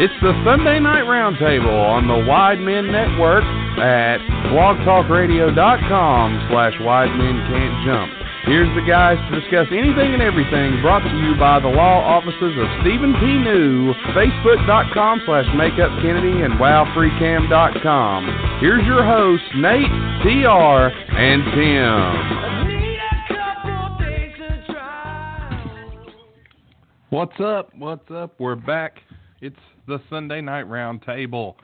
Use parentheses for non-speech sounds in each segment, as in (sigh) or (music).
It's the Sunday Night Roundtable on the Wide Men Network at blogtalkradio.com slash Wide Men Can't Jump. Here's the guys to discuss anything and everything brought to you by the law offices of Stephen P. New, Facebook.com slash MakeupKennedy, and WowFreeCam.com. Here's your hosts, Nate, TR, and Tim. What's up? What's up? We're back. It's the Sunday Night Roundtable.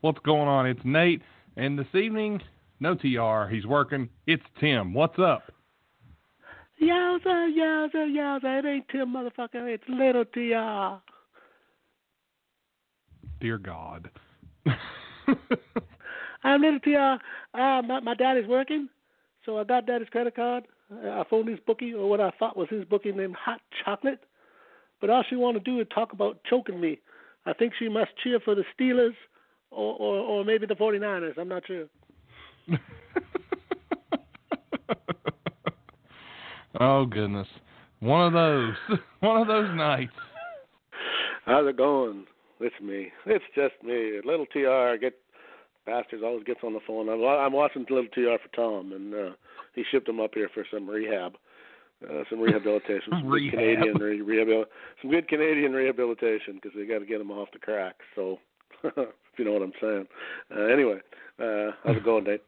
What's going on? It's Nate, and this evening, no TR. He's working. It's Tim. What's up? Yowza, yowza, yowza. It ain't Tim, motherfucker. It's little TR. Dear God. (laughs) I'm little TR. Uh, my, my daddy's working, so I got daddy's credit card. I phoned his bookie, or what I thought was his bookie, named Hot Chocolate. But all she want to do is talk about choking me. I think she must cheer for the Steelers or, or, or maybe the 49ers. I'm not sure. (laughs) oh goodness. One of those. (laughs) One of those nights. How's it going? It's me. It's just me. Little TR get bastards always gets on the phone. I'm, I'm watching Little TR for Tom, and uh, he shipped him up here for some rehab, uh, some rehabilitation, some Rehab. good Canadian re- rehabil, some good Canadian rehabilitation because they got to get them off the crack. So, (laughs) if you know what I'm saying. Uh, anyway, uh, how's it going, Nate?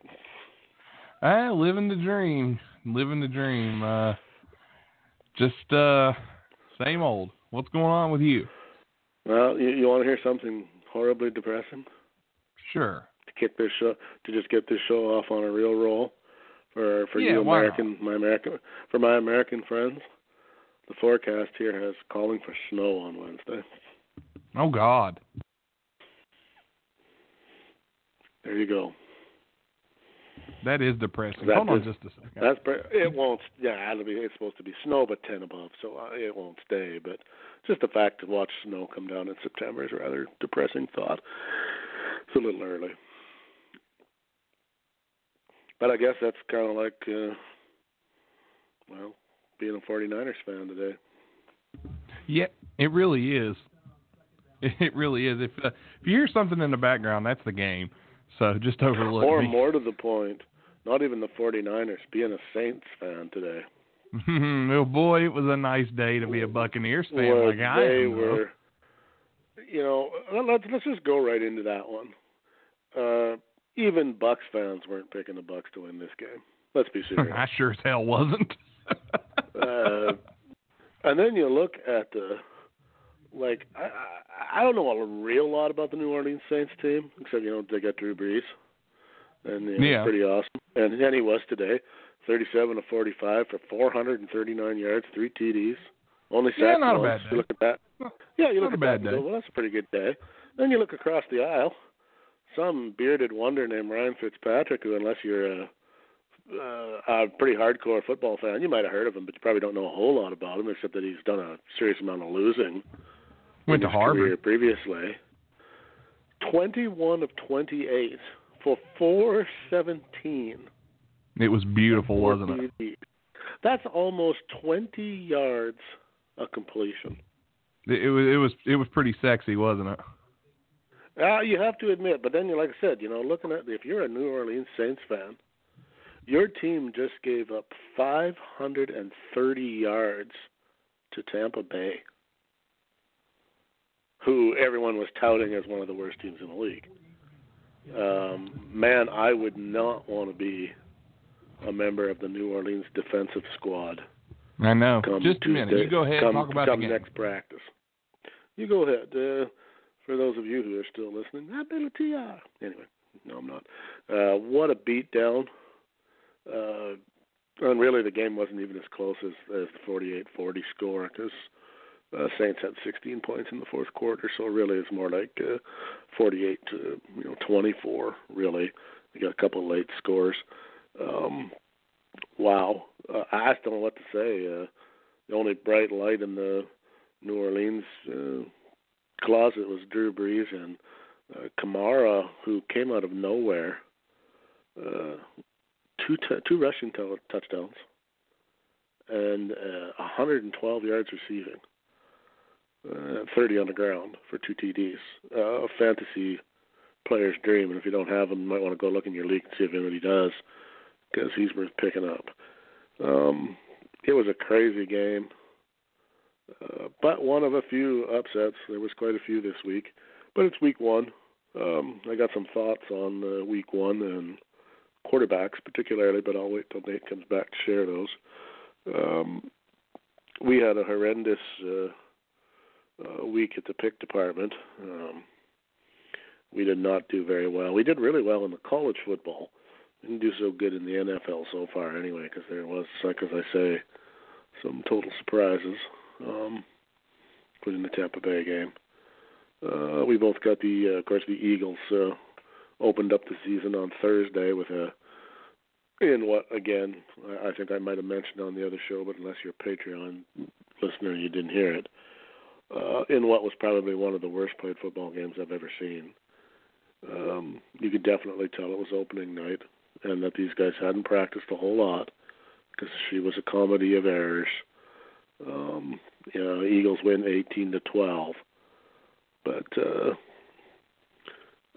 Ah, (laughs) living the dream. Living the dream. Uh just uh same old. What's going on with you? Well, you, you want to hear something horribly depressing? Sure. to kick this show to just get this show off on a real roll for for Yeah, you American my American for my American friends. The forecast here has calling for snow on Wednesday. Oh God. There you go. That is depressing. That Hold on just a second. That's pre- it won't yeah it'll be it's supposed to be snow but ten above so uh, it won't stay but just the fact to watch snow come down in September is a rather depressing thought. It's a little early. But I guess that's kind of like uh well being a 49ers fan today. Yeah, it really is. (laughs) It really is. If uh, if you hear something in the background, that's the game. So just overlook Or me. more to the point, not even the 49ers, being a Saints fan today. (laughs) oh boy, it was a nice day to be a Buccaneers fan where like I they am. though. you know, let's let's just go right into that one. Uh, even Bucks fans weren't picking the Bucks to win this game. Let's be serious. (laughs) I sure as hell wasn't. (laughs) uh, and then you look at the, like I I, I don't know a real lot about the New Orleans Saints team except you know they got Drew Brees, and you know, Yeah. pretty awesome. And then he was today, thirty-seven to forty-five for four hundred and thirty-nine yards, three TDs, only Yeah, sacked not a bad day. You look at that. Yeah, you Not look a at bad that day. go, well, that's a pretty good day. Then you look across the aisle, some bearded wonder named Ryan Fitzpatrick, who unless you're a uh, a pretty hardcore football fan. You might have heard of him, but you probably don't know a whole lot about him, except that he's done a serious amount of losing. Went to Harvard. previously. Twenty-one of twenty-eight for four seventeen. It was beautiful, wasn't it? That's almost twenty yards a completion. It, it was it was it was pretty sexy, wasn't it? Uh, you have to admit, but then like I said, you know, looking at if you're a New Orleans Saints fan, your team just gave up 530 yards to Tampa Bay, who everyone was touting as one of the worst teams in the league. Um, man, I would not want to be a member of the New Orleans defensive squad. I know. Come Just a Tuesday, minute. You go ahead come, and talk about come the game. next practice. You go ahead. Uh, for those of you who are still listening, that little TR. Anyway, no, I'm not. Uh, what a beatdown. Uh, and really, the game wasn't even as close as, as the 48-40 score because uh, Saints had 16 points in the fourth quarter. So really, it's more like uh, 48 to you know 24. Really, they got a couple late scores. Um, wow, uh, I don't know what to say. Uh, the only bright light in the New Orleans uh, closet was Drew Brees and uh, Kamara, who came out of nowhere. Uh, two t- two rushing t- touchdowns and uh, 112 yards receiving, uh, 30 on the ground for two TDs. Uh, a fantasy player's dream, and if you don't have him, you might want to go look in your league and see if anybody does, because he's worth picking up. Um, it was a crazy game, uh, but one of a few upsets. There was quite a few this week, but it's week one. Um, I got some thoughts on uh, week one and quarterbacks particularly, but I'll wait till Nate comes back to share those. Um, we had a horrendous uh, uh, week at the pick department. Um, we did not do very well. We did really well in the college football. Didn't do so good in the NFL so far, anyway, because there was, like as I say, some total surprises, um, including the Tampa Bay game. Uh, we both got the, uh, of course, the Eagles uh, opened up the season on Thursday with a in what again I, I think I might have mentioned on the other show, but unless you're a Patreon listener, you didn't hear it. Uh, in what was probably one of the worst played football games I've ever seen. Um, you could definitely tell it was opening night, and that these guys hadn't practiced a whole lot because she was a comedy of errors. Um, you know, Eagles win 18 to 12, but uh,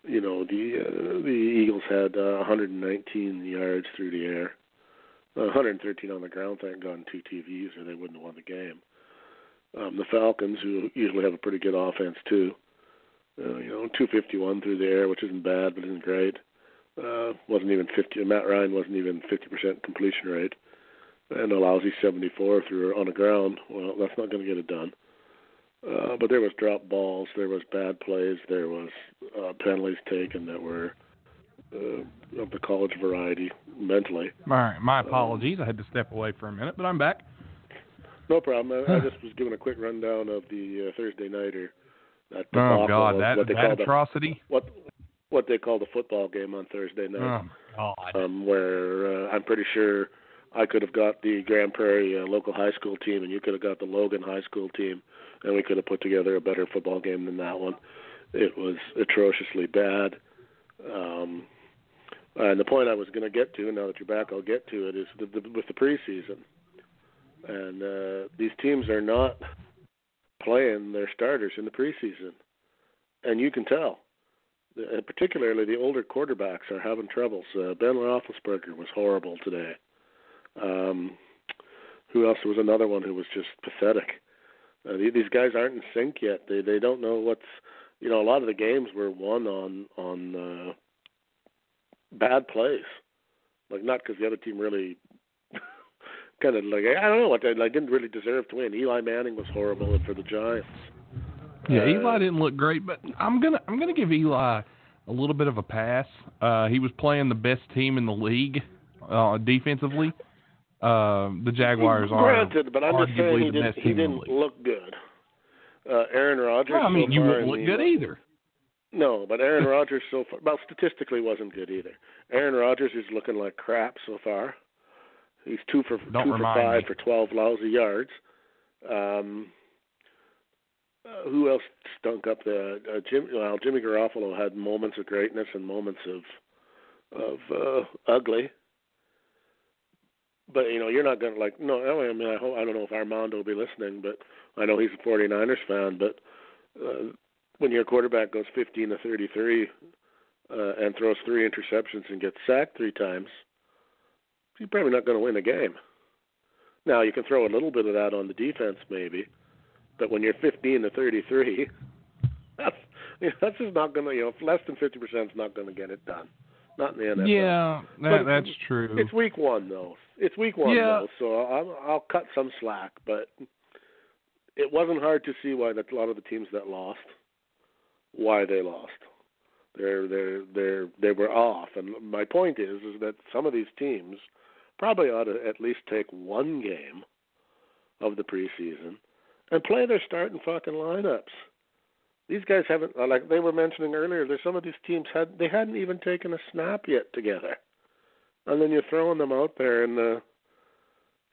you know the uh, the Eagles had uh, 119 yards through the air, uh, 113 on the ground. Thank God, two TDs, or they wouldn't have won the game. Um, the Falcons, who usually have a pretty good offense too, uh, you know, 251 through the air, which isn't bad but isn't great. Uh, wasn't even 50. Matt Ryan wasn't even 50% completion rate, and a lousy 74 through on the ground. Well, that's not going to get it done. Uh, but there was drop balls, there was bad plays, there was uh, penalties taken that were uh, of the college variety mentally. All right, my apologies. I had to step away for a minute, but I'm back. No problem. I, I just was giving a quick rundown of the uh, Thursday nighter. That Oh God, that what they that call the, atrocity. what what they call the football game on Thursday night. Oh God. um, where uh, I'm pretty sure I could have got the Grand Prairie uh, local high school team, and you could have got the Logan high school team, and we could have put together a better football game than that one. It was atrociously bad. Um, and the point I was going to get to, now that you're back, I'll get to it, is the, the, with the preseason. And uh, these teams are not playing their starters in the preseason, and you can tell. Uh, particularly the older quarterbacks are having troubles. Uh, ben Roethlisberger was horrible today. Um, who else? There was another one who was just pathetic. Uh, these guys aren't in sync yet. They they don't know what's you know. A lot of the games were won on on uh, bad plays, like not because the other team really (laughs) kind of like I don't know what they like didn't really deserve to win. Eli Manning was horrible for the Giants. Yeah, Uh, Eli didn't look great, but I'm gonna I'm gonna give Eli a little bit of a pass. Uh, he was playing the best team in the league uh, defensively. Uh, the Jaguars are Granted, but I'm just saying he didn't he team in the didn't look good. Uh, Aaron Rodgers. Well, I mean, so you wouldn't look good either. No, but Aaron (laughs) Rodgers so far, well, statistically wasn't good either. Aaron Rodgers is looking like crap so far. He's two for Don't two for five me. for twelve lousy yards. Um, uh, who else stunk up the uh, Jim? Well, Jimmy Garoppolo had moments of greatness and moments of of uh, ugly. But you know, you're not gonna like. No, I mean, I hope I don't know if Armando will be listening, but I know he's a 49ers fan. But uh, when your quarterback goes 15 to 33 uh, and throws three interceptions and gets sacked three times, you're probably not going to win a game. Now you can throw a little bit of that on the defense, maybe, but when you're 15 to 33, (laughs) that's you know, that's just not going to. You know, less than fifty percent is not going to get it done. Not in the NFL. Yeah, that, But that's true. It's week one though. It's week one Yeah. though, so I'll, I'll cut some slack. But it wasn't hard to see why that a lot of the teams that lost, why they lost. They're they're they're they were off, and my point is is that some of these teams probably ought to at least take one game of the preseason and play their starting fucking lineups. These guys haven't uh, like they were mentioning earlier. There's some of these teams had they hadn't even taken a snap yet together, and then you're throwing them out there in the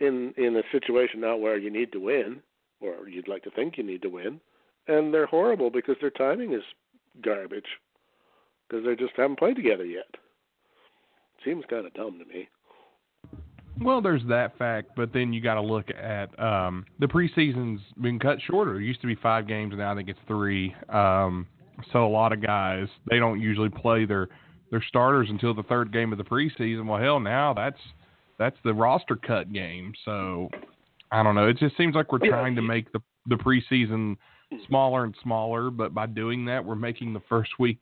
in in a situation now where you need to win, or you'd like to think you need to win, and they're horrible because their timing is garbage because they just haven't played together yet. Seems kind of dumb to me. Well, there's that fact, but then you got to look at um, the preseason's been cut shorter. It used to be five games, and now I think it's three. Um, so a lot of guys they don't usually play their their starters until the third game of the preseason. Well, hell, now that's that's the roster cut game. So I don't know. It just seems like we're trying to make the the preseason smaller and smaller, but by doing that, we're making the first week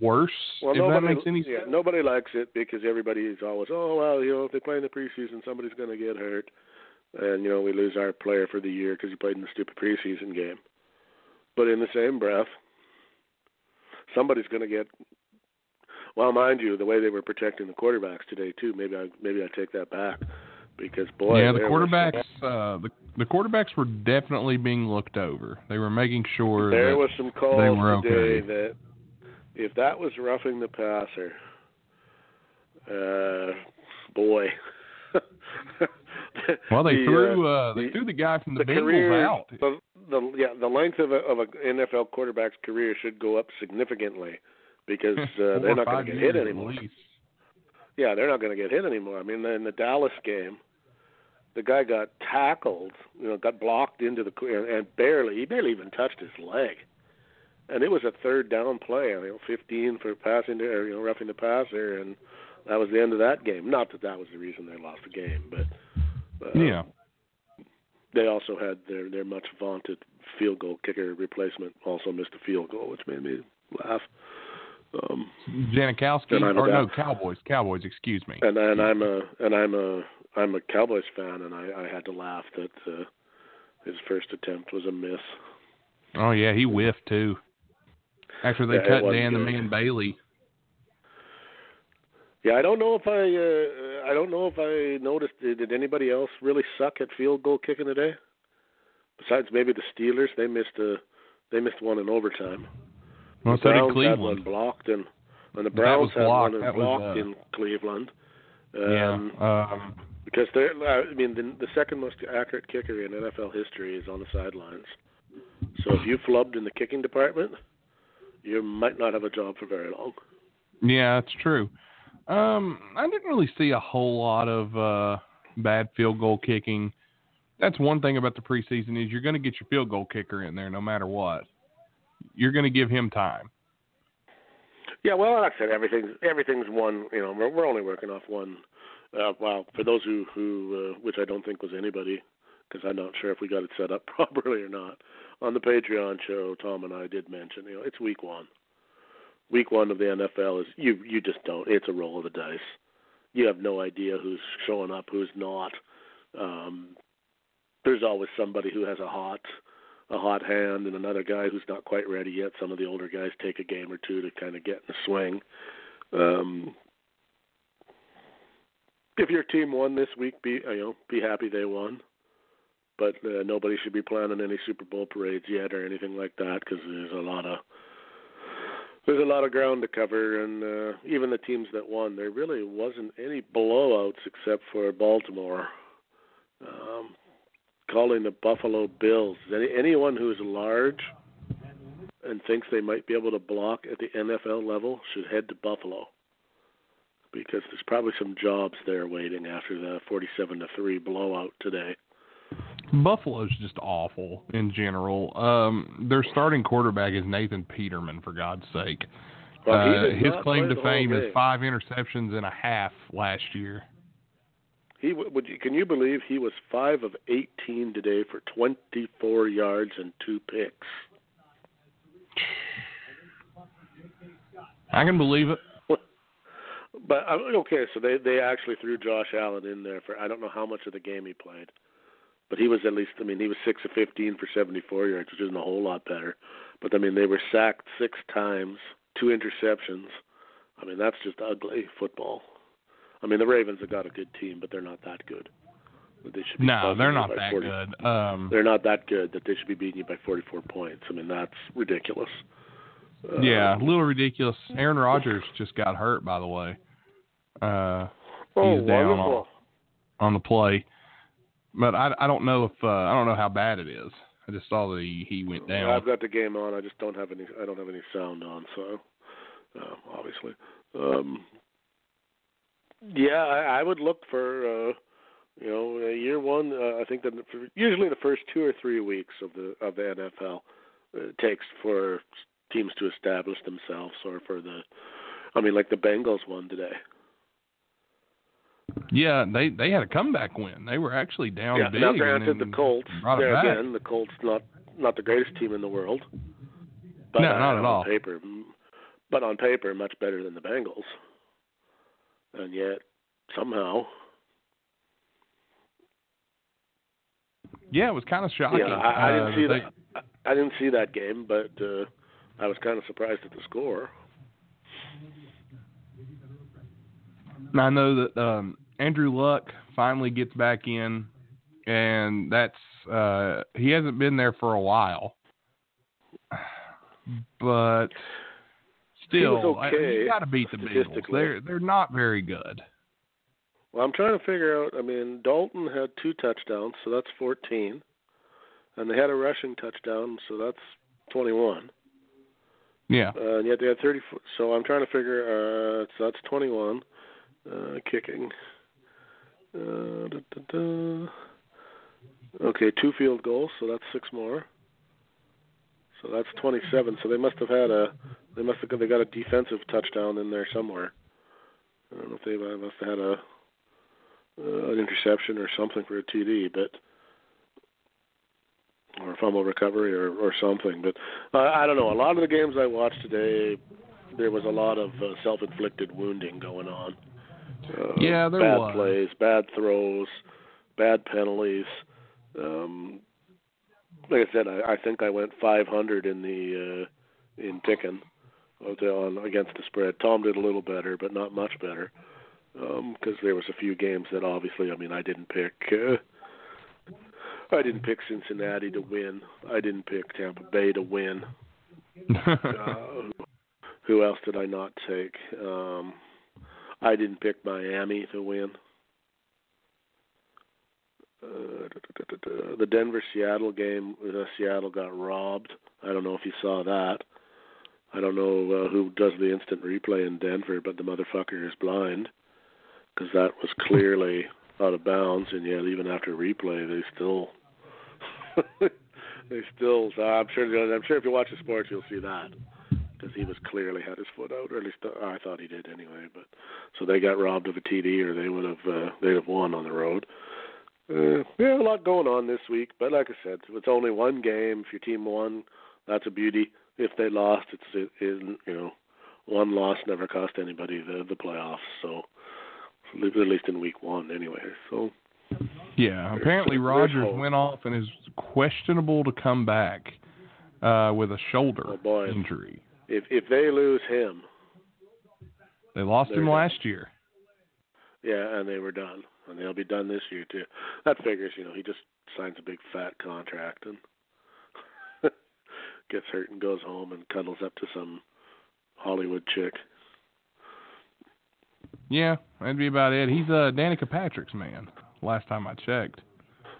worse. Well, if nobody, that makes any yeah, sense. nobody likes it because everybody is always, oh well, you know, if they play in the preseason, somebody's going to get hurt, and you know we lose our player for the year because he played in the stupid preseason game. But in the same breath, somebody's going to get. Well, mind you, the way they were protecting the quarterbacks today too. Maybe I maybe I take that back because boy, yeah, the there was- quarterbacks, uh, the the quarterbacks were definitely being looked over. They were making sure There was some calls they were today okay. that if that was roughing the passer, uh, boy. (laughs) well, they the, threw uh, uh, they the- threw the guy from the, the Bengals career, out. The, the yeah, the length of a, of a NFL quarterback's career should go up significantly because (laughs) uh, they're not going to get hit anymore. Yeah, they're not going to get hit anymore. I mean, in the Dallas game, the guy got tackled, you know, got blocked into the and, and barely he barely even touched his leg, and it was a third down play. You know, 15 for passing to, or, you know, roughing the passer, and that was the end of that game. Not that that was the reason they lost the game, but uh, Yeah, they also had their their much vaunted field goal kicker replacement also missed a field goal, which made me laugh. Um, Janikowski or no Cowboys, Cowboys. Excuse me. and and I'm a and I'm a I'm a Cowboys fan, and I, I had to laugh that uh, his first attempt was a miss. Oh yeah, he whiffed too. After they Yeah, cut Dan the. Man Bailey. Yeah, I don't know if I uh, I don't know if I noticed. Did, did anybody else really suck at field goal kicking today? Besides maybe the Steelers, they missed a they missed one in overtime. Well, the so Browns had one blocked, and and the Browns had blocked. one That and was, blocked uh, in Cleveland. Yeah. Um, Um, because they're I mean the, the second most accurate kicker in NFL history is on the sidelines. So if you flubbed in the kicking department, you might not have a job for very long. Yeah, that's true. Um, I didn't really see a whole lot of uh, bad field goal kicking. That's one thing about the preseason is you're going to get your field goal kicker in there no matter what. You're going to give him time. Yeah, well, like I said, everything's everything's one. You know, we're, we're only working off one. Uh, well, for those who who uh, which I don't think was anybody, because I'm not sure if we got it set up (laughs) properly or not. On the Patreon show, Tom and I did mention, you know, it's week one. Week one of the NFL is you you just don't. It's a roll of the dice. You have no idea who's showing up, who's not. Um, there's always somebody who has a hot a hot hand and another guy who's not quite ready yet. Some of the older guys take a game or two to kind of get in the swing. Um, if your team won this week, be you know be happy they won. But uh, nobody should be planning any Super Bowl parades yet or anything like that because there's a lot of there's a lot of ground to cover, and uh, even the teams that won, there really wasn't any blowouts except for Baltimore. Um, calling the Buffalo Bills. Any, anyone who's large and thinks they might be able to block at the NFL level should head to Buffalo because there's probably some jobs there waiting after the 47 to 3 blowout today. Buffalo's just awful in general. Um, their starting quarterback is Nathan Peterman, for God's sake. Well, Uh, his claim to fame is five interceptions and a half last year. He would you, can you believe he was 5 of 18 today for 24 yards and two picks. I can believe it. (laughs) But uh, okay, so they they actually threw Josh Allen in there for I don't know how much of the game he played, but he was at least I mean he was six of fifteen for seventy four yards, which isn't a whole lot better. But I mean they were sacked six times, two interceptions. I mean that's just ugly football. I mean the Ravens have got a good team, but they're not that good. They should be No, they're not that 40 good. Um, They're not that good that they should be beating you by forty four points. I mean that's ridiculous. Uh, yeah, a little ridiculous. Aaron Rodgers just got hurt, by the way. Uh, Oh, he's down wonderful. on the play, but I, I don't know if uh, I don't know how bad it is. I just saw that he, he went down. I've got the game on. I just don't have any. I don't have any sound on. So, uh, obviously, um, yeah, I, I would look for. Uh, you know, uh, year one. Uh, I think that usually the first two or three weeks of the of the NFL uh, it takes for teams to establish themselves, or for the. I mean, like the Bengals won today. Yeah, they they had a comeback win. They were actually down yeah. big. Now, granted, the Colts. There again, the Colts not not the greatest team in the world. But No, uh, not at on all. Paper, but on paper, much better than the Bengals. And yet, somehow, Yeah, it was kind of shocking. yeah, I, I didn't Uh, see they- that. I I didn't see that game, but uh, I was kind of surprised at the score. And I know that um, Andrew Luck finally gets back in, and that's uh, he hasn't been there for a while, (sighs) but still, I- okay, you got to beat the Bengals. They're they're not very good. Well, I'm trying to figure out. I mean, Dalton had two touchdowns, so that's 14, and they had a rushing touchdown, so that's 21. Yeah, Uh, and yet they had 30. So I'm trying to figure. Uh, so that's 21. Uh, kicking. Uh, da, da, da. Okay, two field goals, so that's six more. So that's 27. So they must have had a. They must have. They got a defensive touchdown in there somewhere. I don't know if they must have had a uh, an interception or something for a TD, but or a fumble recovery or or something. But uh, I don't know. A lot of the games I watched today, there was a lot of uh, self-inflicted wounding going on. Uh, Yeah, there bad was. plays, bad throws, bad penalties. Um, like I said, I, I think I went 500 in the uh, in picking on against the spread. Tom did a little better, but not much better because there was a few games that obviously, I mean, I didn't pick. Uh, I didn't pick Cincinnati to win. I didn't pick Tampa Bay to win. (laughs) Uh, who else did I not take? Um, I didn't pick Miami to win. Uh, the Denver Seattle game, uh, Seattle got robbed. I don't know if you saw that. I don't know uh, who does the instant replay in Denver, but the motherfucker is blind because that was clearly out of bounds, and yet even after replay, they still (laughs) they still. So I'm sure. I'm sure if you watch the sports, you'll see that because he was clearly had his foot out, or at least I thought he did anyway. But so they got robbed of a TD, or they would have uh, they'd have won on the road. Uh, yeah, a lot going on this week, but like I said, it's only one game. If your team won, that's a beauty. If they lost, it's it, it, you know one loss never cost anybody the the playoffs. So at least in week one, anyway. So yeah. Apparently, Rodgers went off and is questionable to come back uh, with a shoulder Oh, injury. If if they lose him, They lost him done. last year. yeah, and they were done, and they'll be done this year too. That figures, you know, he just signs a big fat contract and (laughs) gets hurt and goes home and cuddles up to some Hollywood chick. Yeah, that'd be about it. He's uh, Danica Patrick's man. Last time I checked.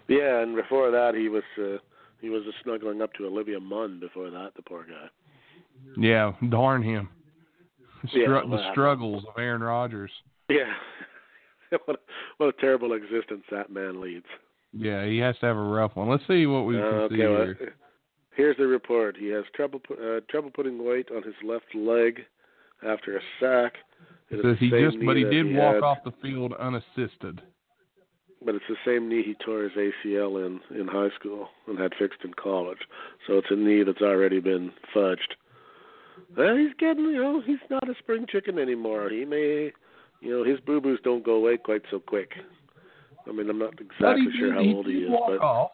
Yeah, and before that, he was uh, he was snuggling up to Olivia Munn. Before that, the poor guy. Yeah, darn him. Yeah, Stru- well, the struggles of Aaron Rodgers. Yeah, (laughs) what a, what a terrible existence that man leads. Yeah, he has to have a rough one. Let's see what we Uh, can see okay, well, here. here's the report. He has trouble uh, trouble putting weight on his left leg after a sack. It Says he just, but he did walk had- off the field unassisted. But it's the same knee he tore his ACL in in high school and had fixed in college. So it's a knee that's already been fudged. Well, he's getting, you know, he's not a spring chicken anymore. He may, you know, his boo boos don't go away quite so quick. I mean, I'm not exactly he, sure how he, old he, he is, but off.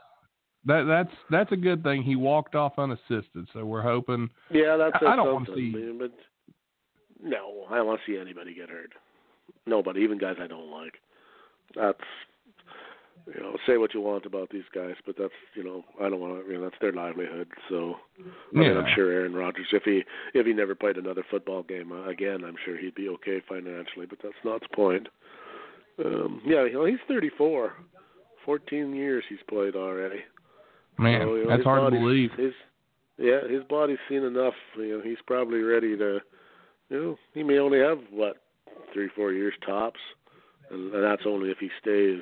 That that's that's a good thing. He walked off unassisted, so we're hoping. yeah, that's, I- I don't wanna see- I mean, but no, I don't want to see anybody get hurt. Nobody, even guys I don't like. That's you know, say what you want about these guys, but that's you know, I don't want to. You know, that's their livelihood. So I mean, I'm sure Aaron Rodgers, if he if he never played another football game uh, again, I'm sure he'd be okay financially. But that's not the point. Um, yeah, you know, he's 34. 14 years he's played already. Man, So, you know, that's hard to believe. His yeah, his body's seen enough. You know, he's probably ready to. You know, he may only have what three, four years tops, and, and that's only if he stays.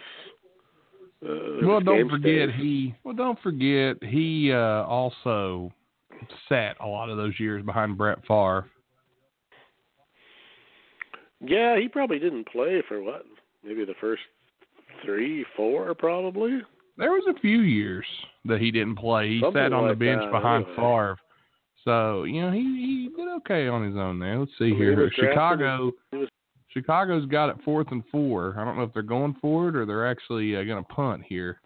Uh, Well, don't forget stays. he. Well, don't forget he uh, also sat a lot of those years behind Brett Favre. Yeah, he probably didn't play for what? Maybe the first three, four, probably. There was a few years that he didn't play. He Something sat on the bench that, behind anyway. Favre. So you know he he did okay on his own there. Let's see mean, he here. drafted Chicago. he was- Chicago's got it fourth and four. I don't know if they're going for it or they're actually uh, going to punt here.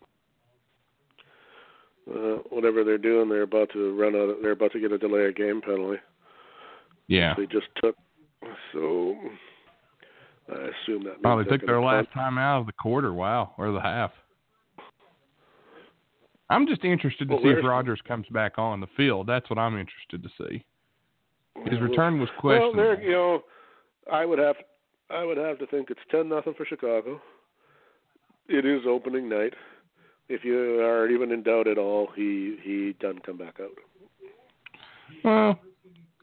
Uh, whatever they're doing, they're about to run out. Of, they're about to get a delay of game penalty. Yeah. They just took. So I assume that. Oh, they took their last punt. time out of the quarter. Wow, or the half. I'm just interested to Well, see if Rodgers comes back on the field. That's what I'm interested to see. His return was questionable. Well, there, you know, I would have, I would have to think it's ten nothing for Chicago. It is opening night. If you are even in doubt at all, he he doesn't come back out. well,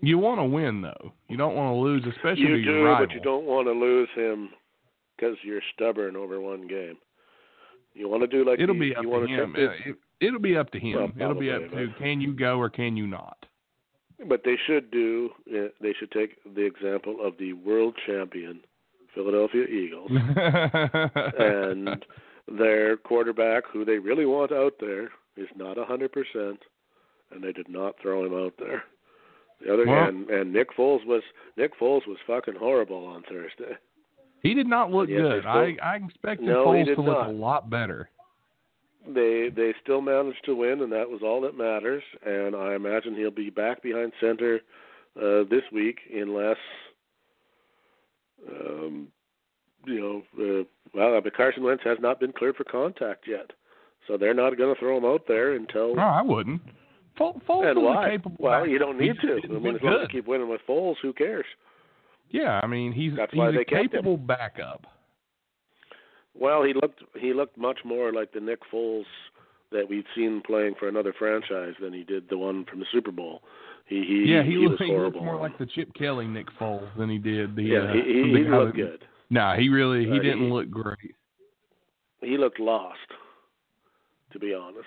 you want to win though. You don't want to lose, especially You to your do, rival. but you don't want to lose him because you're stubborn over one game. You want to do like It'll be up to him. It, it, will be up to him. Well, It'll be up to can you go or can you not. But they should do. uh, They should take the example of the world champion Philadelphia Eagles (laughs) and their quarterback, who they really want out there, is not a hundred percent, and they did not throw him out there. The other Well- hand, and Nick Foles was Nick Foles was fucking horrible on Thursday. he did not look good. I still- I expected No, Foles to look not. a lot better. They they still managed to win, and that was all that matters. And I imagine he'll be back behind center uh, this week, unless um, you know. Uh, well, but Carson Wentz has not been cleared for contact yet, so they're not going to throw him out there until. No, I wouldn't. Fo- Foles and why? capable. Well, you don't need to. I mean, as long as you keep winning with Foles, who cares? Yeah, I mean he's That's he's a they kept him. capable backup. Well, he looked he looked much more like the Nick Foles that we'd seen playing for another franchise than he did the one from the Super Bowl. He he yeah, he, he looked, was he looked more like the Chip Kelly Nick Foles than he did the. yeah, uh, he he, he looked that- good. Nah, he really he Uh, didn't he- look great. He looked lost, to be honest.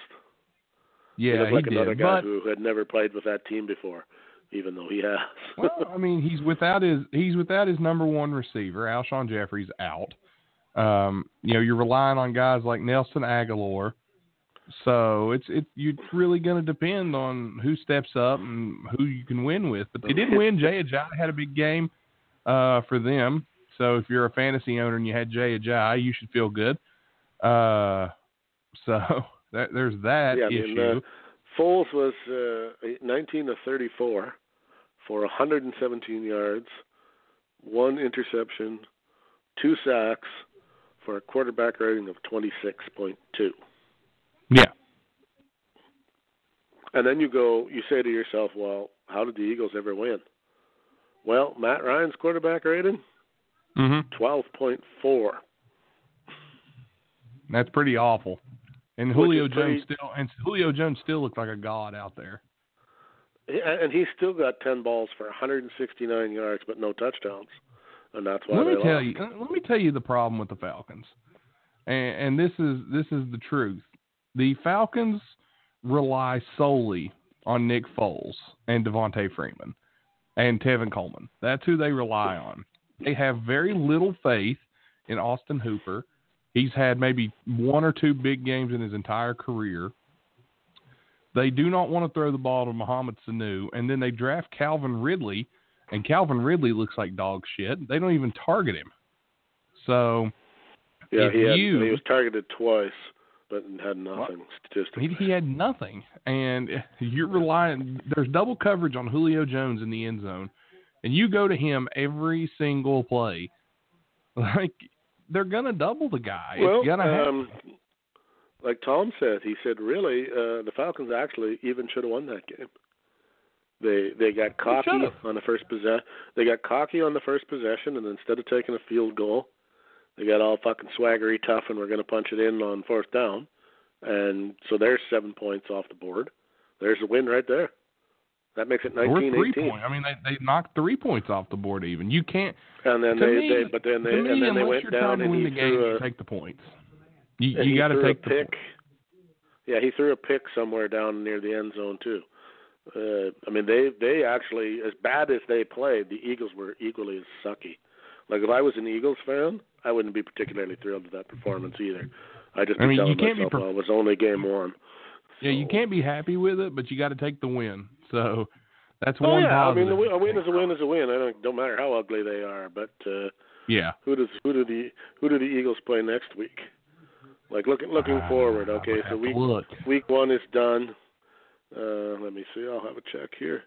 he Yeah, looked like did. another guy but who had never played with that team before, even though he has. (laughs) well, I mean, he's without his he's without his number one receiver. Alshon Jeffery's out. Um, you know, you're relying on guys like Nelson Agholor. So it's it's you're really going to depend on who steps up and who you can win with. But they did win. Jay Ajayi had a big game uh, for them. So if you're a fantasy owner and you had Jay Ajayi, you should feel good. Uh, so (laughs) that, there's that yeah, I issue. mean, uh, Foles was uh, 19 to 34 for 117 yards, one interception, two sacks, for a quarterback rating of 26.2. yeah. And then you go, you say to yourself, well, how did the Eagles ever win? Well, Matt Ryan's quarterback rating, Mm-hmm. 12.4. That's pretty awful. And Which Julio is Jones pretty- still and Julio Jones still looks like a god out there. And he's still got 10 balls for 169 yards, but no touchdowns. And that's why let me tell lost. you. Let me tell you the problem with the Falcons, and, and this is this is the truth. The Falcons rely solely on Nick Foles and Devonta Freeman and Tevin Coleman. That's who they rely on. They have very little faith in Austin Hooper. He's had maybe one or two big games in his entire career. They do not want to throw the ball to Mohamed Sanu, and then they draft Calvin Ridley, and Calvin Ridley looks like dog shit. They don't even target him. So, Yeah, he had, you- he was targeted twice, but had nothing statistically. He, he had nothing, and you're relying. There's double coverage on Julio Jones in the end zone, and you go to him every single play. (laughs) Like they're gonna double the guy. well, it's gonna happen. um, like Tom said, he said really uh, the Falcons actually even should have won that game. They they got cocky on the first possession. They got cocky on the first possession, and instead of taking a field goal, they got all fucking swaggery tough, and we're going to punch it in on fourth down. And so there's seven points off the board. There's a win right there. That makes it Or 19 three 18. point. I mean, they they knocked three points off the board. Even you can't. And then they, me, they but then they me, and then they went down and he the game, threw you take the points. You you got to a take the pick. points. Yeah, he threw a pick somewhere down near the end zone too. Uh, I mean, they they actually, as bad as they played, the Eagles were equally as sucky. Like if I was an Eagles fan, I wouldn't be particularly thrilled with that performance either. I just I mean, you can't be myself, per- well, it was only game one. Yeah, you can't be happy with it, but you got to take the win. So that's Oh one yeah, I mean, positive. a win, is a win is a win. I don't don't matter how ugly they are. But uh, yeah. who does who do the who do the Eagles play next week? Like looking looking Ah, forward. Okay, so week look. Week one is done. Uh, let me see. I'll have a check here.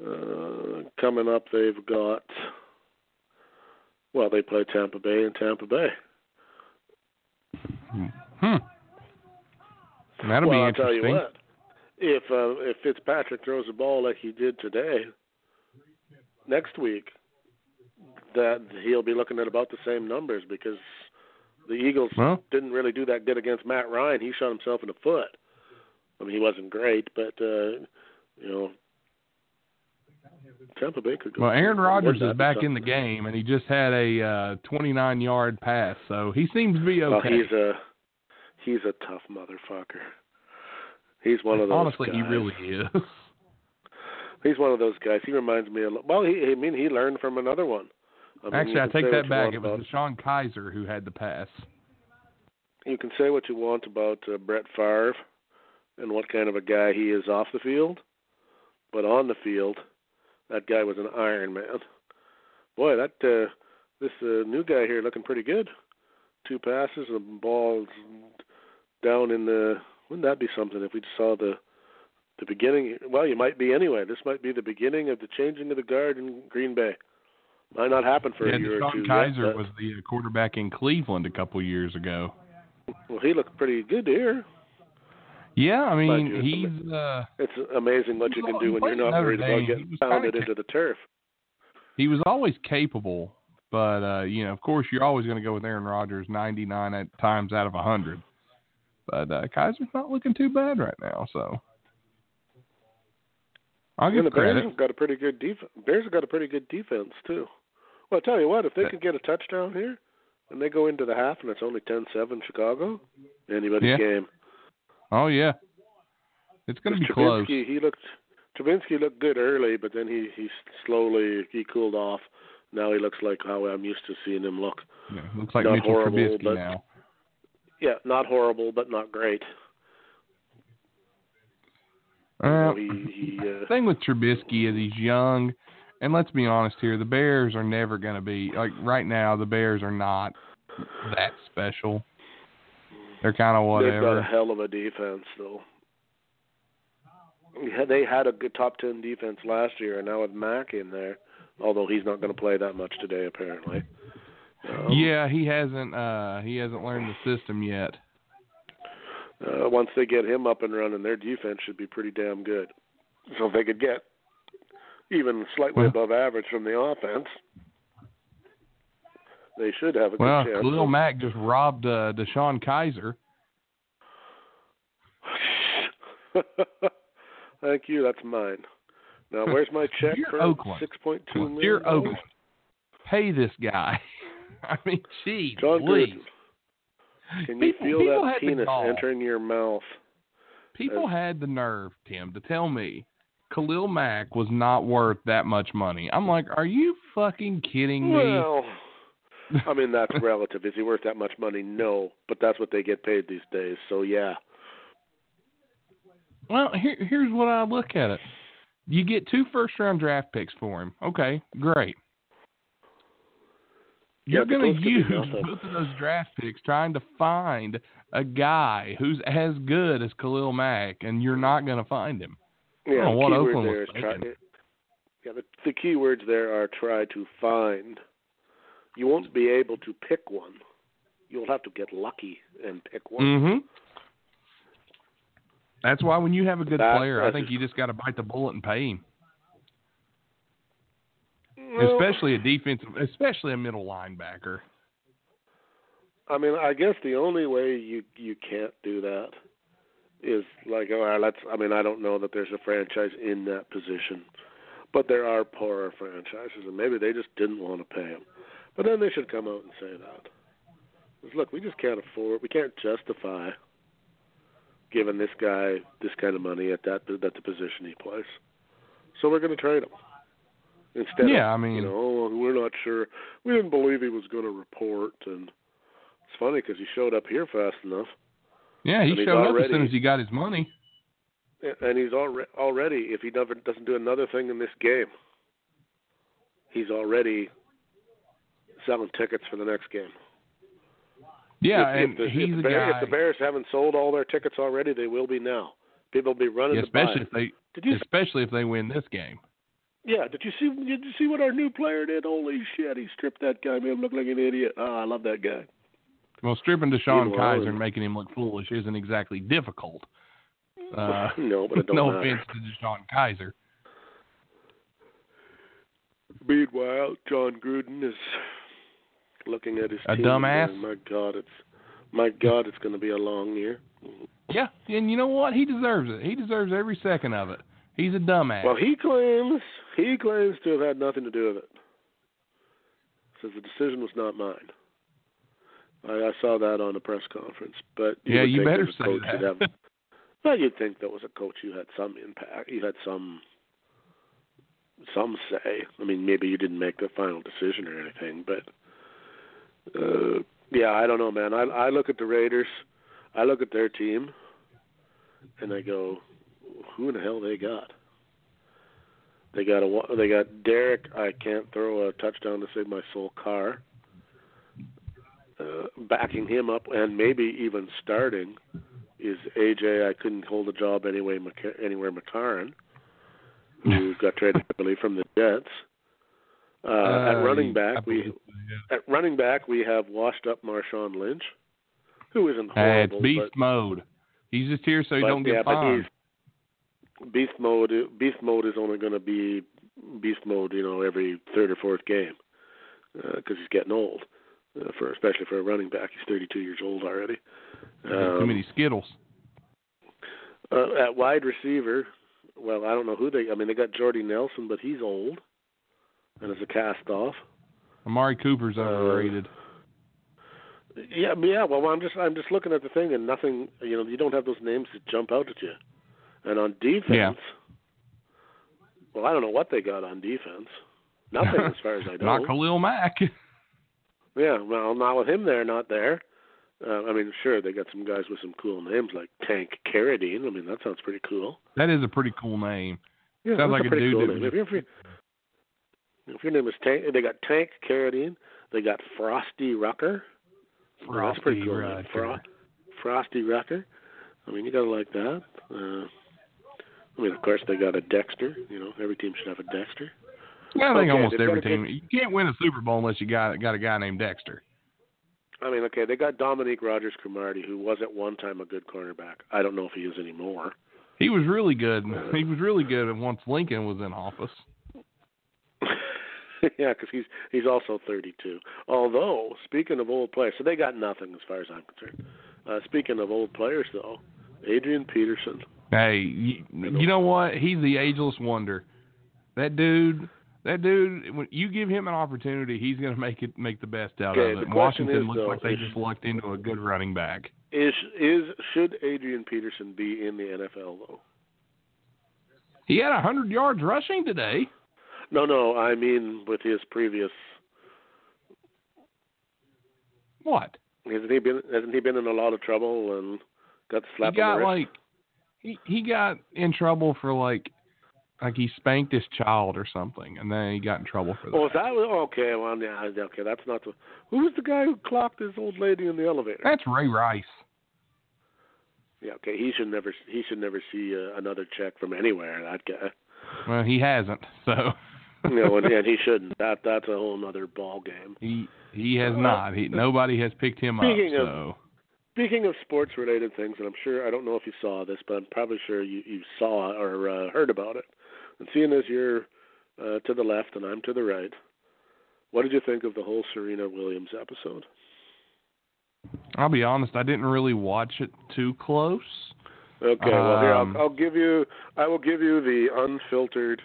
Uh, coming up, they've got. Well, they play Tampa Bay and Tampa Bay. Hmm. That'll well, be I'll tell interesting. you what. If uh, if Fitzpatrick throws the ball like he did today, next week, that he'll be looking at about the same numbers because the Eagles Well, didn't really do that good against Matt Ryan. He shot himself in the foot. I mean, he wasn't great, but uh, you know, Tampa Bay could go. well, Aaron Rodgers is back in the game, and he just had a uh, 29 yard pass, so he seems to be okay. he's a he's a tough motherfucker. He's one of those. Honestly, he guys. really is. (laughs) He's one of those guys. He reminds me a lot. Well, he, I mean, he learned from another one. I mean, Actually, I take that back. It was Sean Kizer who had the pass. You can say what you want about uh, Brett Favre and what kind of a guy he is off the field, but on the field, that guy was an Iron Man. Boy, that uh, this uh, new guy here looking pretty good. Two passes, the ball's down in the. Wouldn't that be something if we just saw the the beginning? Well, you might be anyway. This might be the beginning of the changing of the guard in Green Bay. Might not happen for yeah, a year or two. DeShone yet, Kizer was the uh, quarterback in Cleveland a couple years ago. Well, he looked pretty good here. Yeah, I mean, you, he's uh, It's amazing what you can do when you're not worried about getting pounded into the turf. he was always capable, but uh, you know, of course, you're always going to go with Aaron Rodgers 99 at times out of 100. But uh, Kizer's not looking too bad right now, so I'll And give the Bears credit. have got a pretty good defense. Bears have got a pretty good defense too. Well, I tell you what, if they Yeah. can get a touchdown here, and they go into the half and it's only ten-seven Chicago, anybody's Yeah. game. Oh yeah, it's going to be 'Cause close. He looked. Trubisky looked good early, but then he he slowly he cooled off. Now he looks like how I'm used to seeing him look. Yeah, looks like not Mitchell horrible, Trubisky but- now. Yeah, not horrible, but not great. Uh, know, he he. Uh, (laughs) thing with Trubisky is he's young, and let's be honest here, the Bears are never going to be like right now. The Bears are not that special. They're kind of whatever. They've got a hell of a defense, though. Yeah, they had a good top ten defense last year, and now with Mack in there, although he's not going to play that much today, apparently. Um, Yeah, he hasn't uh he hasn't learned the system yet. Uh, once they get him up and running, their defense should be pretty damn good. So if they could get even slightly Well- above average from the offense, they should have a good Well, chance. Khalil Mack just robbed uh, DeShone Kizer. (laughs) Thank you. That's mine. Now, (laughs) where's my check Dear for Oakland. six point two million? Dear? Oakland, pay this guy. (laughs) I mean, gee, John please. Good. Can you feel that penis entering your mouth? People had the nerve, Tim, to tell me Khalil Mack was not worth that much money. I'm like, are you fucking kidding me? Well, I mean that's (laughs) relative. Is he worth that much money? No, but that's what they get paid these days. So yeah. Well, here, here's what I look at it. You get two first round draft picks for him. Okay, great. You're Yeah, going to use both of those draft picks trying to find a guy who's as good as Khalil Mack, and you're not going to find him. Yeah, the what key Oakland was try. Yeah, the, the key words there are try to find. You won't be able to pick one. You'll have to get lucky and pick one. Mm-hmm. That's why when you have a good That- player, I think you just got to bite the bullet and pay him. Well, especially a defensive, especially a middle linebacker. I mean, I guess the only way you you can't do that is like, all right, let's. I mean, I don't know that there's a franchise in that position, but there are poorer franchises, and maybe they just didn't want to pay him. But then they should come out and say that. 'Cause, look, we just can't afford. We can't justify giving this guy this kind of money at that at the position he plays. So we're going to trade him instead. Yeah, of, I mean- you know, "Oh, we're not sure. We didn't believe he was going to report, and it's funny because he showed up here fast enough, Yeah, he showed up as soon as he got his money. and he's already already. If he never doesn't do another thing in this game, he's already selling tickets for the next game. Yeah, if, and if, the, he's if, the a guy. if the Bears haven't sold all their tickets already, they will be now. People will be running yeah, to buy. especially if they, Did you? especially if they win this game. Yeah. Did you see? Did you see what our new player did? Holy shit! He stripped that guy. Made him look like an idiot. Oh, I love that guy. Well, stripping DeShone Meanwhile, Kizer and making him look foolish isn't exactly difficult. (laughs) Uh, no, but it (laughs) don't no matter. offense to DeShone Kizer. Meanwhile, Jon Gruden is looking at his A team dumbass? my God, it's my God, it's going to be a long year. Yeah, and you know what? He deserves it. He deserves every second of it. He's a dumbass. Well, he claims he claims to have had nothing to do with it. Says the decision was not mine. I, I saw that on a press conference, but you yeah, you better say that. Have, well, you'd think that was a coach you had some impact, you had some some say. I mean, maybe you didn't make the final decision or anything, but uh, yeah, I don't know, man. I I look at the Raiders, I look at their team, and I go, who in the hell they got? They got a they got Derek. I can't throw a touchdown to save my soul. Carr uh, backing him up, and maybe even starting is AJ. I couldn't hold a job anyway. Anywhere McCarron, who (laughs) got traded early from the Jets. Uh, at running I back, we so, yeah. at running back we have washed up Marshawn Lynch, who isn't Hey, it's beast but mode. He's just here so he but, don't get yeah, but fined. beast mode. Beast mode is only going to be beast mode, you know, every third or fourth game because he's getting old. Uh, for especially for a running back, he's 32 years old already. Too Um, many Skittles. uh, at wide receiver, well, I don't know who they. I mean, they got Jordy Nelson, but he's old and is a cast off. Amari Cooper's uh, overrated. Yeah, yeah. Well, I'm just I'm just looking at the thing, and nothing. You know, you don't have those names that jump out at you. And on defense, Yeah. well, I don't know what they got on defense. Nothing, (laughs) as far as I know. Not Khalil Mack. (laughs) Yeah, well, not with him there, not there. Uh, I mean, sure, they got some guys with some cool names like Tank Carradine. I mean, that sounds pretty cool. that is a pretty cool name. Yeah, Sounds like a pretty dude cool that name. was If, your- if, your- name is Tank, they got Tank Carradine. They got Frosty Rucker. Oh, that's pretty Frosty cool. Rucker. Fro- Frosty Rucker. I mean, you gotta like that. Uh, I mean, of course, they got a Dexter. You know, every team should have a Dexter. Yeah, I think Okay, almost every a good- team. You can't win a Super Bowl unless you got got a guy named Dexter. I mean, okay, they got Dominique Rodgers Cromartie, who was at one time a good cornerback. I don't know if he is anymore. He was really good. He was really good once Lincoln was in office. (laughs) yeah, because he's he's also 32. Although, speaking of old players, so they got nothing as far as I'm concerned. Uh, speaking of old players, though, Adrian Peterson. Hey, you, you know what? He's the ageless wonder. That dude, that dude. When you give him an opportunity, he's going to make it make the best out Okay, of it. Washington is, looks though, like they is- just lucked into a good running back. Is is should Adrian Peterson be in the NFL though? He had a hundred yards rushing today. No, no, I mean with his previous. What? Hasn't he been? Hasn't he been in a lot of trouble and got slapped he got on the wrist? like He he got in trouble for like like he spanked his child or something, and then he got in trouble for that. Oh, that was okay? Well, yeah, okay, that's not the. Who was the guy who clocked this old lady in the elevator? That's Ray Rice. Yeah, okay. He should never. He should never see uh, another check from anywhere. That guy. Well, he hasn't, so. (laughs) no, and, and he shouldn't. That that's a whole other ball game. He he has not. He nobody has picked him Speaking up. of- So Speaking of sports related things, and I'm sure I don't know if you saw this, but I'm probably sure you you saw or uh, heard about it. And seeing as you're uh, to the left and I'm to the right, what did you think of the whole Serena Williams episode? I'll be honest, I didn't really watch it too close. Okay, well here Um, I'll, I'll give you I will give you the unfiltered.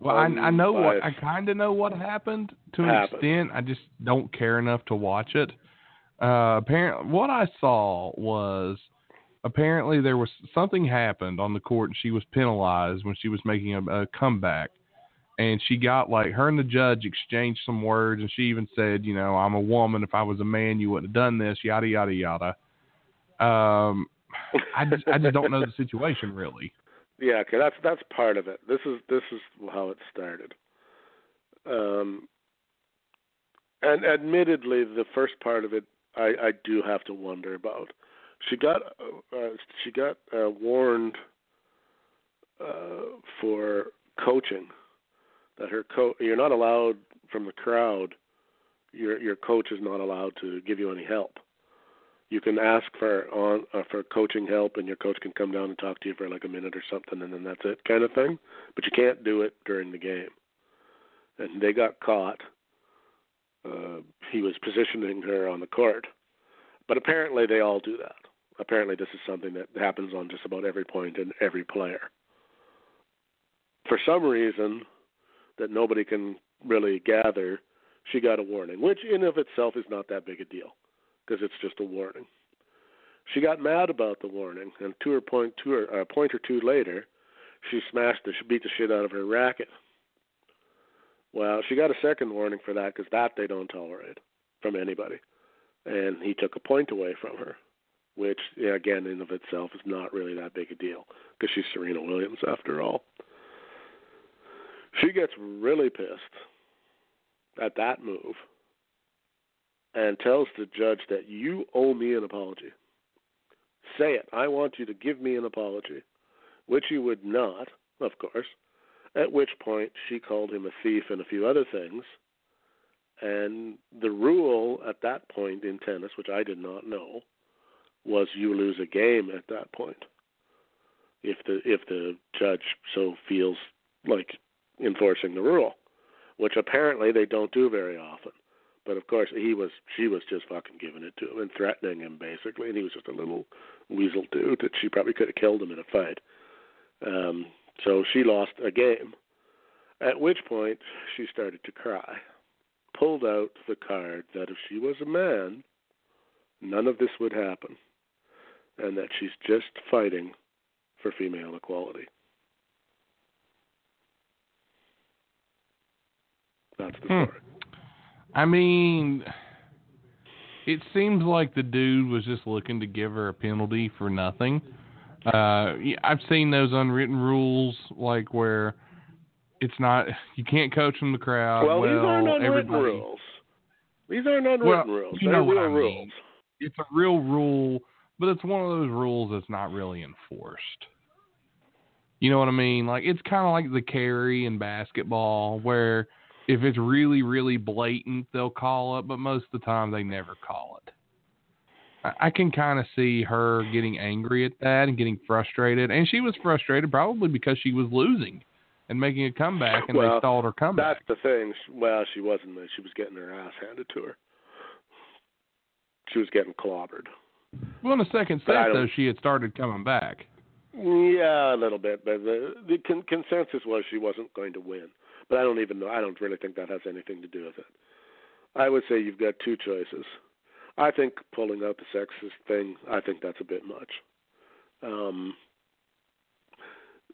Well, I, I know what I kind of know what happened to an Happened. extent. I just don't care enough to watch it. Uh, apparently, what I saw was apparently there was something happened on the court, and she was penalized when she was making a, a comeback. And she got like her and the judge exchanged some words, and she even said, "You know, I'm a woman. If I was a man, you wouldn't have done this." Yada yada yada. Um, I just, I just don't know the situation really. Yeah, okay, that's that's part of it. This is this is how it started. Um, and admittedly, the first part of it, I, I do have to wonder about. She got uh, she got uh, warned uh, for coaching that her co you're not allowed from the crowd. Your your coach is not allowed to give you any help you can ask for on uh, for coaching help and your coach can come down and talk to you for like a minute or something and then that's it kind of thing but you can't do it during the game. And they got caught uh he was positioning her on the court but apparently they all do that. Apparently this is something that happens on just about every point in every player. For some reason that nobody can really gather she got a warning which in of itself is not that big a deal because it's just a warning. She got mad about the warning, and two or point two or a point or two later, she smashed the beat the shit out of her racket. Well, she got a second warning for that because that they don't tolerate from anybody, and he took a point away from her, which again in of itself is not really that big a deal because she's Serena Williams after all. She gets really pissed at that move and tells the judge that you owe me an apology. Say it. I want you to give me an apology, which you would not, of course. At which point she called him a thief and a few other things. And the rule at that point in tennis, which I did not know, was you lose a game at that point. If the if the judge so feels like enforcing the rule, which apparently they don't do very often. But of course, he was she was just fucking giving it to him and threatening him basically, and he was just a little weasel dude that she probably could have killed him in a fight. Um, so she lost a game. At which point she started to cry, pulled out the card that if she was a man, none of this would happen, and that she's just fighting for female equality. That's the Hmm. I mean, it seems like the dude was just looking to give her a penalty for nothing. Uh, I've seen those unwritten rules, like where it's not you can't coach from the crowd. Well, these aren't unwritten everybody- rules. These aren't unwritten Well, rules. you They're know what real I mean. rules. It's a real rule, but it's one of those rules that's not really enforced. You know what I mean? Like it's kind of like the carry in basketball, where if it's really, really blatant, they'll call it, but most of the time they never call it. I, I can kind of see her getting angry at that and getting frustrated, and she was frustrated probably because she was losing and making a comeback, and Well, they stalled her comeback. That's the thing. Well, she wasn't. She was getting her ass handed to her. She was getting clobbered. Well, in the second set, though, she had started coming back. Yeah, a little bit, but the the con- consensus was she wasn't going to win. But I don't even know. I don't really think that has anything to do with it. I would say you've got two choices. I think pulling out the sexist thing. I think that's a bit much. Um,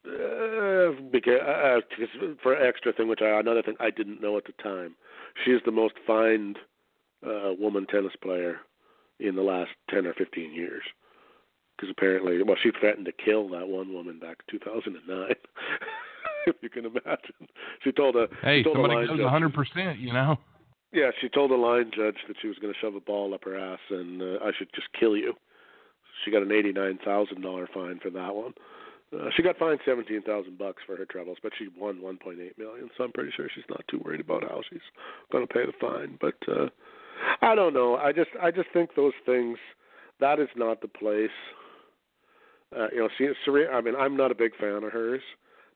uh, because uh, 'cause for extra thing, which I another thing I didn't know at the time, she is the most fined uh, woman tennis player in the last ten or fifteen years. because apparently, well, she threatened to kill that one woman back in 2009. (laughs) (laughs) if you can imagine, she told a hey, told somebody goes 100 percent, you know. Yeah, she told a line judge that she was going to shove a ball up her ass and uh, I should just kill you. She got an eighty-nine thousand dollar fine for that one. Uh, she got fined seventeen thousand bucks for her troubles, but she won one point eight million. So I'm pretty sure she's not too worried about how she's going to pay the fine. But uh, I don't know. I just I just think those things that is not the place. Uh, you know, she, Serena. I mean, I'm not a big fan of hers,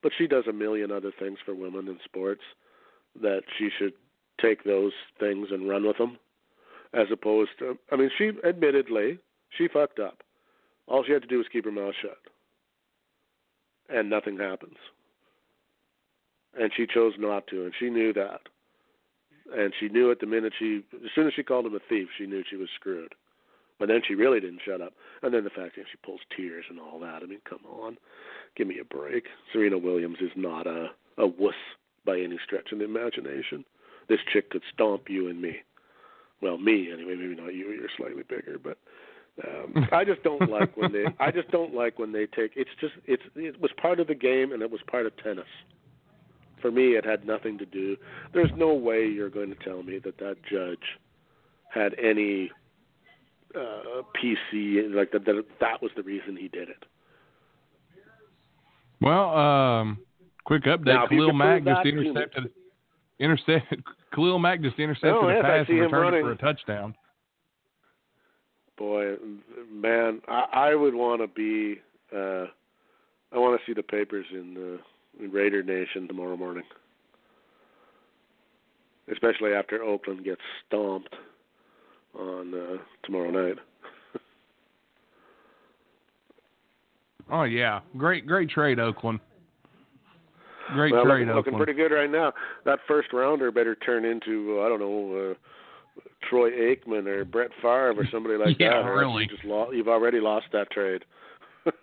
but she does a million other things for women in sports that she should take those things and run with them, as opposed to. I mean, she admittedly she fucked up. All she had to do was keep her mouth shut, and nothing happens. And she chose not to, and she knew that. And she knew it the minute she, as soon as she called him a thief, she knew she was screwed. But then she really didn't shut up. And then the fact that she pulls tears and all that. I mean, come on, give me a break. Serena Williams is not a a wuss by any stretch of the imagination. This chick could stomp you and me. Well, me anyway. Maybe not you. You're slightly bigger, but um, (laughs) I just don't like when they. I just don't like when they take. It's just. It's. It was part of the game, and it was part of tennis. For me, it had nothing to do. There's no way you're going to tell me that that judge had any uh, PC like that. That that was the reason he did it. Well, um, quick update: Now, Khalil Mack just intercepted. (laughs) Intercepted. Khalil Mack just intercepted Oh, a yes, pass and returned it for a touchdown. Boy, man, I, I would want to be. Uh, I want to see the papers in, uh, in Raider Nation tomorrow morning, especially after Oakland gets stomped on uh, tomorrow night. (laughs) Oh yeah, great, great trade, Oakland. Great well, trade, looking, looking Oakland. pretty good right now. That first rounder better turn into uh, I don't know. Uh, Troy Aikman or Brett Favre or somebody like (laughs) Yeah, that. really. You just lo- you've already lost that trade. (laughs)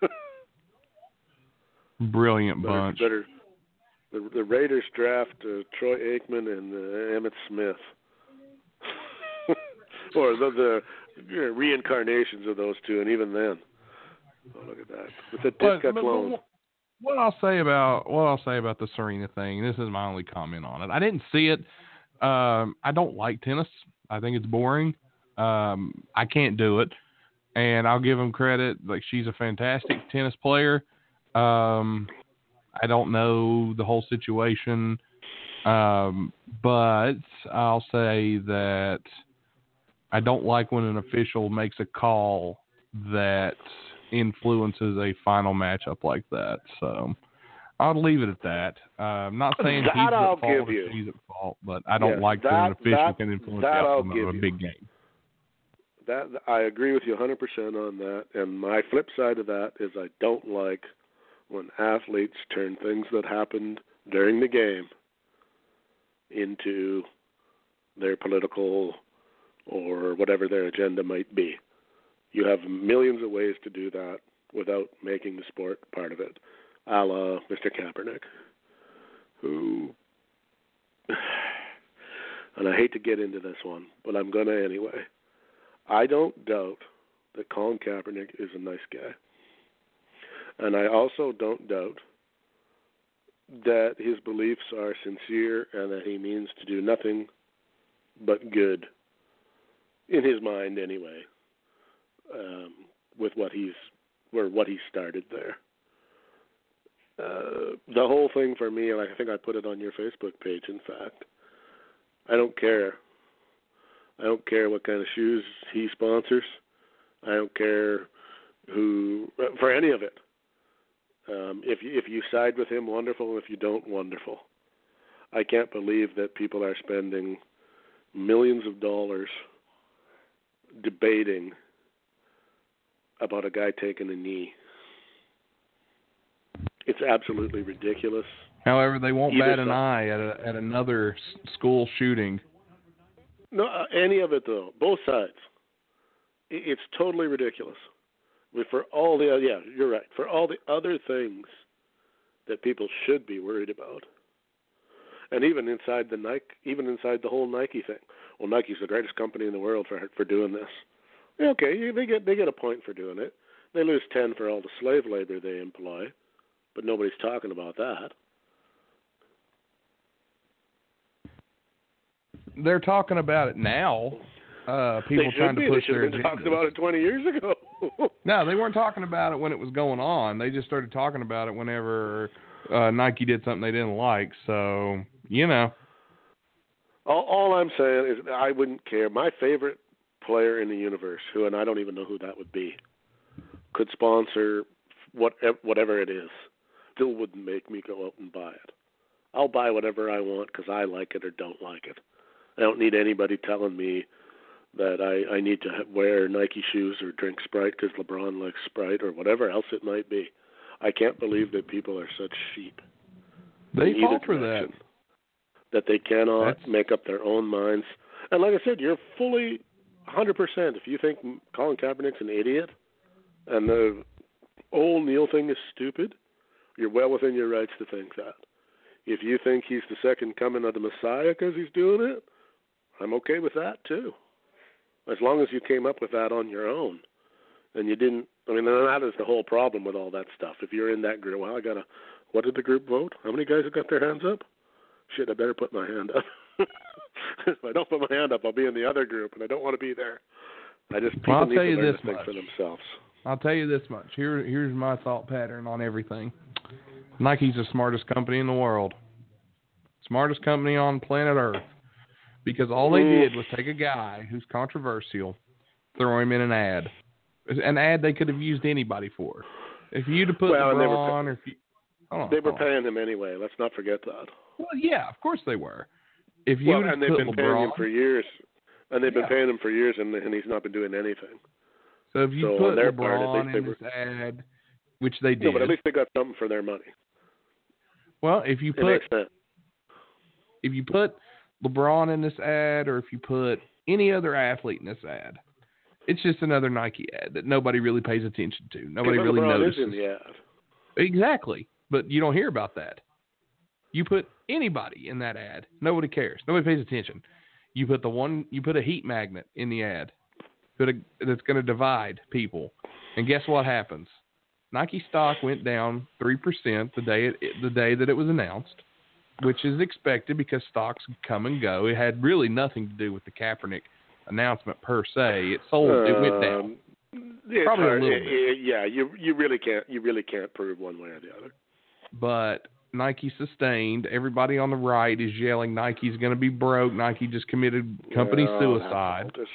Brilliant better, bunch. better the, the Raiders draft uh, Troy Aikman and uh, Emmitt Smith, or the, the reincarnations of those two, and even then, oh look at that with the But- Ditka but clone. what- what I'll say about what I'll say about the Serena thing, this is my only comment on it. I didn't see it. Um, I don't like tennis. I think it's boring. Um, I can't do it, and I'll give him credit. Like she's a fantastic tennis player. Um, I don't know the whole situation, um, but I'll say that I don't like when an official makes a call that influences a final matchup like that. So I'll leave it at that. Uh, I'm not saying That he's I'll at fault or she's at fault, but I don't Yes, like when an official that- can influence the outcome of a you. big game. That I agree with you 100% on that. And my flip side of that is I don't like when athletes turn things that happened during the game into their political or whatever their agenda might be. You have millions of ways to do that without making the sport part of it, a la Mr. Kaepernick, who, (sighs) and I hate to get into this one, but I'm going to anyway. I don't doubt that Colin Kaepernick is a nice guy. And I also don't doubt that his beliefs are sincere and that he means to do nothing but good in his mind anyway um, with what he's or what he started there uh, the whole thing for me like i think i put it on your facebook page in fact i don't care i don't care what kind of shoes he sponsors i don't care who for any of it um, if you if you side with him, wonderful. If you don't, wonderful. I can't believe that people are spending millions of dollars debating about a guy taking a knee. It's absolutely ridiculous. However, they won't Either bat an eye at a, at another school shooting. No, uh, any of it though. Both sides. It's totally ridiculous. But For all the yeah, you're right. For all the other things that people should be worried about, and even inside the Nike, even inside the whole Nike thing. Well, Nike's the greatest company in the world for for doing this. Yeah, Okay, they get they get a point for doing it. They lose ten for all the slave labor they employ, but nobody's talking about that. They're talking about it now. Uh, people trying be. to push they should their have been talking about it twenty years ago. (laughs) No, they weren't talking about it when it was going on. They just started talking about it whenever uh, Nike did something they didn't like. So you know, all, all I'm saying is I wouldn't care. My favorite player in the universe, who and I don't even know who that would be, could sponsor what whatever it is. Still wouldn't make me go out and buy it. I'll buy whatever I want because I like it or don't like it. I don't need anybody telling me that I I need to ha- wear Nike shoes or drink Sprite because LeBron likes Sprite or whatever else it might be. I can't believe that people are such sheep. they fall for that. That they cannot That's- make up their own minds. And like I said, you're fully 100%. If you think Colin Kaepernick's an idiot and the whole kneel thing is stupid, you're well within your rights to think that. If you think he's the second coming of the Messiah because he's doing it, I'm okay with that too. As long as you came up with that on your own and you didn't. I mean, and that is the whole problem with all that stuff. If you're in that group, well, I gotta. What did the group vote? How many guys have got their hands up? Shit, I better put my hand up. (laughs) if I don't put my hand up, I'll be in the other group, and I don't want to be there. I just people Well, I'll need tell to you this much. for themselves. I'll tell you this much. Here, here's my thought pattern on everything. Nike's the smartest company in the world. Smartest company on planet Earth. Because all they did was take a guy who's controversial, throw him in an ad. An ad they could have used anybody for. If you'd have put Well, and they were LeBron or if you on, They were paying him anyway. Let's not forget that. Well, yeah, of course they were. If you Well, and they've been paying him LeBron, for years, and they've been Yeah. paying him for years, and and he's not been doing anything. so if you so put their part, at LeBron least they in were- this ad, which they did, No, but at least they got something for their money. well, if you put if you put LeBron in this ad or if you put any other athlete in this ad, it's just another Nike ad that nobody really pays attention to. Nobody really LeBron notices. is in the ad. Exactly. But you don't hear about that. You put anybody in that ad, nobody cares. Nobody pays attention. You put the one you put a heat magnet in the ad. Put a, that's going to divide people. And guess what happens? Nike stock went down 3% the day it, the day that it was announced, which is expected because stocks come and go. It had really nothing to do with the Kaepernick announcement per se. It sold it went down. Um, Probably a little bit. yeah, you you really can't you really can't prove one way or the other. but Nike sustained. Everybody on the right is yelling Nike's going to be broke. Nike just committed company Well, suicide. That's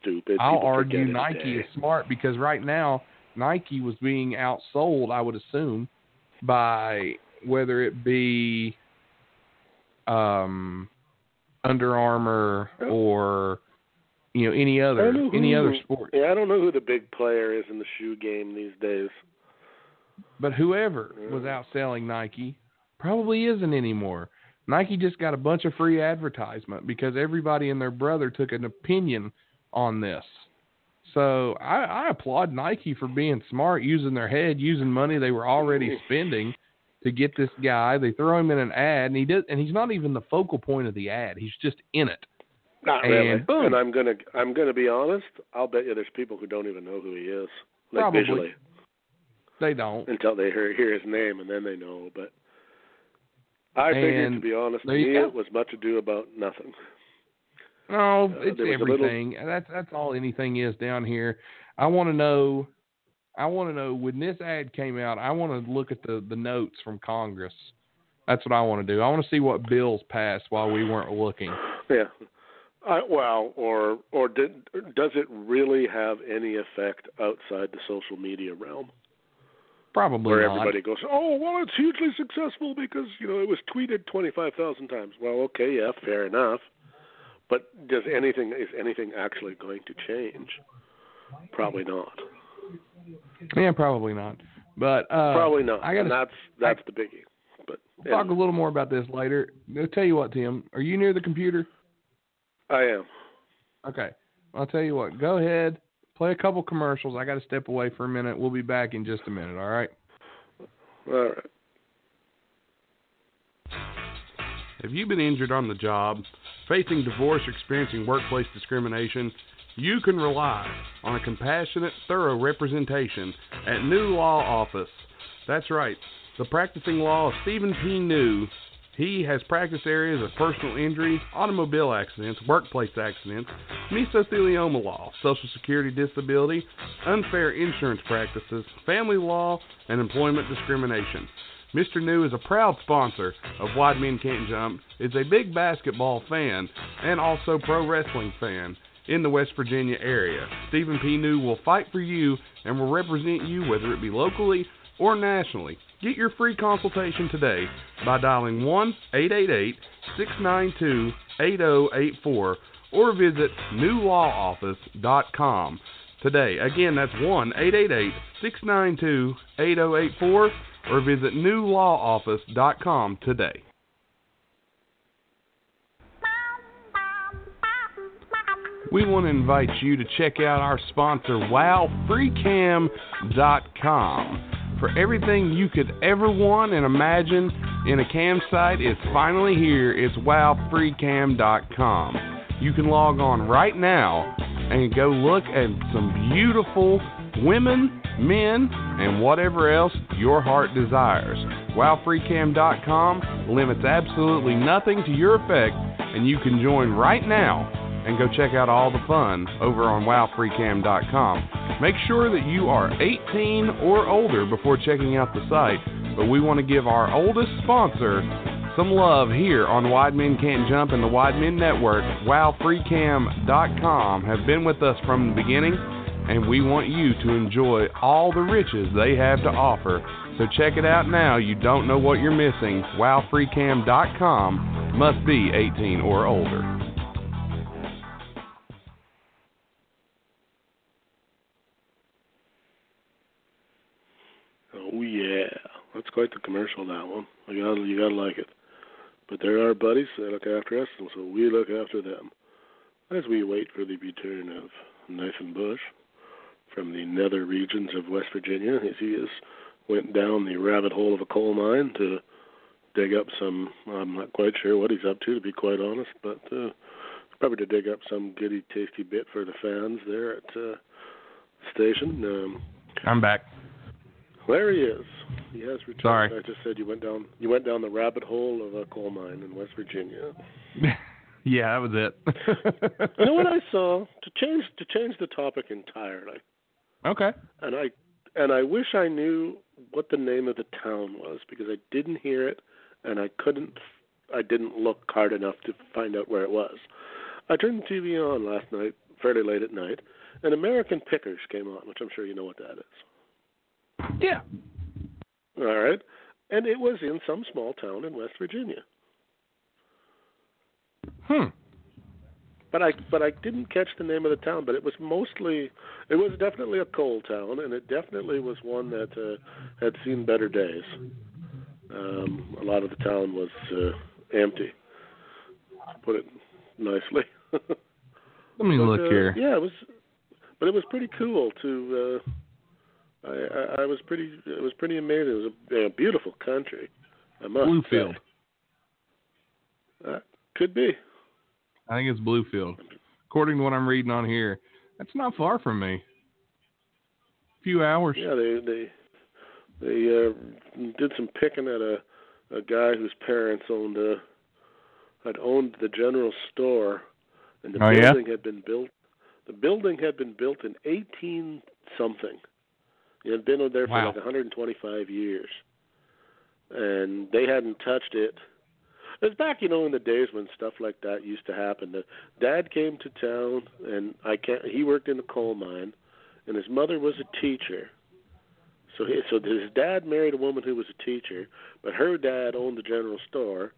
stupid. I'll People argue Nike is smart because right now Nike was being outsold, I would assume, by whether it be um, Under Armour or you know any other know any who- other sport. Yeah, I don't know who the big player is in the shoe game these days. But whoever was outselling Nike probably isn't anymore. Nike just got a bunch of free advertisement because everybody and their brother took an opinion on this. So I, I applaud Nike for being smart, using their head, using money they were already (laughs) spending to get this guy. They throw him in an ad, and he does, and he's not even the focal point of the ad. He's just in it. Not And really. boom. And I'm gonna I'm gonna be honest. I'll bet you there's people who don't even know who he is, like Probably. visually, They don't. until they hear hear his name and then they know. But I figured, to be honest, there you it was much ado about nothing. No, Uh, it's a little- everything. That's that's all anything is down here. I want to know. I want to know when this ad came out. I want to look at the the notes from Congress. That's what I want to do. I want to see what bills passed while we weren't looking. Yeah. I, well, or or did, does it really have any effect outside the social media realm, Probably where not. everybody goes, "Oh, well, it's hugely successful because you know it was tweeted twenty five thousand times." Well, okay, yeah, fair enough. But does anything is anything actually going to change? Probably not. Yeah, probably not. But uh, Probably not. I got that's that's the biggie. But talk a little more about this later. I'll tell you what, Tim. Are you near the computer? I am. Okay. I'll tell you what. Go ahead. Play a couple commercials. I got to step away for a minute. We'll be back in just a minute. All right. All right. Have you been injured on the job, facing divorce, or experiencing workplace discrimination? You can rely on a compassionate, thorough representation at New Law Office. That's right, the practicing law of Stephen P. New. He has practice areas of personal injury, automobile accidents, workplace accidents, mesothelioma law, Social Security disability, unfair insurance practices, family law, and employment discrimination. Mr. New is a proud sponsor of Wide Men Can't Jump, is a big basketball fan, and also pro wrestling fan in the West Virginia area. Stephen P. New will fight for you and will represent you whether it be locally or nationally. Get your free consultation today by dialing 1 888 692 8084 or visit newlawoffice.com today. Again, that's 1 888 692 8084 or visit newlawoffice.com today. We want to invite you to check out our sponsor, WowFreeCam.com. For everything you could ever want and imagine in a campsite, it's finally here. It's WowFreeCam.com. You can log on right now and go look at some beautiful women, men, and whatever else your heart desires. WowFreeCam.com limits absolutely nothing to your effect, and you can join right now and go check out all the fun over on WowFreeCam.com. Make sure that you are 18 or older before checking out the site, but we want to give our oldest sponsor some love here on Wide Men Can't Jump and the Wide Men Network. WowFreeCam.com have been with us from the beginning, and we want you to enjoy all the riches they have to offer. So check it out now. You don't know what you're missing. WowFreeCam.com must be 18 or older. Oh yeah, that's quite the commercial that one. You gotta you gotta like it. But they're our buddies. They look after us, and so we look after them. As we wait for the return of Nathan Bush from the nether regions of West Virginia, as he has went down the rabbit hole of a coal mine to dig up some. I'm not quite sure what he's up to, to be quite honest, but uh, probably to dig up some goody tasty bit for the fans there at uh, station. Um, I'm back. There he is. He has returned. Sorry. I just said you went down. You went down the rabbit hole of a coal mine in West Virginia. (laughs) yeah, that was it. (laughs) you know what I saw to change to change the topic entirely, okay. and I and I wish I knew what the name of the town was because I didn't hear it, and I couldn't. I didn't look hard enough to find out where it was. I turned the TV on last night, fairly late at night, and American Pickers came on, which I'm sure you know what that is. Yeah. All right. And it was in some small town in West Virginia. Hmm. But I but I didn't catch the name of the town, but it was mostly it was definitely a coal town and it definitely was one that uh, had seen better days. Um a lot of the town was uh, empty. To put it nicely. (laughs) Let me But, look uh, here. Yeah, it was but it was pretty cool to uh I, I I was pretty it was pretty amazing. It was a, a beautiful country. I must Bluefield. say. Uh, could be. I think it's Bluefield. According to what I'm reading on here, that's not far from me. A few hours. Yeah, they they they uh, did some picking at a a guy whose parents owned a had owned the general store, and the Oh, yeah? building had been built. The building had been built in eighteen something. It had been there for Wow. like 125 years, and they hadn't touched it. It was back, you know, in the days when stuff like that used to happen. The dad came to town, and I can't. He worked in a coal mine, and his mother was a teacher. So he, so his dad married a woman who was a teacher, but her dad owned the general store.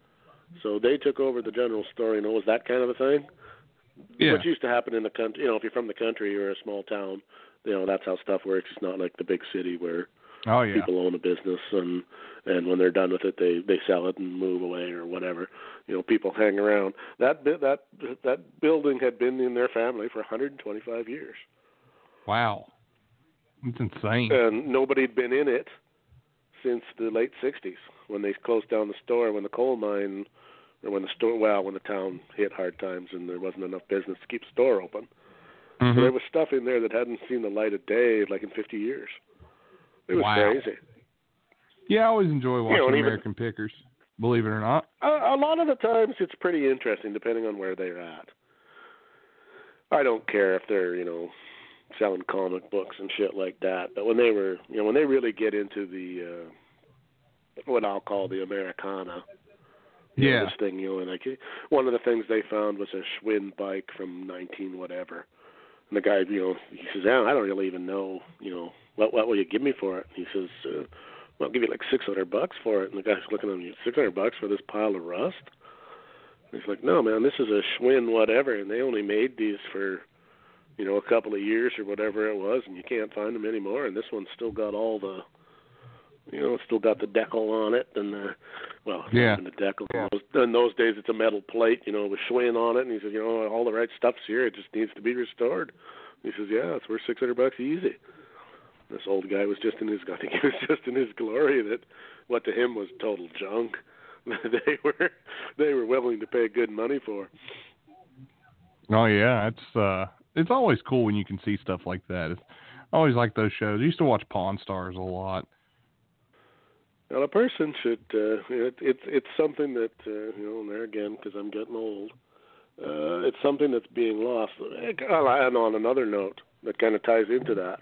So they took over the general store. You know, was that kind of a thing? Yeah. What used to happen in the country, you know, if you're from the country or a small town, you know, that's how stuff works. It's not like the big city where Oh yeah. people own a business and and when they're done with it, they they sell it and move away or whatever. You know, people hang around. That that that building had been in their family for 125 years, Wow. It's insane. and nobody had been in it since the late 60s when they closed down the store when the coal mine or when the store well when the town hit hard times and there wasn't enough business to keep the store open. Mhm. So there was stuff in there that hadn't seen the light of day like in 50 years. It was Wow. crazy. Yeah, I always enjoy watching and even- American Pickers. Believe it or not. A, a lot of the times it's pretty interesting depending on where they're at. I don't care if they're, you know, selling comic books and shit like that, but when they were, you know, when they really get into the uh what I'll call the Americana, you know, Yeah. this thing, you know, and like one of the things they found was a Schwinn bike from 19 whatever. And the guy, you know, he says, "Yeah, I don't really even know, you know, what what will you give me for it?" And he says, uh, "Well, I'll give you like 600 bucks for it." And the guy's looking at him, "600 bucks for this pile of rust?" And he's like, "No, man, this is a Schwinn whatever, and they only made these for, you know, a couple of years or whatever it was, and you can't find them anymore. And this one's still got all the." You know, it's still got the decal on it, and the well, Yeah. even the decal. In those- In those days, it's a metal plate, you know, with Schwinn on it. And he says, you know, all the right stuff's here. It just needs to be restored. He says, yeah, it's worth six hundred bucks easy. This old guy was just in his, (laughs) I think he was just in his glory that what to him was total junk. (laughs) they were, they were willing to pay good money for. Oh yeah, it's uh it's always cool when you can see stuff like that. It's, I always like those shows. I used to watch Pawn Stars a lot. Now, a person should. Uh, it, it's it's something that uh, you know. And there again, because I'm getting old, uh, it's something that's being lost. And on another note, that kind of ties into that.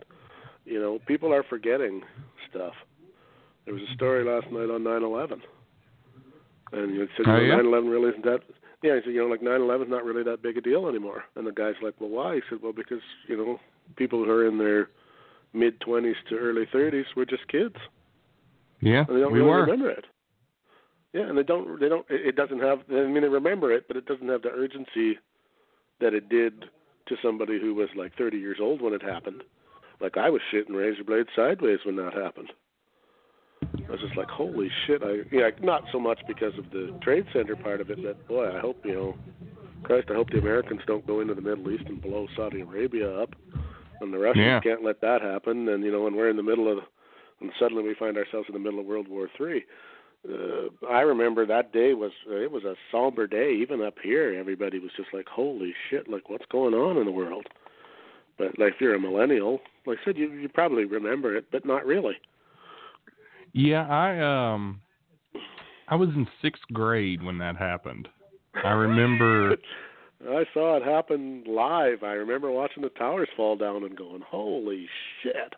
You know, people are forgetting stuff. There was a story last night on 9/11, and you said, Oh, you know, yeah? 9/11 really isn't that. Yeah, he said, you know, like 9/11 is not really that big a deal anymore. And the guy's like, well, why? He said, well, because you know, people who are in their mid 20s to early 30s were just kids Yeah, and they don't we really were. remember it. Yeah, and they don't. They don't. It doesn't have. I mean, they remember it, but it doesn't have the urgency that it did to somebody who was like 30 years old when it happened. Like I was shitting razor blades sideways when that happened. I was just like, holy shit! I yeah, not so much because of the trade center part of it, but boy, I hope you know, Christ, I hope the Americans don't go into the Middle East and blow Saudi Arabia up, and the Russians Yeah. can't let that happen. And you know, when we're in the middle of, and suddenly we find ourselves in the middle of World War Three. Uh, I remember that day was uh, it was a somber day. Even up here, everybody was just like, "Holy shit! Like, what's going on in the world?" But like, if you're a millennial, like I said, you you probably remember it, but not really. Yeah, I um I was in sixth grade when that happened. I remember (laughs) I saw it happen live. I remember watching the towers fall down and going, "Holy shit!"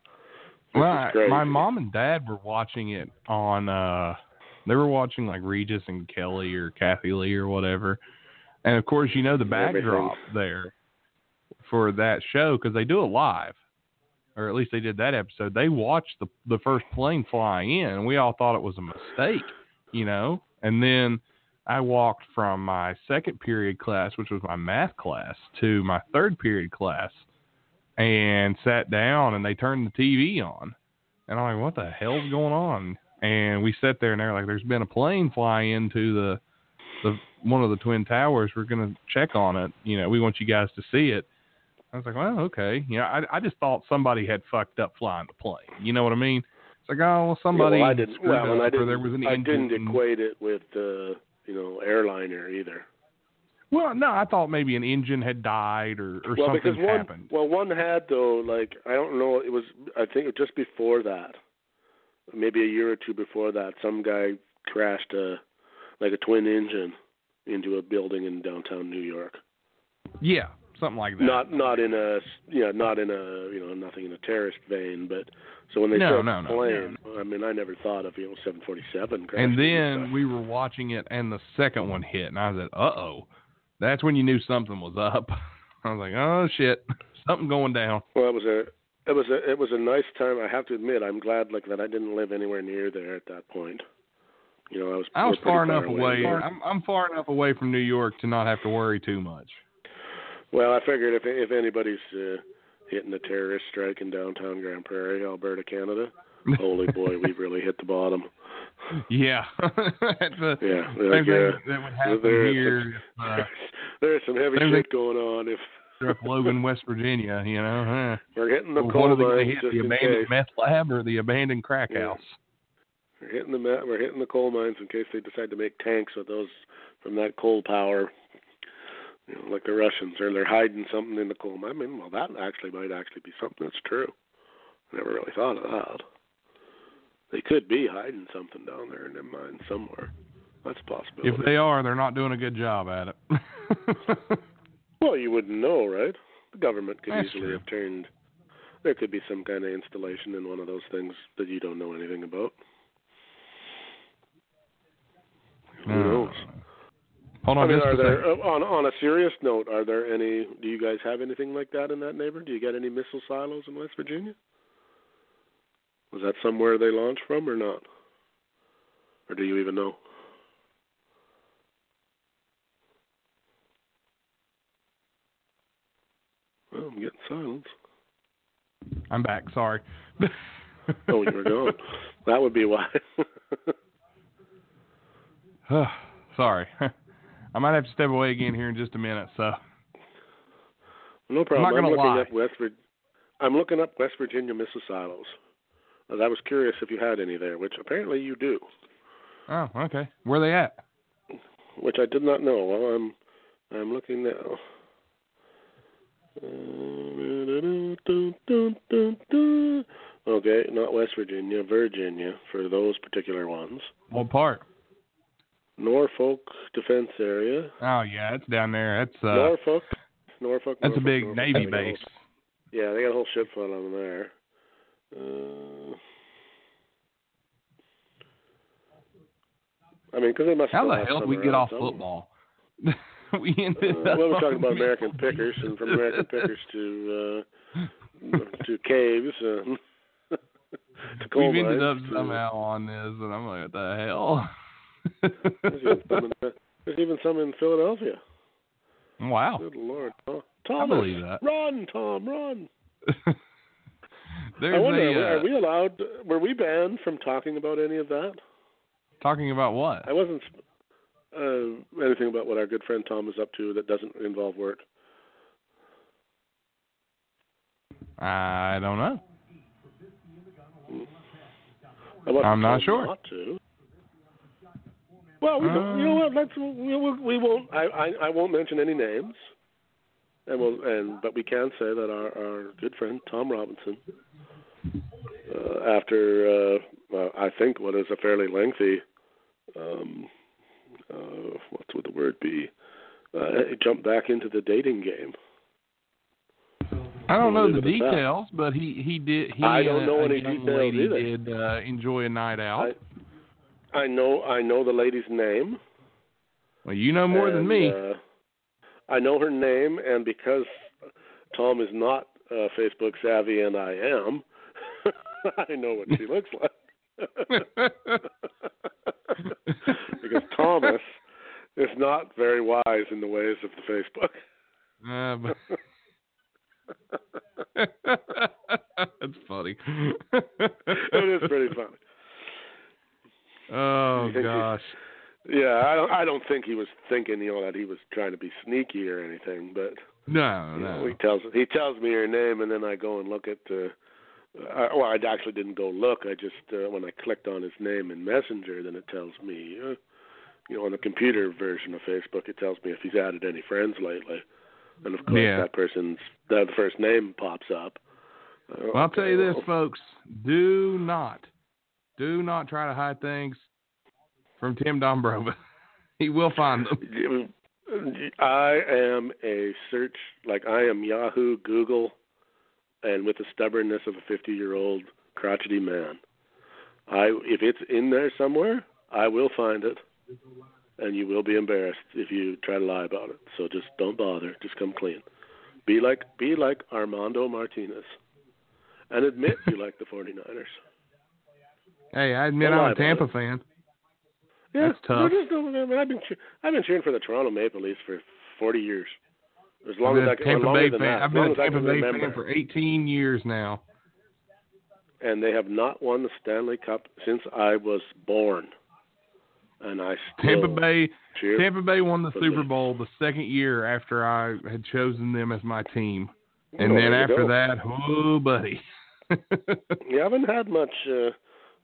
This well, is I- crazy. my mom and dad were watching it on uh they were watching like Regis and Kelly or Kathie Lee or whatever. And of course, you know the backdrop there for that show because they do it live, or at least they did that episode. They watched the the first plane fly in, and we all thought it was a mistake, you know. And then I walked from my second period class, which was my math class, to my third period class, and sat down, and they turned the TV on, and I'm like, "What the hell's going on?" And we sat there, and they're like, "There's been a plane fly into the the one of the twin towers. We're gonna check on it. You know, we want you guys to see it." I was like, "Well, okay." You know, I I just thought somebody had fucked up flying the plane. You know what I mean? It's like, oh, well, somebody yeah, well, I didn't. Well, I didn't. there was an I didn't equate it with uh, you know airliner either. Well, no, I thought maybe an engine had died or or well, something one, happened. well, one had though. Like I don't know. It was I think it was just before that, maybe a year or two before that. Some guy crashed a like a twin engine into a building in downtown New York. yeah, something like that. Not not in a yeah not in a you know nothing in a terrorist vein, but so when they No, saw no, the no, plane, I mean I never thought of you know 747. and then we were watching it, and the second one hit, and I was like, "Uh oh," that's when you knew something was up. (laughs) I was like, "Oh shit, something going down." Well, it was a it was a it was a nice time. I have to admit, I'm glad like that I didn't live anywhere near there at that point. You know, I was I was we're far enough away. away. I'm I'm far enough away from New York to not have to worry too much. Well, I figured if if anybody's uh, hitting a terrorist strike in downtown Grande Prairie, Alberta, Canada, (laughs) holy boy, we've really hit the bottom. Yeah, (laughs) That's a, Yeah, like, thing uh, that would happen there- here (laughs) uh, there's some heavy shit going on. If if Logan, West Virginia. You know, huh? we're hitting the Well, coal mines. The abandoned case. meth lab or the abandoned crack yeah. house? We're hitting the we're hitting the coal mines in case they decide to make tanks with those from that coal power. You know, like the Russians, or they're hiding something in the coal mine. I mean, well, that actually might actually be something that's true. I never really thought of that. They could be hiding something down there in their mine somewhere. That's a possibility. If they are, they're not doing a good job at it. (laughs) well, you wouldn't know, right? The government could That's easily true. have turned. There could be some kind of installation in one of those things that you don't know anything about. Who knows? Hold I on mean, just are a there second. uh, on on a serious note? Are there any? Do you guys have anything like that in that neighborhood? Do you get any missile silos in West Virginia? Was that somewhere they launched from, or not? Or do you even know? Well, I'm getting silence. I'm back. Sorry. Oh, you were gone. (laughs) that would be why. (sighs) Sorry. (laughs) I might have to step away again here in just a minute. So no problem. I'm not gonna looking lie. up West Vir- I'm looking up West Virginia missile silos. Uh, I was curious if you had any there, which apparently you do. oh, okay. Where are they at? which I did not know. Well, I'm I'm looking now. Okay, not West Virginia, Virginia for those particular ones. What part? Norfolk Defense Area. Oh yeah, it's down there. That's uh, Norfolk. Norfolk. that's a big Norfolk. Navy They got a base. Yeah, they got a whole shit full of them there. Uh, I mean, because they must. How the hell did we get off somewhere. football? (laughs) we ended Uh, up. well, we're talking about American (laughs) pickers, and from. American pickers to uh, to caves, uh, (laughs) to coal We've ended up to- somehow on this, and I'm like, what the hell? There's even, some in, there's even some in Philadelphia. wow. Good lord, Thomas, believe that. run, Tom, run! There's I wonder, a, are, we, uh, are we allowed? Were we banned from talking about any of that? talking about what? I wasn't uh, anything about what our good friend Tom is up to that doesn't involve work. I don't know. I'm not sure. Not. Well, we you know what? Let's we, we, we won't. I, I I won't mention any names. And we'll and but we can say that our our good friend Tom Robinson, uh, after uh, uh, I think what is a fairly lengthy, um, uh, what would the word be? Uh, he jumped back into the dating game. I don't know the at that. details, but he he did. He I don't know a any details either. did uh, enjoy a night out. I know I know the lady's name. well, you know more than me. Uh, I know her name, and because Tom is not uh, Facebook savvy, and I am, (laughs) I know what she looks like. (laughs) because Thomas is not very wise in the ways of the Facebook. But (laughs) That's funny. it is pretty funny. Oh gosh. Yeah, I don't. I don't think he was thinking, you know, that he was trying to be sneaky or anything. But No, you know, no. he tells he tells me her name, and then I go and look at. Uh, uh, well, I actually didn't go look. I just uh, when I clicked on his name in Messenger, then it tells me, uh, you know, on the computer version of Facebook, it tells me if he's added any friends lately, and of course Yeah. that person's that the first name pops up. Uh, Well, I'll tell you this, well, folks. Do not, do not try to hide things from Tim Dombrova. (laughs) he will find them. I am a search like I am Yahoo, Google, and with the stubbornness of a fifty-year-old crotchety man, I if it's in there somewhere, I will find it, and you will be embarrassed if you try to lie about it. So just don't bother. Just come clean. Be like be like Armando Martinez, and admit you like the 49ers. Hey, I admit Don't I'm a Tampa it. fan. Yeah, That's tough. no, just I mean, I've been I've been cheering for the Toronto Maple Leafs for 40 years. As long I've as been I a can, Tampa Bay fan. that. I've been a Tampa Bay remember. fan for 18 years now. and they have not won the Stanley Cup since I was born. And I still Tampa Bay. Tampa Bay won the Super Bowl the second year after I had chosen them as my team, and Oh, then after that, oh buddy. (laughs) You haven't had much uh,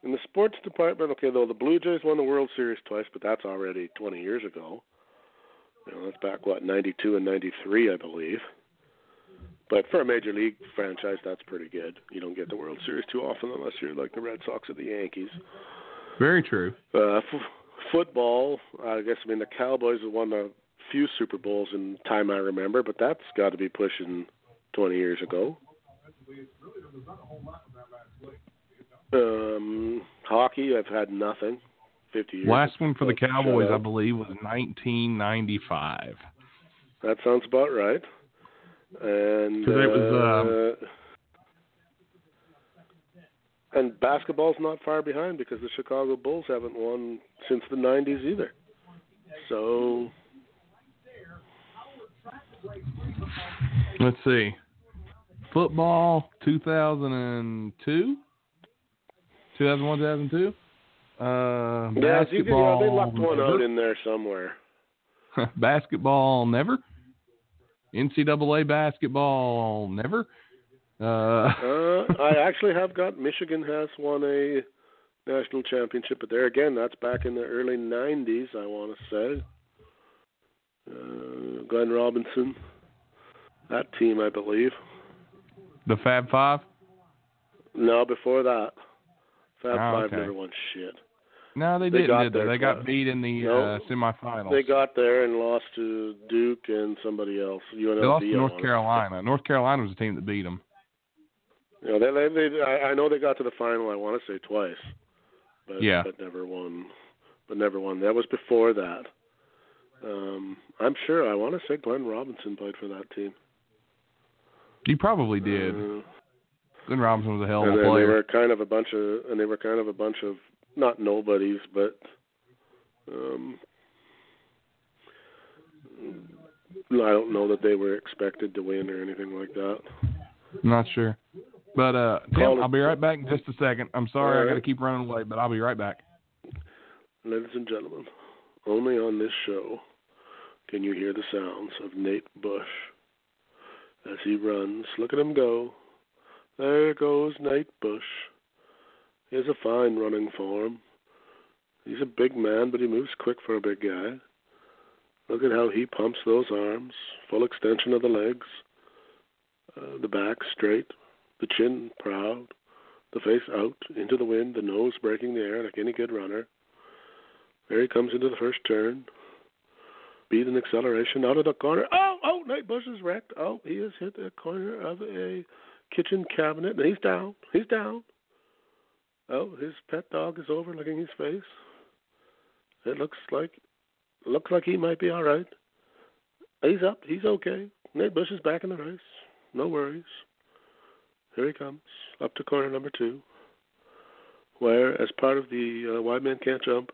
in the sports department. Okay, though the Blue Jays won the World Series twice, but that's already 20 years ago. You know, that's back what '92 and '93, I believe. But for a major league franchise, that's pretty good. You don't get the World Series too often unless you're like the Red Sox or the Yankees. Very true. Uh, f- football, I guess. I mean, the Cowboys have won a few Super Bowls in time I remember, but that's got to be pushing 20 years ago. Um, hockey, I've had nothing. 50 years. Last one for the Cowboys, I believe, was 1995. That sounds about right. And 'Cause it was, um, uh, and basketball's not far behind because the Chicago Bulls haven't won since the '90s either. So Let's see. Football, 2002? 2001, 2002? Uh, yeah, you could, you know, basketball, they lucked one out in there somewhere. (laughs) basketball, never. NCAA basketball, never. Uh, Uh, (laughs) I actually have got Michigan has won a national championship, but there again, that's back in the early '90s. I want to say. Uh, Glenn Robinson, that team, I believe. the Fab Five? No, before that, Fab Oh, Five okay. never won shit. No, they, They didn't, did they? They got beat in the No. uh, semifinals. They got there and lost to Duke and somebody else. UNLV. They lost to North Carolina. North Carolina was the team that beat them. You know, they, they, they, I, I know they got to the final. I want to say twice, but Yeah. but never won. But never won. That was before that. Um, I'm sure. I want to say Glenn Robinson played for that team. He probably did. Uh, Glenn Robinson was a hell of a then they were kind of a bunch of, and they were kind of a bunch of not nobodies, but um, I don't know that they were expected to win or anything like that. I'm not sure. But uh Tim, I'll be right back in just a second. I'm sorry All I gotta keep running away, but I'll be right back. Ladies and gentlemen, only on this show can you hear the sounds of Nate Bush as he runs. Look at him go. There goes Nate Bush. He has a fine running form. He's a big man, but he moves quick for a big guy. Look at how he pumps those arms, full extension of the legs, uh, the back straight, the chin proud, the face out into the wind, the nose breaking the air like any good runner. There he comes into the first turn. Beat an acceleration out of the corner. Oh, oh, Nate Bush is wrecked. Oh, he has hit the corner of a kitchen cabinet, and he's down. He's down. Oh, his pet dog is over licking his face. It looks like looks like he might be all right. He's up. He's okay. Nate Bush is back in the race. No worries. Here he comes up to corner number two, where as part of the uh, Wide Man Can't Jump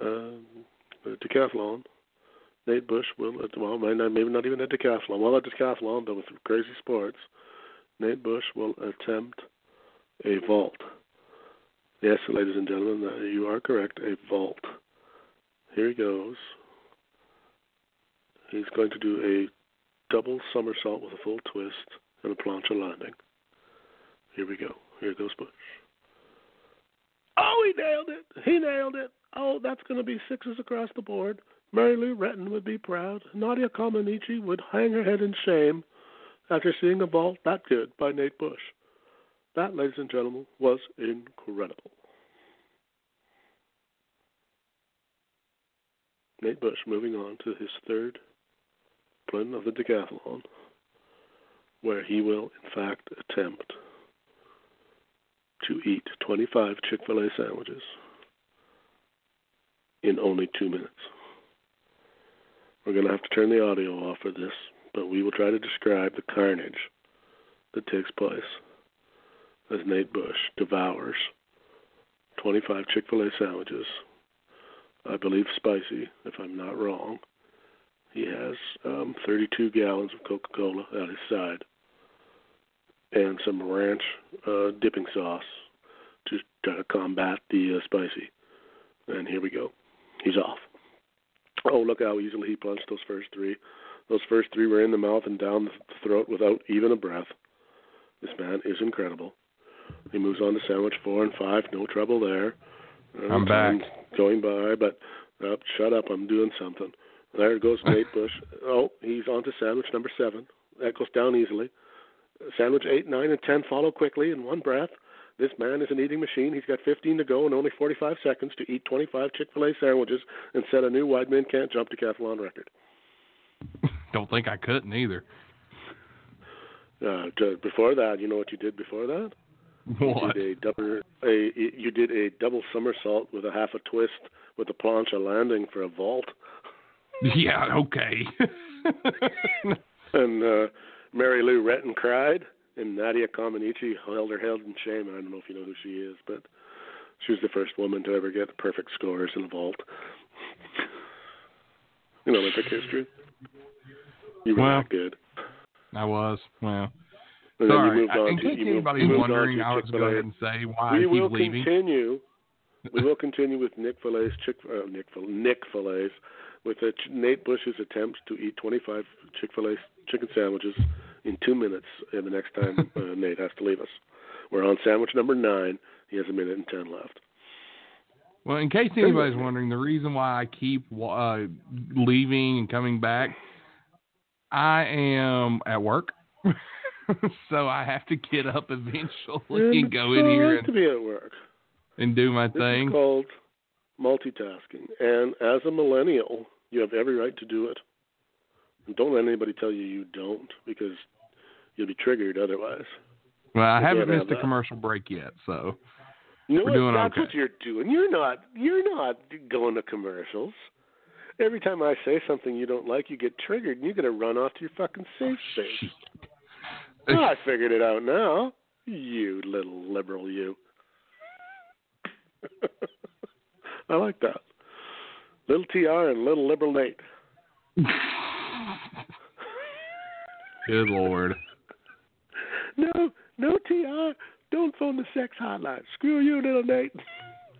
uh, decathlon, Nate Bush will, well, maybe not, maybe not even a decathlon, well, a decathlon, but with crazy sports, Nate Bush will attempt a vault. Yes, ladies and gentlemen, uh, you are correct, a vault. Here he goes. He's going to do a double somersault with a full twist and a plancha landing. Here we go. Here goes Bush. Oh, he nailed it! He nailed it! Oh, that's going to be sixes across the board. Mary Lou Retton would be proud. Nadia Comaneci would hang her head in shame after seeing a vault that good by Nate Bush. That, ladies and gentlemen, was incredible. Nate Bush moving on to his third plane of the decathlon, where he will, in fact, attempt to eat 25 Chick fil A sandwiches in only two minutes. We're going to have to turn the audio off for this, but we will try to describe the carnage that takes place as Nate Bush devours 25 Chick fil A sandwiches. I believe spicy, if I'm not wrong. He has um, 32 gallons of Coca Cola at his side and some ranch uh, dipping sauce to try to combat the uh, spicy. And here we go. He's off. Oh, look how easily he punched those first three. Those first three were in the mouth and down the throat without even a breath. This man is incredible. He moves on to sandwich four and five. No trouble there. Uh, I'm back. Going by, but uh, shut up. I'm doing something. There goes Nate Bush. (laughs) Oh, he's on to sandwich number seven. That goes down easily. Sandwich eight, nine, and ten follow quickly in one breath. This man is an eating machine. He's got 15 to go and only 45 seconds to eat 25 Chick fil A sandwiches and set a new wide men can't jump decathlon record. (laughs) Don't think I couldn't either. Uh, before that, you know what you did before that? (laughs) What? You did a double a you did a double somersault with a half a twist with a plancha landing for a vault. Yeah, okay. And uh, Mary Lou Retton cried, and Nadia Comaneci held her head in shame. I don't know if you know who she is, but she was the first woman to ever get perfect scores in a vault in Olympic history. You were Well, that good. I was. Well, And then sorry. moved I- on in case anybody's wondering, to I was Chick-fil-A. going to say why we will leaving. continue. (laughs) We will continue with Nick Fillets, Chick, uh, Nick Nick Fillets, with uh, Ch- Nate Bush's attempts to eat 25 Chick Fil A chicken sandwiches in two minutes. Uh, the next time (laughs) uh, Nate has to leave us, we're on sandwich number nine. He has a minute and ten left. Well, in case anybody's wondering, the reason why I keep uh, leaving and coming back, I am at work, (laughs) (laughs) so I have to get up eventually and go in here right to and, be at work. and do my This thing. is called multitasking, and as a millennial, you have every right to do it. And don't let anybody tell you you don't, because you'll be triggered otherwise. Well, I You haven't can't have missed a commercial break yet, so You know We're what? doing That's okay. what you're doing. You're not. You're not going to commercials. Every time I say something you don't like, you get triggered, and you're gonna run off to your fucking safe space. I (laughs) figured it out now. You little liberal, you. (laughs) I like that. Little TR and little liberal Nate. (laughs) good lord. No, no TR. Don't phone the sex hotline. Screw you, little Nate.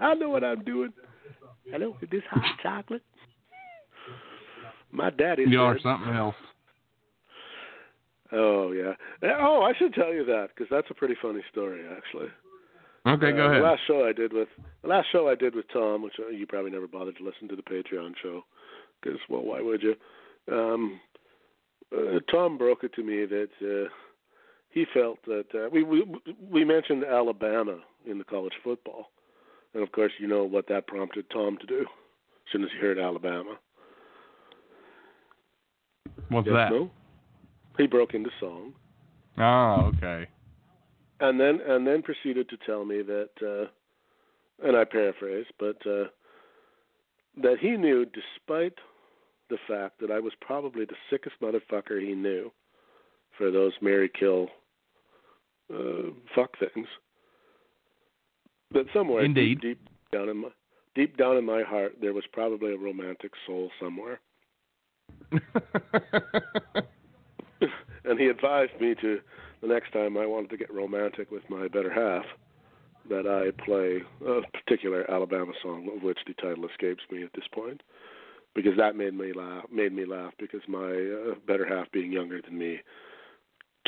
I know what I'm doing. Hello, is this hot chocolate? My daddy You are something else. Oh yeah. Oh, I should tell you that because that's a pretty funny story actually. Okay, go Uh, ahead. The last show I did with the last show I did with Tom, which uh, you probably never bothered to listen to the Patreon show, because well, why would you? Um, uh, Tom broke it to me that uh, he felt that uh, we, we we mentioned Alabama in the college football, and of course you know what that prompted Tom to do as soon as he heard Alabama. What's Yes, that? No? He broke into song. Oh, okay. and then and then proceeded to tell me that uh and I paraphrase, but uh that he knew despite the fact that I was probably the sickest motherfucker he knew for those Mary Kill uh fuck things. That somewhere Indeed. deep, deep down in my deep down in my heart there was probably a romantic soul somewhere. (laughs) and he advised me to the next time I wanted to get romantic with my better half that I play a particular Alabama song of which the title escapes me at this point because that made me laugh made me laugh because my uh, better half being younger than me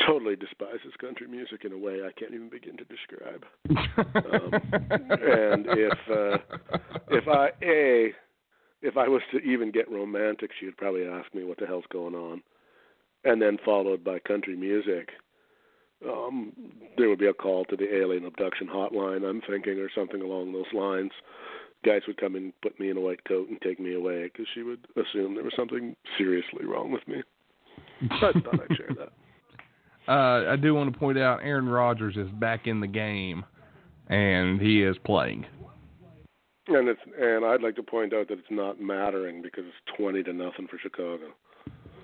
totally despises country music in a way I can't even begin to describe. Um, and if uh, if I a if I was to even get romantic, she would probably ask me what the hell's going on, and then followed by country music. Um, there would be a call to the alien abduction hotline. I'm thinking, or something along those lines. Guys would come and put me in a white coat and take me away because she would assume there was something seriously wrong with me. I thought I'd share that. (laughs) Uh, I do want to point out Aaron Rodgers is back in the game, and he is playing. And it's and I'd like to point out that it's not mattering because it's twenty to nothing for Chicago.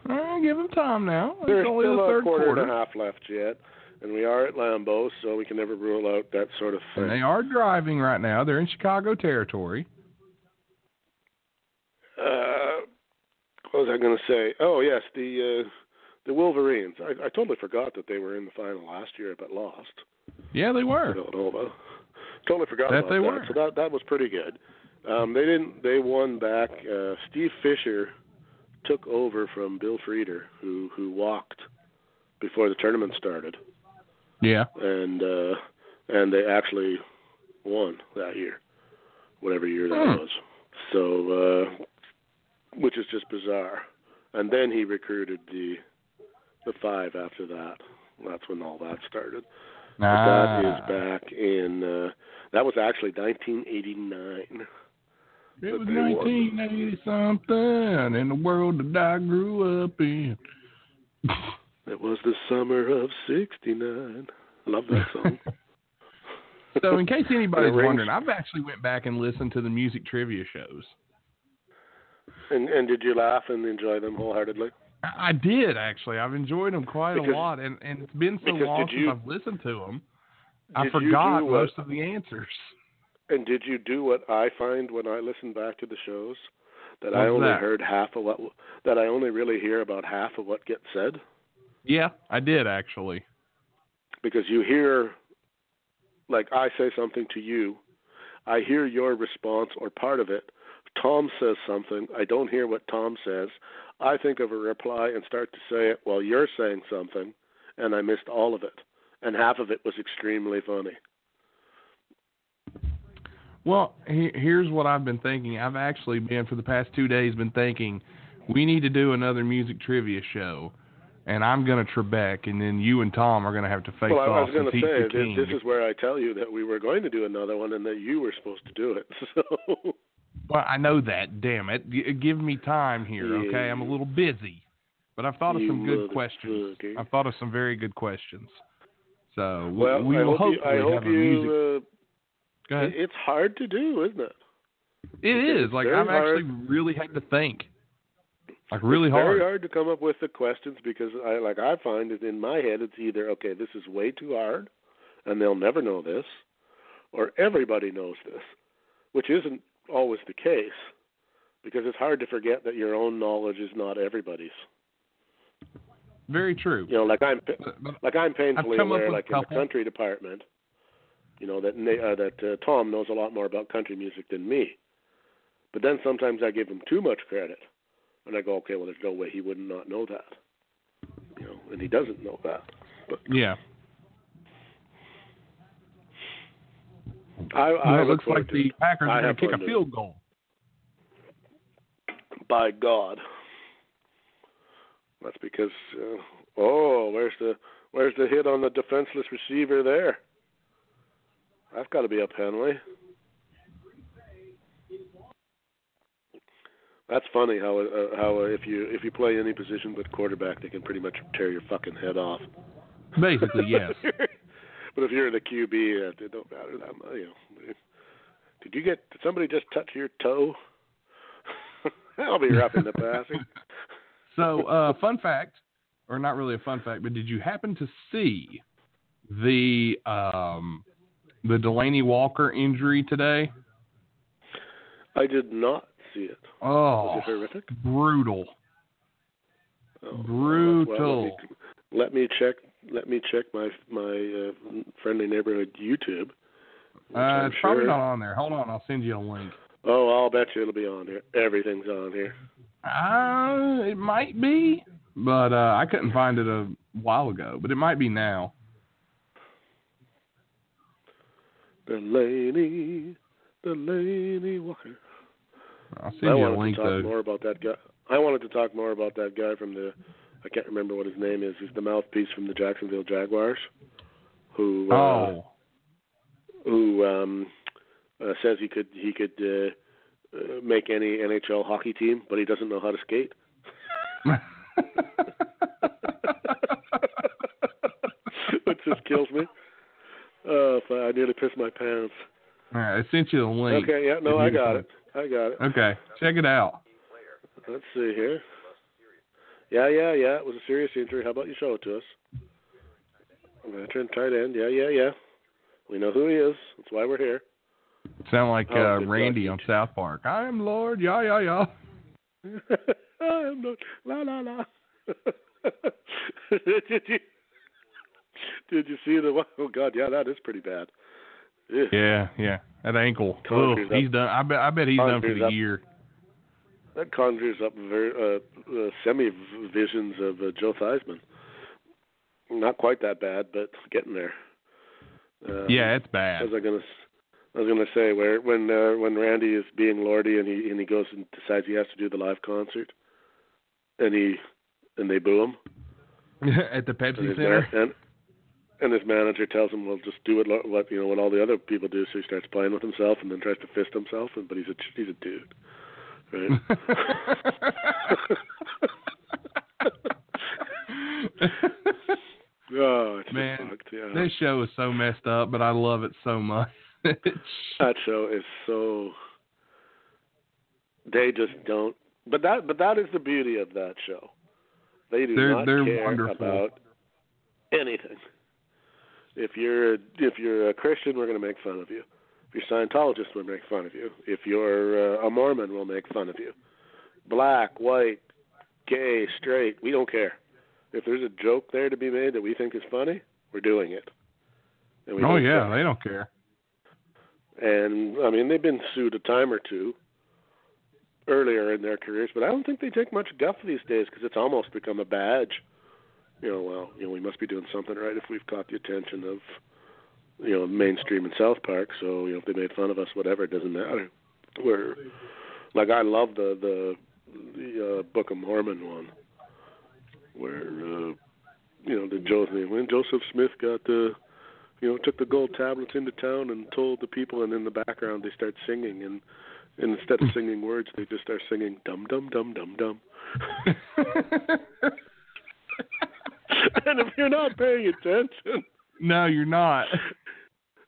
Give him time now. It's There's only still the a third quarter, quarter. and a half left yet, and we are at Lambeau, so we can never rule out that sort of And they are driving right now. They're in Chicago territory. Uh, what was I going to say? Oh yes, the uh, the Wolverines. I, I totally forgot that they were in the final last year, but lost Yeah, they were. Villanova. Totally forgot That about they that. were. So that that was pretty good. Um, they didn't. They won back. Uh, Steve Fisher took over from Bill Frieder, who who walked before the tournament started. Yeah. and uh and they actually won that year, whatever year that Hmm. was. So uh which is just bizarre. And then he recruited the the five after that. That's when all that started. But that is Ah. back in uh that was actually 1989. It was 1980 something in the world that I grew up in. (laughs) It was the summer of '69. Love that song. (laughs) (laughs) so, in case anybody's And it rings- wondering, I've actually went back and listened to the music trivia shows. and and did you laugh and enjoy them wholeheartedly? I I did actually. I've enjoyed them quite Because- a lot, and and it's been so long you- since I've listened to them. I forgot do most of the answers. And did you do what I find when I listen back to the shows? That I only that? heard half of what that I only really hear about half of what gets said Yeah, I did actually. because you hear like I say something to you, I hear your response or part of it. Tom says something, I don't hear what Tom says. I think of a reply and start to say it while you're saying something and I missed all of it. And half of it was extremely funny. Well, he, here's what I've been thinking. I've actually been for the past two days been thinking we need to do another music trivia show, and I'm gonna Trebek, and then you and Tom are gonna have to face well, I, I off was going to say this, this is where I tell you that we were going to do another one and that you were supposed to do it. (laughs) So Well, I know that. Damn it! Give me time here, okay? I'm a little busy, but I've thought of You some good questions. I've thought of some very good questions. So we, well, we I will hope you, hopefully I hope have a music. you. Go ahead. it's hard to do, isn't it? It it's is like I've hard. actually really had to think, like really it's hard. Very hard to come up with the questions because I like I find it in my head it's either okay this is way too hard, and they'll never know this, or everybody knows this, which isn't always the case, because it's hard to forget that your own knowledge is not everybody's. Very true. You know, like I'm like I'm painfully aware, like in the country department, you know that uh, that uh, Tom knows a lot more about country music than me. But then sometimes I give him too much credit, and I go, okay, well, there's no way he would not know that, you know, and he doesn't know that. But yeah. I, Well, I it look looks like the it. Packers are going to kick a field goal. By God, that's because uh, oh, where's the where's the hit on the defenseless receiver there? That's got to be up Henley. That's funny how uh, how uh, if you if you play any position but quarterback, they can pretty much tear your fucking head off. Basically, (laughs) yes. but if you're in the QB, it don't matter that much. You know. Did you get? Did somebody just touch your toe? (laughs) I'll be roughing the passing. (laughs) So, uh, fun fact, or not really a fun fact, but did you happen to see the um, the Delanie Walker injury today? I did not see it. Oh, it horrific? brutal. Oh, Brutal. Well, let, me, let me check. Let me check my my uh, friendly neighborhood YouTube. Uh, it's probably not on there. Hold on, I'll send you a link. Oh, I'll bet you it'll be on here. Everything's on here. Uh, it might be, but uh, I couldn't find it a while ago. But it might be now. Delanie, Delanie Walker. I'll I send you a wanted link to talk though. more about that guy. I wanted to talk more about that guy from the. I can't remember what his name is. He's the mouthpiece from the Jacksonville Jaguars, who uh, Oh, who um, uh, says he could he could uh, uh, make any NHL hockey team, but he doesn't know how to skate. (laughs) (laughs) Which just kills me. Uh, I nearly pissed my pants. All right, I sent you the link. Okay, yeah, no, I got can- it. I got it. Okay, check it out. Let's see here. Yeah, yeah, yeah. It was a serious injury. How about you show it to us? Veteran tight end. Yeah, yeah, yeah. We know who he is. That's why we're here. Sound like Oh, uh, Randy on South Park. I am Lorde. Yeah, yeah, yeah. I am Lorde. La la la. (laughs) (laughs) did you? See the? Oh God, yeah, that is pretty bad. Yeah, yeah. That ankle. Conjures Ugh, he's done. I bet. I bet he's done for the up- year. That conjures up very uh, uh, semi visions of uh, Joe Theismann. Not quite that bad, but getting there. Um, Yeah, it's bad. Was I gonna? I was gonna say where when uh, when Randy is being Lordy and he and he goes and decides he has to do the live concert, and he and they boo him. (laughs) At the Pepsi his, Center. and, and his manager tells him, "Well, just do what what you know what all the other people do." So he starts playing with himself and then tries to fist himself. And but he's a he's a dude, right? (laughs) oh, Man, fucked, yeah. this show is so messed up, but I love it so much. (laughs) That show is so. They just don't. But that but that is the beauty of that show. They do They're- not they're care wonderful. about anything. If you're a, if you're a Christian, we're going to make fun of you. If you're Scientologist, we'll make fun of you. If you're uh, a Mormon, we'll make fun of you. Black, white, gay, straight, we don't care. If there's a joke there to be made that we think is funny, we're doing it. And we oh yeah, care. they don't care. And I mean, they've been sued a time or two earlier in their careers, but I don't think they take much guff these days because it's almost become a badge. You know, well, you know, we must be doing something right if we've caught the attention of, you know, mainstream and South Park. So you know, if they made fun of us, whatever, it doesn't matter. We're like I love the the the uh, Book of Mormon one, where uh, you know the Joseph when Joseph Smith got the you know, took the gold tablets into town and told the people, and in the background they start singing, and, and instead of singing words, they just start singing dum dum dum dum dum. (laughs) (laughs) and if you're not paying attention, no, you're not.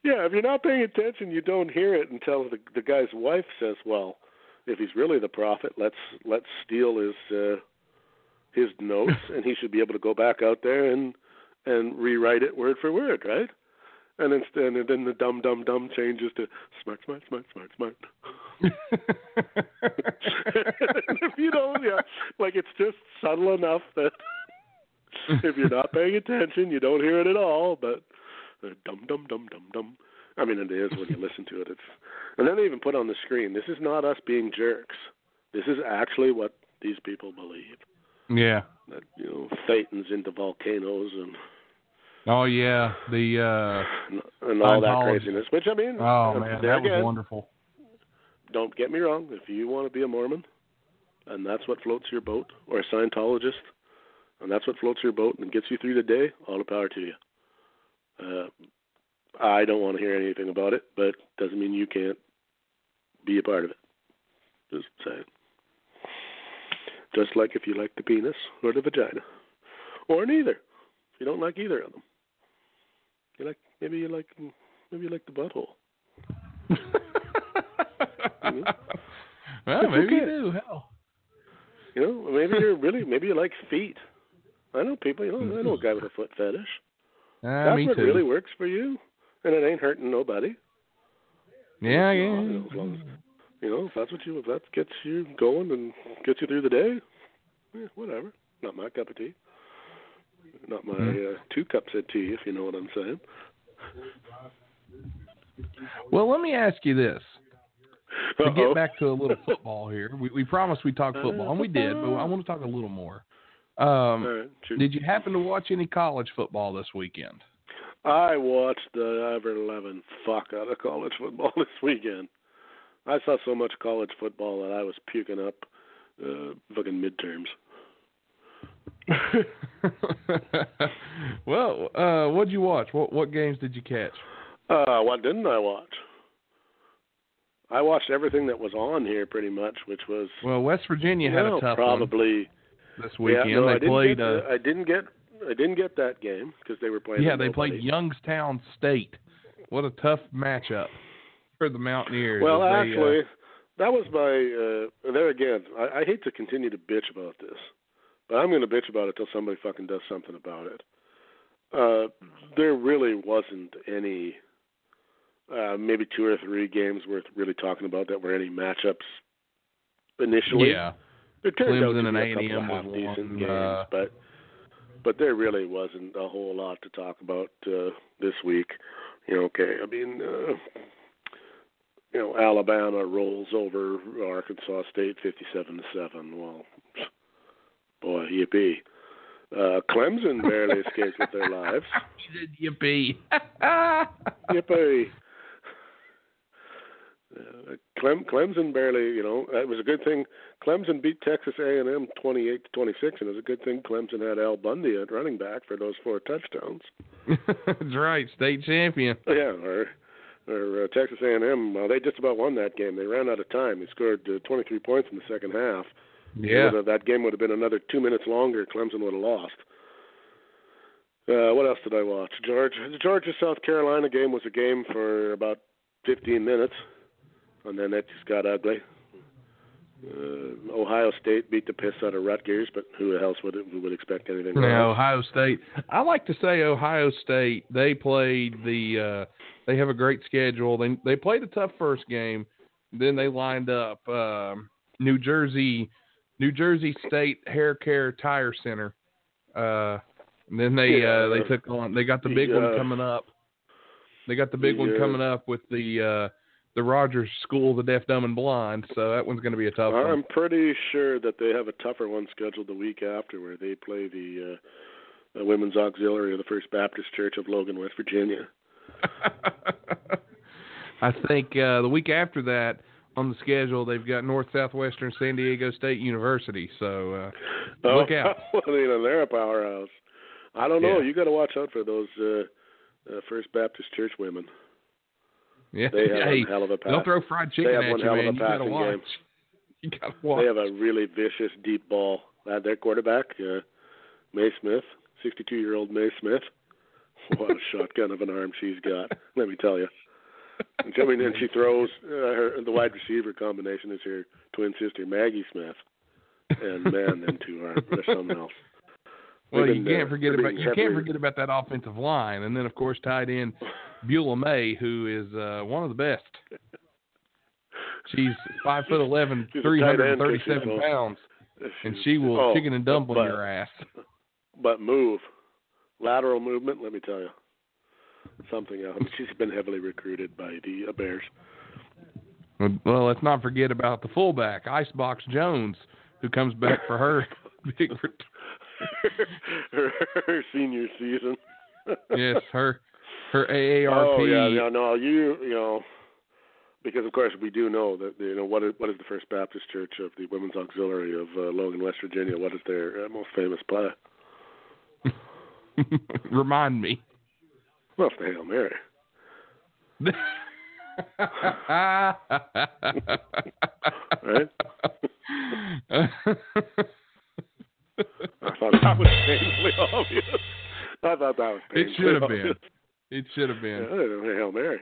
yeah, if you're not paying attention, you don't hear it until the the guy's wife says, "Well, if he's really the prophet, let's let's steal his uh, his notes, (laughs) and he should be able to go back out there and and rewrite it word for word, right?" And instead, and then the dum dum dum changes to smart smart smart smart smart. (laughs) (laughs) if you don't, yeah, like it's just subtle enough that if you're not paying attention, you don't hear it at all. But dum dum dum dum dum. I mean, it is when you listen to it. It's and then they even put on the screen. This is not us being jerks. This is actually what these people believe. yeah. That you know, Satan's into volcanoes and Oh yeah. The uh and all that craziness. Which I mean, oh man, that was wonderful. don't get me wrong. If you want to be a Mormon, and that's what floats your boat, or a Scientologist, and that's what floats your boat and gets you through the day, all the power to you. Uh, I don't want to hear anything about it, but doesn't mean you can't be a part of it. Just saying. Just like if you like the penis or the vagina, or neither. If you don't like either of them, you like maybe you like maybe you like the butthole. (laughs) well, maybe you do. Hell. You know, maybe you're really maybe you like feet. I know people. You know, I know a guy with a foot fetish. Uh, (laughs) That's what too. really works for you, and it ain't hurting nobody. yeah, You yeah. know, as long as, you know, if that's what you if that gets you going and gets you through the day, yeah, whatever. Not my cup of tea. Not my Hmm. uh, two cups of tea, if you know what I'm saying. Well, let me ask you this. To Uh-oh. get back to a little football here, we, we promised we'd talk football, and we did, but I (laughs) want to talk a little more. Um, right, did you happen to watch any college football this weekend? I watched the ever loving fuck out of college football (laughs) this weekend. I saw so much college football that I was puking up uh, fucking midterms. (laughs) well, uh, what'd you watch? What what games did you catch? Uh, what didn't I watch? I watched everything that was on here pretty much, which was Well, West Virginia had well, a tough probably this weekend. Yeah, no, I they didn't played. Get, uh, I didn't get. I didn't get that game because they were playing. yeah, they played. Youngstown State. What a tough matchup for the Mountaineers. Well, they, uh, actually, that was my. Uh, there again, I, I hate to continue to bitch about this, but I'm going to bitch about it till somebody fucking does something about it. Uh, there really wasn't any. Uh, maybe two or three games worth really talking about that were any matchups initially. yeah, There turned out Clemson to and be a couple of decent one, games, uh, but but there really wasn't a whole lot to talk about uh, this week. You know, okay, I mean, uh, you know, Alabama rolls over Arkansas State fifty-seven to seven. Well, boy, yippee! Uh, Clemson barely escaped with their lives. (laughs) He said yippee. (laughs) Yippee! Clem, Clemson barely, you know, it was a good thing. Clemson beat Texas A&M 28 to 26, and it was a good thing Clemson had Al Bundy at running back for those four touchdowns. (laughs) That's right, state champion. Yeah, or or uh, Texas A&M. Well, they just about won that game. They ran out of time. They scored uh, 23 points in the second half. Yeah. If that game would have been another two minutes longer, Clemson would have lost. Uh, what else did I watch? Georgia, the Georgia South Carolina game was a game for about 15 minutes, and then it just got ugly. Uh, Ohio State beat the piss out of Rutgers, but who else would who would expect anything? Now, less? Ohio State. I like to say Ohio State. They played the. Uh, they have a great schedule. They they played a tough first game. Then they lined up um, New Jersey, New Jersey State Hair Care Tire Center. Uh, and then they Yeah. uh, they took on. They got the big Yeah. one coming up. They got the big one coming up with the uh, the Rogers School of the Deaf, Dumb, and Blind. So that one's going to be a tough one. I'm pretty sure that they have a tougher one scheduled the week after, where they play the uh, uh, Women's Auxiliary of the First Baptist Church of Logan, West Virginia. (laughs) I think uh, the week after that on the schedule they've got North Southwestern San Diego State University. So uh, Look out. (laughs) well, you know, they're a powerhouse. I don't know. Yeah. You got to watch out for those uh, uh, First Baptist Church women. Yeah, They have hey, one hell of a pass. they'll throw fried They chicken have at one you, hell of a You gotta passing watch. game. (laughs) You gotta watch. They have a really vicious deep ball. Uh, their quarterback, uh, May Smith, 62-year-old May Smith. What a (laughs) shotgun of an arm she's got. Let me tell you. And I mean, and she throws. Uh, her the wide receiver combination is her twin sister Maggie Smith, and man, them two are they're something else. Well, you can't forget about you can't forget about that offensive line, and then of course tied in Beulah May, who is uh, one of the best. She's five foot eleven, three hundred and thirty-seven pounds, and she will oh, chicken and dumpling but, your ass. But move, lateral movement. Let me tell you, something else. She's been heavily recruited by the uh, Bears. Well, let's not forget about the fullback, Icebox Jones, who comes back for her (laughs) (laughs) big. ret- her, her senior season. yes, her her AARP. (laughs) Oh yeah, yeah, no, you you know, because of course we do know that you know what is what is the First Baptist Church of the Women's Auxiliary of uh, Logan, West Virginia? What is their uh, most famous play? (laughs) Remind me. Well, it's the Hail Mary. (laughs) Right? I thought that was painfully (laughs) obvious. I thought that was painfully It should have been. It should have been. they're Hail Mary.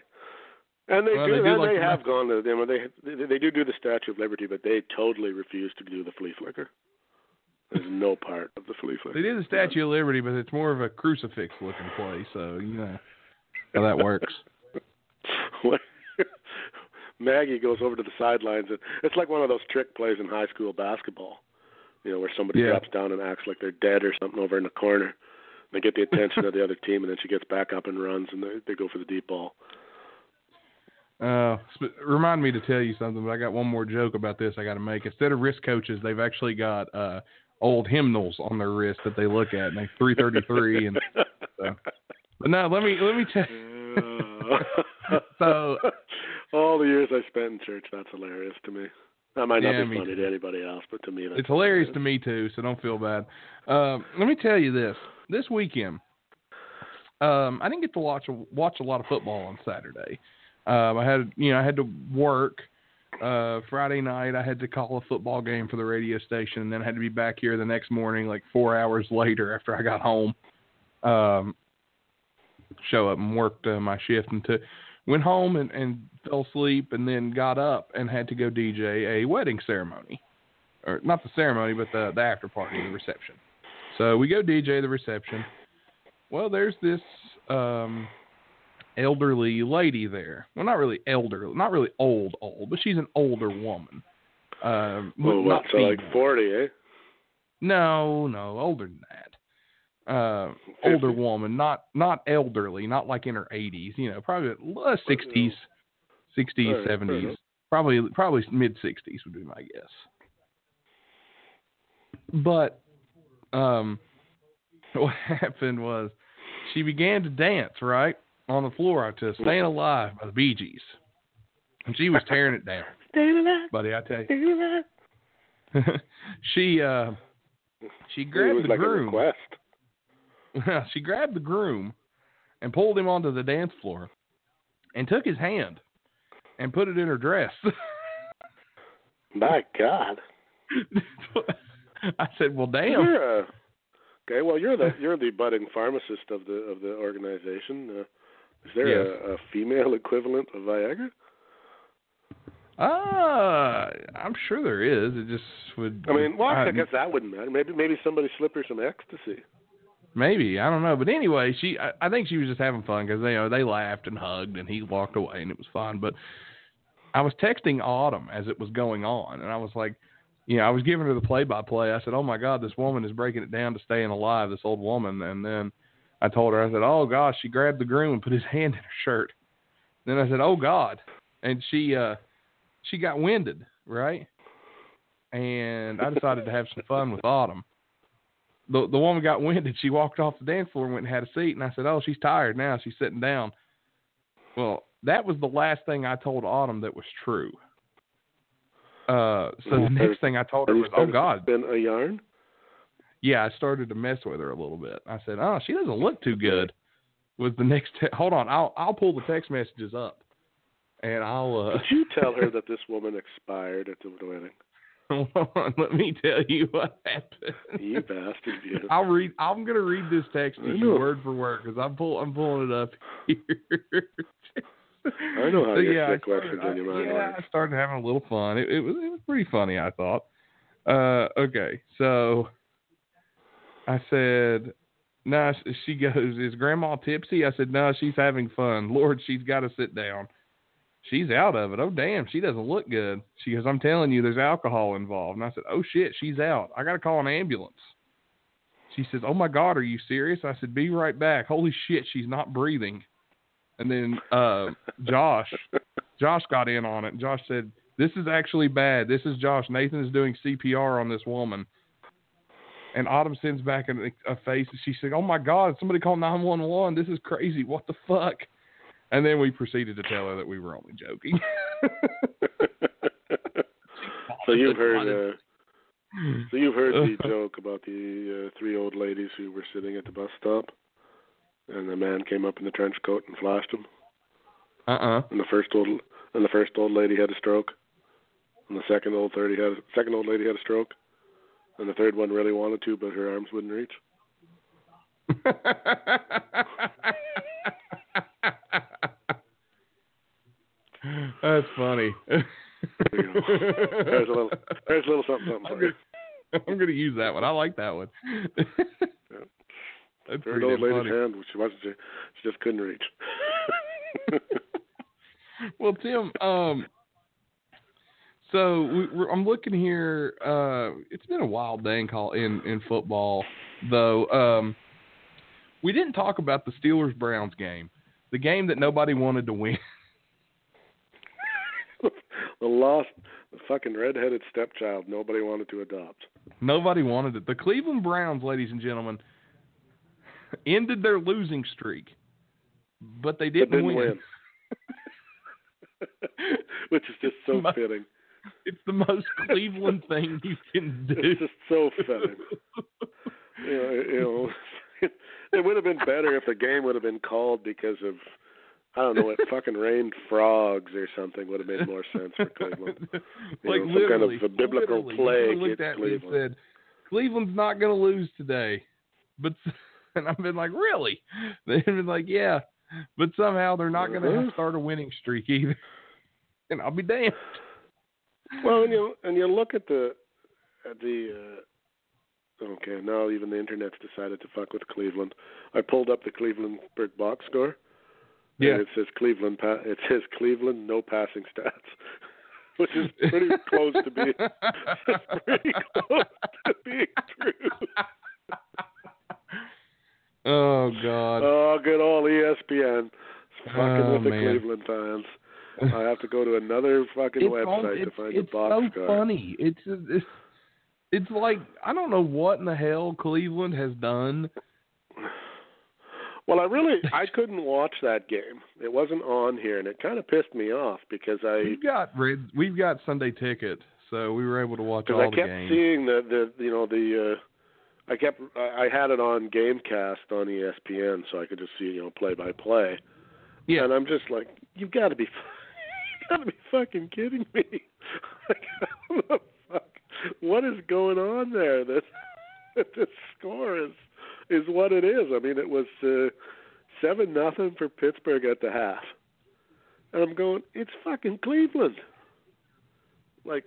And they Well, do, they do and like they have gone to them. They, they they do do the Statue of Liberty, but they totally refuse to do the flea flicker. There's no part of the flea flicker. They did the Statue of Liberty, but it's more of a crucifix looking play, so you know how that works. (laughs) Maggie goes over to the sidelines, and it's like one of those trick plays in high school basketball. You know, where somebody Yeah. drops down and acts like they're dead or something over in the corner. They get the attention of the other team, and then she gets back up and runs, and they, they go for the deep ball. Uh, remind me to tell you something, but I got one more joke about this I got to make. Instead of wrist coaches, they've actually got uh old hymnals on their wrist that they look at, and they 333 (laughs) and so. But no, let me let me tell. (laughs) So- (laughs) all the years I spent in church, that's hilarious to me. That might not Yeah, be funny to anybody else, but to me, It's hilarious to me too, so don't feel bad. Um, let me tell you this: this weekend, um, I didn't get to watch a, watch a lot of football on Saturday. Um, I had you know I had to work. Uh, Friday night, I had to call a football game for the radio station, and then I had to be back here the next morning, like four hours (laughs) later after I got home. Um, show up and worked uh, my shift and to, went home and, and fell asleep, and then got up and had to go DJ a wedding ceremony or not the ceremony, but the the after party, the reception. So we go DJ the reception. Well, there's this um, elderly lady there. Well, not really elderly, not really old, old, but she's an older woman. Um, what? not So like forty, eh? No, no, older than that. Uh, older woman, not not elderly, not like in her 80s. You know, probably uh, 60s, 60s, All right, fair 70s. Probably probably mid 60s would be my guess. But um, (laughs) what happened was she began to dance right on the floor to "Staying Alive" by the Bee Gees. and she was tearing it down, (laughs) Staying alive, buddy. I tell you, (laughs) she uh, she it grabbed was the like a groom. (laughs) she grabbed the groom and pulled him onto the dance floor, and took his hand and put it in her dress. (laughs) My God. (laughs) I said, "Well, damn." You're a, okay. Well, you're the you're the budding pharmacist of the of the organization. Uh, is there Yes. a, a female equivalent of Viagra? Uh, I'm sure there is. It just would. I mean, well, I I- guess that wouldn't matter. Maybe maybe somebody slipped her some ecstasy. Maybe I don't know, but anyway, she I, I think she was just having fun because they you know they laughed and hugged and he walked away and it was fun. But I was texting Autumn as it was going on, and I was like, you know, I was giving her the play by play. I said, "Oh my God, this woman is breaking it down to staying alive." This old woman, and then I told her, I said, "Oh gosh," she grabbed the groom and put his (laughs) hand in her shirt. Then I said, "Oh God," and she uh she got winded, right? And I decided to have some fun with Autumn the the woman got winded. She walked off the dance floor and went and had a seat. And I said, "Oh, she's tired now. She's sitting down." Well, that was the last thing I told Autumn that was true. Uh, so the next thing I told her was, "Oh God, spin a yarn? yeah." I started to mess with her a little bit. I said, "Oh, she doesn't look too good." Was the (laughs) next? Te- Hold on, I'll I'll pull the text messages up, and I'll. Uh, Did you tell her (laughs) that this woman expired at the wedding? (laughs) let me tell you what happened. You bastard! You. (laughs) I'll read. I'm gonna read this text to you word for word because I'm pull. I'm pulling it up (laughs) here. I know how So, yeah, I questions started, in your I, mind yeah. I started having a little fun. It, it was it was pretty funny. I thought. Uh, okay, so I said, "No." nah, she goes, "Is Grandma tipsy?" I said, "No, she's having fun. Lord, she's got to sit down." She's out of it. Oh damn, she doesn't look good. She goes, "I'm telling you, there's alcohol involved." And I said, "Oh shit, she's out. I got to call an ambulance." She says, "Oh my God, are you serious?" I said, "Be right back." Holy shit, she's not breathing. And then uh, Josh, Josh got in on it. Josh said, "This is actually bad. This is Josh. Nathan is doing CPR on this woman." And Autumn sends back a, a face. And she said, "Oh my God, somebody call nine one one. This is crazy. What the fuck?" And then we proceeded to tell her that we were only joking. (laughs) so you've heard. Uh, so you've heard the (laughs) joke about the uh, three old ladies who were sitting at the bus stop, and the man came up in the trench coat and flashed them, uh uh and the first old and the first old lady had a stroke, and the second old thirty had second old lady had a stroke, and the third one really wanted to, but her arms wouldn't reach. (laughs) That's funny. You. There's a little there's a little something something I'm gonna, I'm gonna use that one. I like that one. That's Third pretty old lady's funny. hand, which she wasn't she, she just couldn't reach. (laughs) Well, Tim, um, so we, I'm looking here. Uh, it's been a wild day in call in in football, though. Um, we didn't talk about the Steelers Browns game, the game that nobody wanted to win. (laughs) the lost the fucking redheaded stepchild nobody wanted to adopt. Nobody wanted it. The Cleveland Browns, ladies and gentlemen, ended their losing streak, but they didn't, but didn't win. win. (laughs) Which is just so Mu- fitting. It's the most (laughs) Cleveland thing you can do. It's just so fitting. You know, you know, (laughs) it would have been better if the game would have been called because of I don't know, it fucking rained frogs or something would have made more sense for Cleveland. (laughs) You like know, some kind of a biblical plague you looked at me and said, "Cleveland's not going to lose today," but (laughs) and I've been like, "Really?" (laughs) They've been like, "Yeah," but somehow they're not going to Uh-huh. start a winning streak either. And I'll be damned. Well, and you and you look at the at the uh, okay now even the internet's decided to fuck with Cleveland. I pulled up the Cleveland Brick box score. Yeah. And it says Cleveland. Pa- it says Cleveland no passing stats, (laughs) which is pretty close to being (laughs) pretty close to being true. (laughs) oh God. Oh, good old ESPN fucking Oh, with the man. Cleveland fans. I have to go to another fucking it's website on- to find the box It's so score. funny. It's, it's it's like I don't know what in the hell Cleveland has done. Well, I really I couldn't watch that game. It wasn't on here, and it kind of pissed me off because I We've got. We've got Sunday ticket, so we were able to watch all because I the kept seeing the the you know the uh, I kept I I had it on GameCast on ESPN, so I could just see you know play by play. Yeah. And I'm just like, you've got to be, (laughs) you've got to be fucking kidding me! (laughs) like, (laughs) how the fuck? What is going on there? That that the score is is what it is. I mean, it was uh, seven nothing for Pittsburgh at the half, and I'm going, it's fucking Cleveland. Like,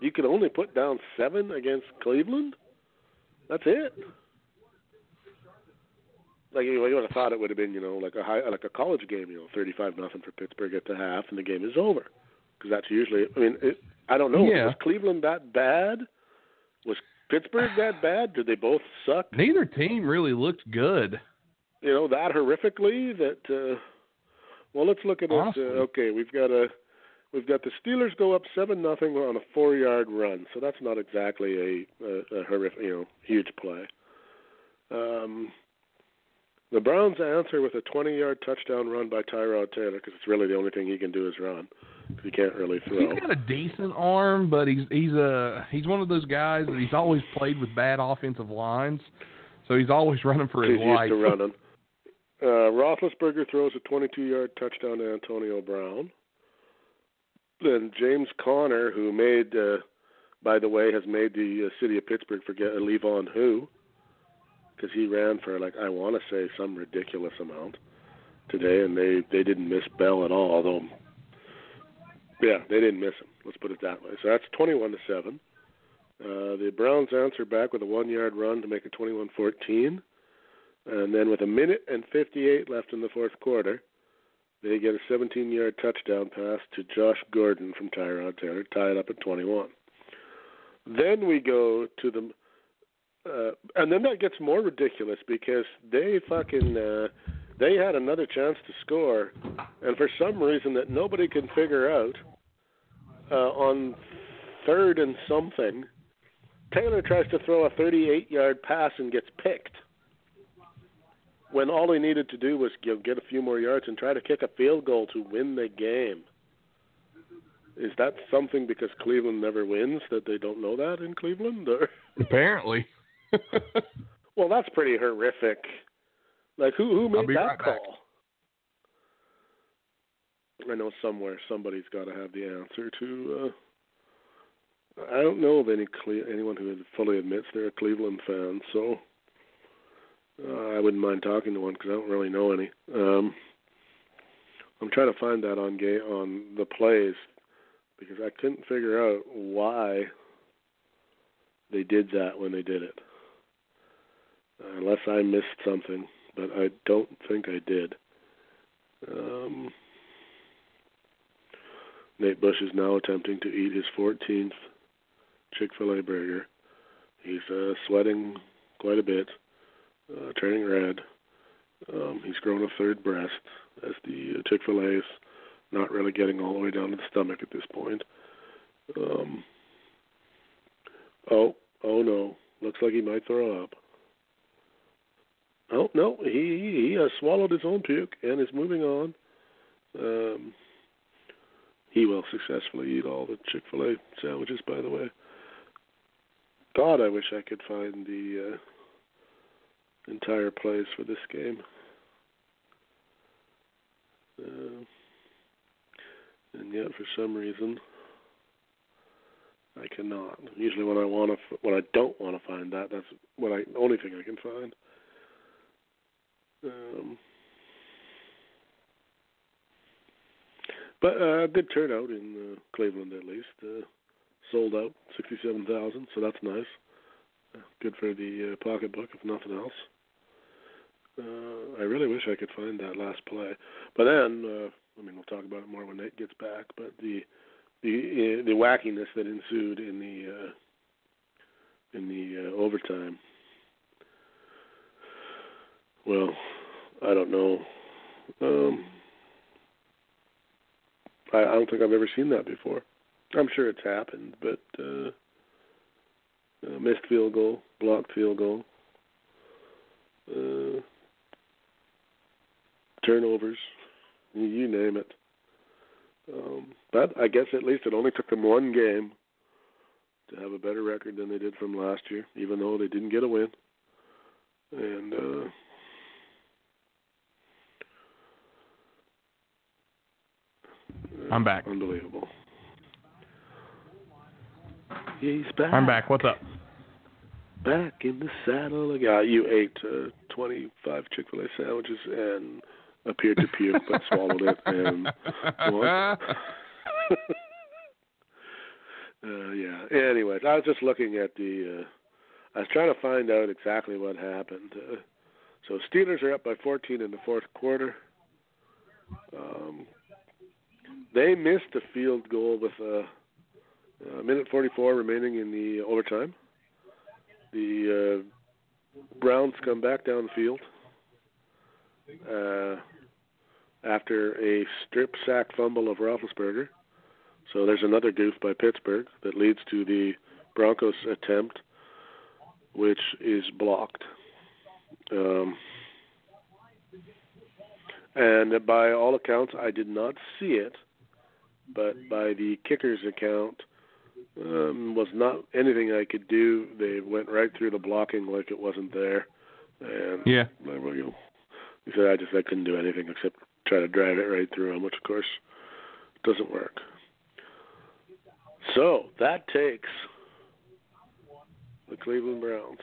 you could only put down seven against Cleveland. That's it. Like you would have thought it would have been, you know, like a high, like a college game, you know, thirty-five nothing for Pittsburgh at the half, and the game is over. Because that's usually, I mean, it, I don't know. Yeah. Was Cleveland that bad? Was Pittsburgh that bad? Did they both suck? Neither team really looked good. You know, that horrifically. That. uh Well, let's look at it. Honestly. Uh, okay, we've got a. We've got the Steelers go up seven nothing on a four-yard run, so that's not exactly a, a, a horrific, you know, huge play. Um, the Browns answer with a 20-yard touchdown run by Tyrod Taylor because it's really the only thing he can do is run. 'cause He can't really throw. He's got a decent arm, but he's he's a he's one of those guys that he's always played with bad offensive lines, so he's always (laughs) running for his He's used to (laughs) running. Uh, Roethlisberger throws a 22-yard touchdown to Antonio Brown. Then James Conner, who made, uh, by the way, has made the uh, city of Pittsburgh forget uh, Le'Veon who, because he ran for like I want to say some ridiculous amount today, and they they didn't miss Bell at all. Although, yeah, they didn't miss him. Let's put it that way. So that's 21 to seven. Uh, the Browns answer back with a one-yard run to make it 21-14. And then with a minute and 58 left in the fourth quarter, they get a 17-yard touchdown pass to Josh Gordon from Tyrod Taylor, tie it up at 21. Then we go to the, uh, and then that gets more ridiculous because they fucking, uh, they had another chance to score, and for some reason that nobody can figure out, uh, on third and something, Taylor tries to throw a 38-yard pass and gets picked when all he needed to do was give, get a few more yards and try to kick a field goal to win the game. Is that something because Cleveland never wins that they don't know that in Cleveland? Or Apparently. (laughs) well, that's pretty horrific. Like who who made that right back. call? I know somewhere somebody's got to have the answer to. uh I don't know of any Cle- anyone who fully admits they're a Cleveland fan, so uh, I wouldn't mind talking to one because I don't really know any. Um, I'm trying to find that on ga- on the plays because I couldn't figure out why they did that when they did it. Uh, unless I missed something, but I don't think I did. Um, Nate Bush is now attempting to eat his 14th Chick fil A burger. He's uh, sweating quite a bit, uh, turning red. Um, he's grown a third breast as the Chick fil A is not really getting all the way down to the stomach at this point. Um, oh, oh no. Looks like he might throw up. Oh no, he he has swallowed his own puke and is moving on. Um, he will successfully eat all the Chick Fil A sandwiches. By the way, God, I wish I could find the uh, entire plays for this game. Uh, and yet, for some reason, I cannot. Usually, when I want to, when I don't want to find that, that's what I only thing I can find. Um, but uh, good turnout in uh, Cleveland, at least. Uh, sold out, sixty-seven thousand, so that's nice. Good for the uh, pocketbook, if nothing else. Uh, I really wish I could find that last play, but then uh, I mean we'll talk about it more when Nate gets back. But the the uh, the wackiness that ensued in the uh, in the uh, overtime. Well, I don't know. Um, I, I don't think I've ever seen that before. I'm sure it's happened, but uh, uh, missed field goal, blocked field goal. Uh, turnovers, you name it. Um, but I guess at least it only took them one game to have a better record than they did from last year, even though they didn't get a win. And uh, I'm back. Unbelievable. He's back. I'm back. What's up? Back in the saddle again. You ate uh, 25 Chick Fil A sandwiches and appeared to puke, but swallowed it. And what? (laughs) uh, yeah. Anyways, I was just looking at the. Uh, I was trying to find out exactly what happened. Uh, so Steelers are up by 14 in the fourth quarter. Um, they missed a field goal with a, a minute 44 remaining in the overtime. The uh, Browns come back down the field uh, after a strip sack fumble of Roethlisberger. So there's another goof by Pittsburgh that leads to the Broncos attempt, which is blocked. Um, and by all accounts, I did not see it, but by the kicker's account, um, was not anything I could do. They went right through the blocking like it wasn't there, and Yeah. there we go. He said I just I couldn't do anything except try to drive it right through him, which of course doesn't work. So that takes the Cleveland Browns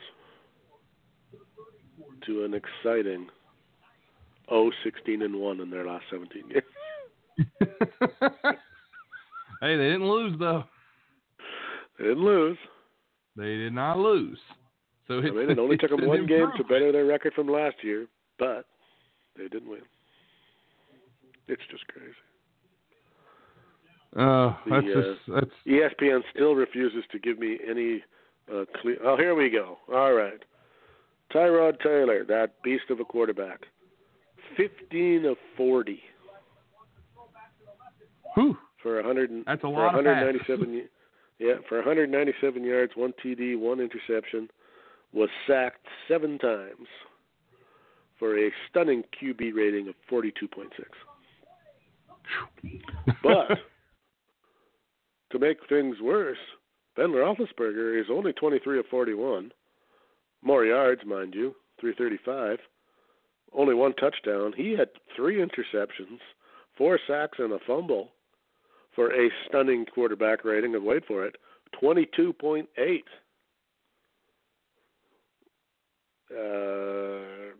to an exciting 0 16 and 1 in their last 17 games. (laughs) hey, they didn't lose though. They didn't lose. They did not lose. So I mean, it only (laughs) took them one game to better their record from last year, but they didn't win. It's just crazy. Uh, The, that's uh, that's ESPN still refuses to give me any uh, clear. Oh, here we go. All right. Tyrod Taylor, that beast of a quarterback, 15 of 40 whew, for 100. and- That's a for lot of 197. y- yeah, for 197 yards, one TD, one interception, was sacked seven times for a stunning QB rating of 42.6. But (laughs) to make things worse, Ben Roethlisberger is only 23 of 41, more yards, mind you, 335, only one touchdown. He had three interceptions, four sacks, and a fumble for a stunning quarterback rating of wait for it, 22.8. Uh,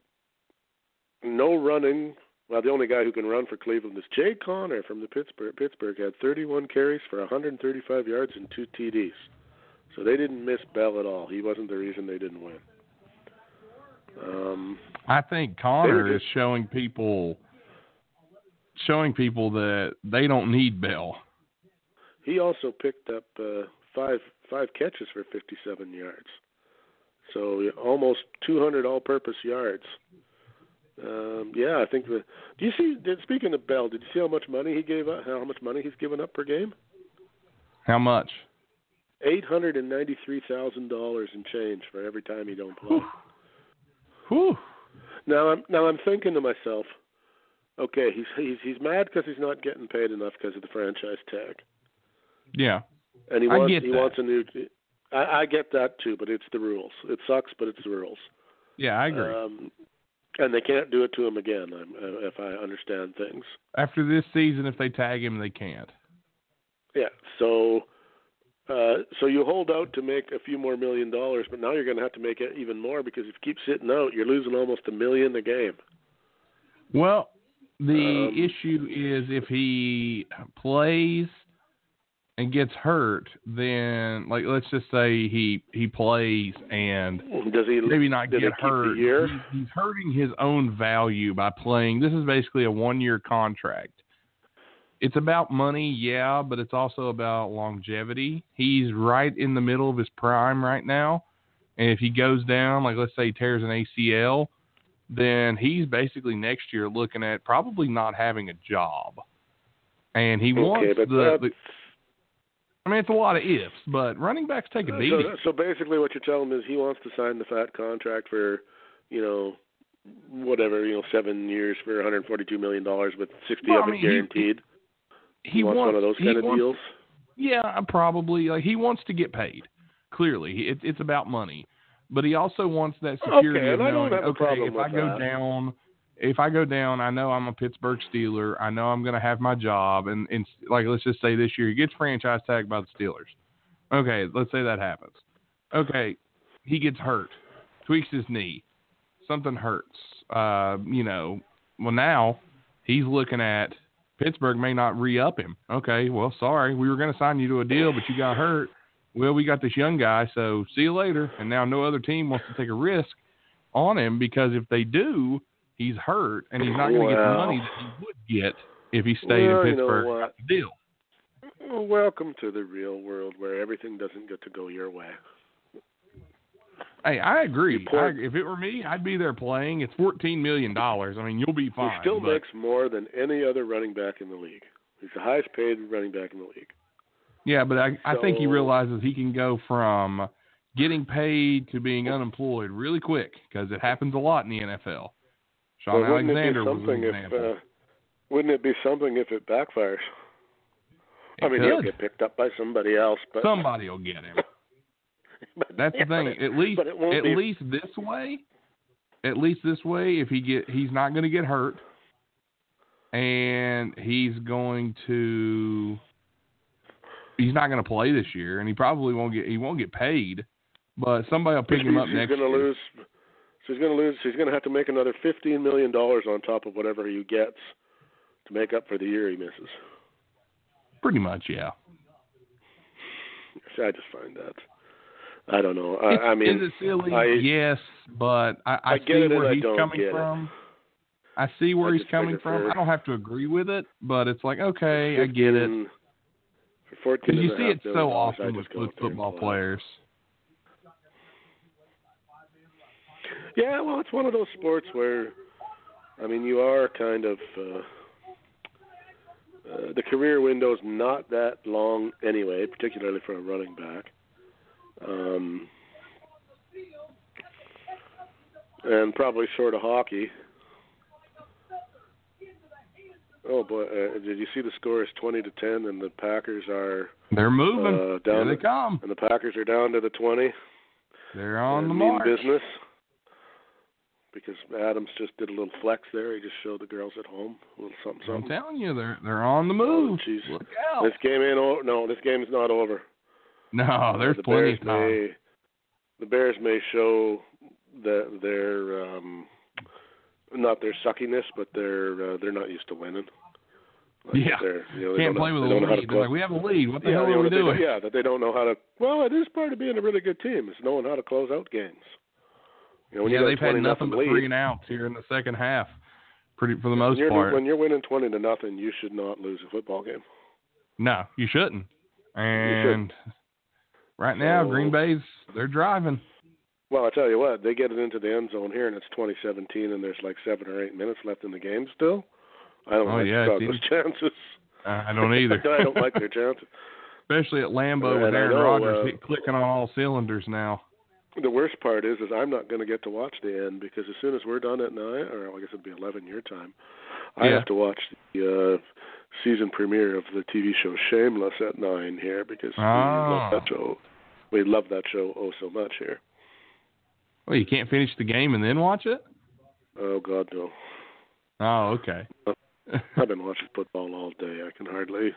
no running. Well, the only guy who can run for Cleveland is Jay Conner from the Pittsburgh. Pittsburgh had 31 carries for 135 yards and two TDs. So they didn't miss Bell at all. He wasn't the reason they didn't win. Um, I think Conner They is showing people showing people that they don't need Bell. He also picked up uh, five five catches for 57 yards. So almost 200 all-purpose yards. Um, yeah, I think the. Do you see? Did, speaking of Bell, did you see how much money he gave up? How much money he's given up per game? How much? Eight hundred and ninety-three thousand dollars in change for every time he don't play. Whew. Now I'm now I'm thinking to myself, okay, he's he's he's mad because he's not getting paid enough because of the franchise tag, Yeah. and he I wants get he that. wants a new. I, I get that too, but it's the rules. It sucks, but it's the rules. Yeah, I agree. Um, and they can't do it to him again, I'm, uh, if I understand things. After this season, if they tag him, they can't. Yeah. So, uh, so you hold out to make a few more million dollars, but now you're going to have to make it even more because if you keep sitting out, you're losing almost a million a game. Well, the Um, issue is if he plays and gets hurt, then like let's just say he he plays and Does he maybe not get hurt. He's, hurting his own value by playing. This is basically a one year contract. It's about money, yeah, but it's also about longevity. He's right in the middle of his prime right now. And if he goes down, like let's say he tears an ACL, then he's basically next year looking at probably not having a job. And he Okay, wants the, the I mean, it's a lot of ifs, but running backs take a So, beating. so basically, what you're telling me is he wants to sign the fat contract for, you know, whatever you know, seven years for 142 million dollars with 60 Well, of I it mean, he- guaranteed. He wants, one of those kind of wants- deals. Yeah, uh, probably. Like he wants to get paid. Clearly, it, it's about money, but he also wants that security Okay, of and I don't knowing, okay, if I go that. down, if I go down, I know I'm a Pittsburgh Steeler. I know I'm going to have my job, and and like let's just say this year he gets franchise tagged by the Steelers. Okay, let's say that happens. Okay, he gets hurt, tweaks his knee, something hurts. Uh, you know, well now he's looking at Pittsburgh may not re-up him. Okay, well, sorry, we were going to sign you to a deal, but you got hurt. Well, we got this young guy, so see you later. And now no other team wants to take a risk on him because if they do, he's hurt and he's not going to get the money that he would get if he stayed Well, in you know Pittsburgh. got the deal. Well, welcome to the real world where everything doesn't get to go your way. Hey, I agree. I, if it were me, I'd be there playing. It's fourteen million dollars. I mean, you'll be fine. he still but- makes more than any other running back in the league. He's the highest paid running back in the league. Yeah, but I, I think he realizes he can go from getting paid to being unemployed really quick because it happens a lot in the NFL. Sean wouldn't Alexander it be was something an if uh, wouldn't it be something if it backfires? I It mean, he'll get picked up by somebody else, but Somebody will get him. (laughs) but- That's the thing. At least, but it won't at be- least this way, at least this way, if he get, he's not going to get hurt, and he's going to, he's not going to play this year, and he probably won't get, he won't get paid, but somebody will pick him up he's next going to year. lose. So he's going to lose. He's going to have to make another fifteen million dollars on top of whatever he gets to make up for the year he misses. Pretty much, yeah. I just find that. I don't know. I, I mean, is it silly? I- yes, but I, I, I get see where he's coming get it. from. I see where he's coming from. I don't have to agree with it, but it's like okay, I get it. For fourteen Because you see it so often with, with football play. Yeah, well, it's one of those sports where, I mean, you are kind of. Uh, uh, the career window's not that long anyway, particularly for a running back. Um, and probably short of hockey. Oh boy! Uh, did you see the score is twenty to ten, and the Packers are They're moving. uh, Here they to, come. and the Packers are down to the twenty. They're on and the mean march. business. Because Adams just did a little flex there. He just showed the girls at home a little something I'm telling you, they're they're on the move. jeez. Look out! This game ain't over. No, this game's not over. No, Uh, there's the plenty Bears of time. May, the Bears may show that their um, not their suckiness, but they're uh, they're not used to winning. Like Yeah. they're, you know, they Can't play know, with a don't know how to lead. They're like, we have a lead. What the yeah, hell are we they doing? yeah, that they don't know how to. Well, it is part of being a really good team. Is knowing how to close out games. You know, when yeah, you they've had 20 nothing but lead, three and outs here in the second half. Pretty for the most when part. When you're winning twenty to nothing, you should not lose a football game. No, you shouldn't. And right now, So- Green Bay's they're driving. Well, I tell you what, they get it into the end zone here, and it's 2017, and there's like seven or eight minutes left in the game still. I don't Oh, like yeah, Chicago's chances. I I don't either. (laughs) I don't like their chances. Especially at Lambeau And with Aaron Rodgers uh, clicking on all cylinders now. The worst part is, is I'm not going to get to watch the end because as soon as we're done at nine, or I guess it'd be 11 your time, I Yeah. have to watch the uh, season premiere of the TV show Shameless at nine here because we Ah. love that show. We love that show oh so much here. Well, you can't finish the game and then watch it. Oh God, no! Oh, okay. I've been watching football all day. I can hardly,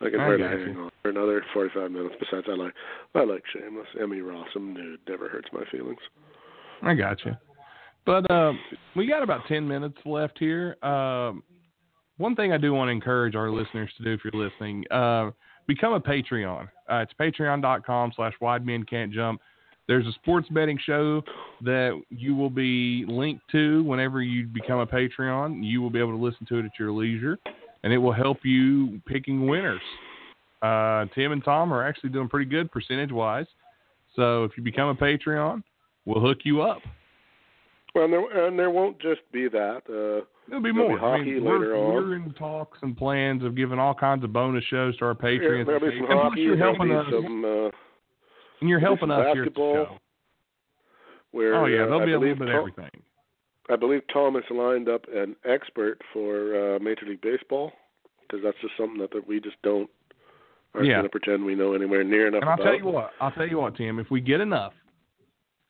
I can hardly hang on for another 45 minutes. Besides, I like, I like Shameless. Emmy Rossum, dude, never hurts my feelings. I got you. But uh, we got about 10 minutes left here. Um, one thing I do want to encourage our listeners to do if you're listening, uh, become a Patreon. Uh, it's patreon.com slash wide men can't jump. There's a sports betting show that you will be linked to whenever you become a Patreon. You will be able to listen to it at your leisure, and it will help you picking winners. Uh, Tim and Tom are actually doing pretty good percentage wise. So if you become a Patreon, we'll hook you up. Well, and there, and there won't just be that. Uh, There'll be more. be I hockey mean, we're, later on. we're in talks and plans of giving all kinds of bonus shows to our patrons. there'll be some plus hockey. you're helping us, some. Uh, and you're helping us here at the show. where Oh yeah, uh, there'll I be a little bit of everything. I believe Thomas lined up an expert for uh, Major League Baseball because that's just something that, that we just don't aren't Yeah. going to pretend we know anywhere near enough And I'll about. tell you what. I'll tell you what, Tim. If we get enough,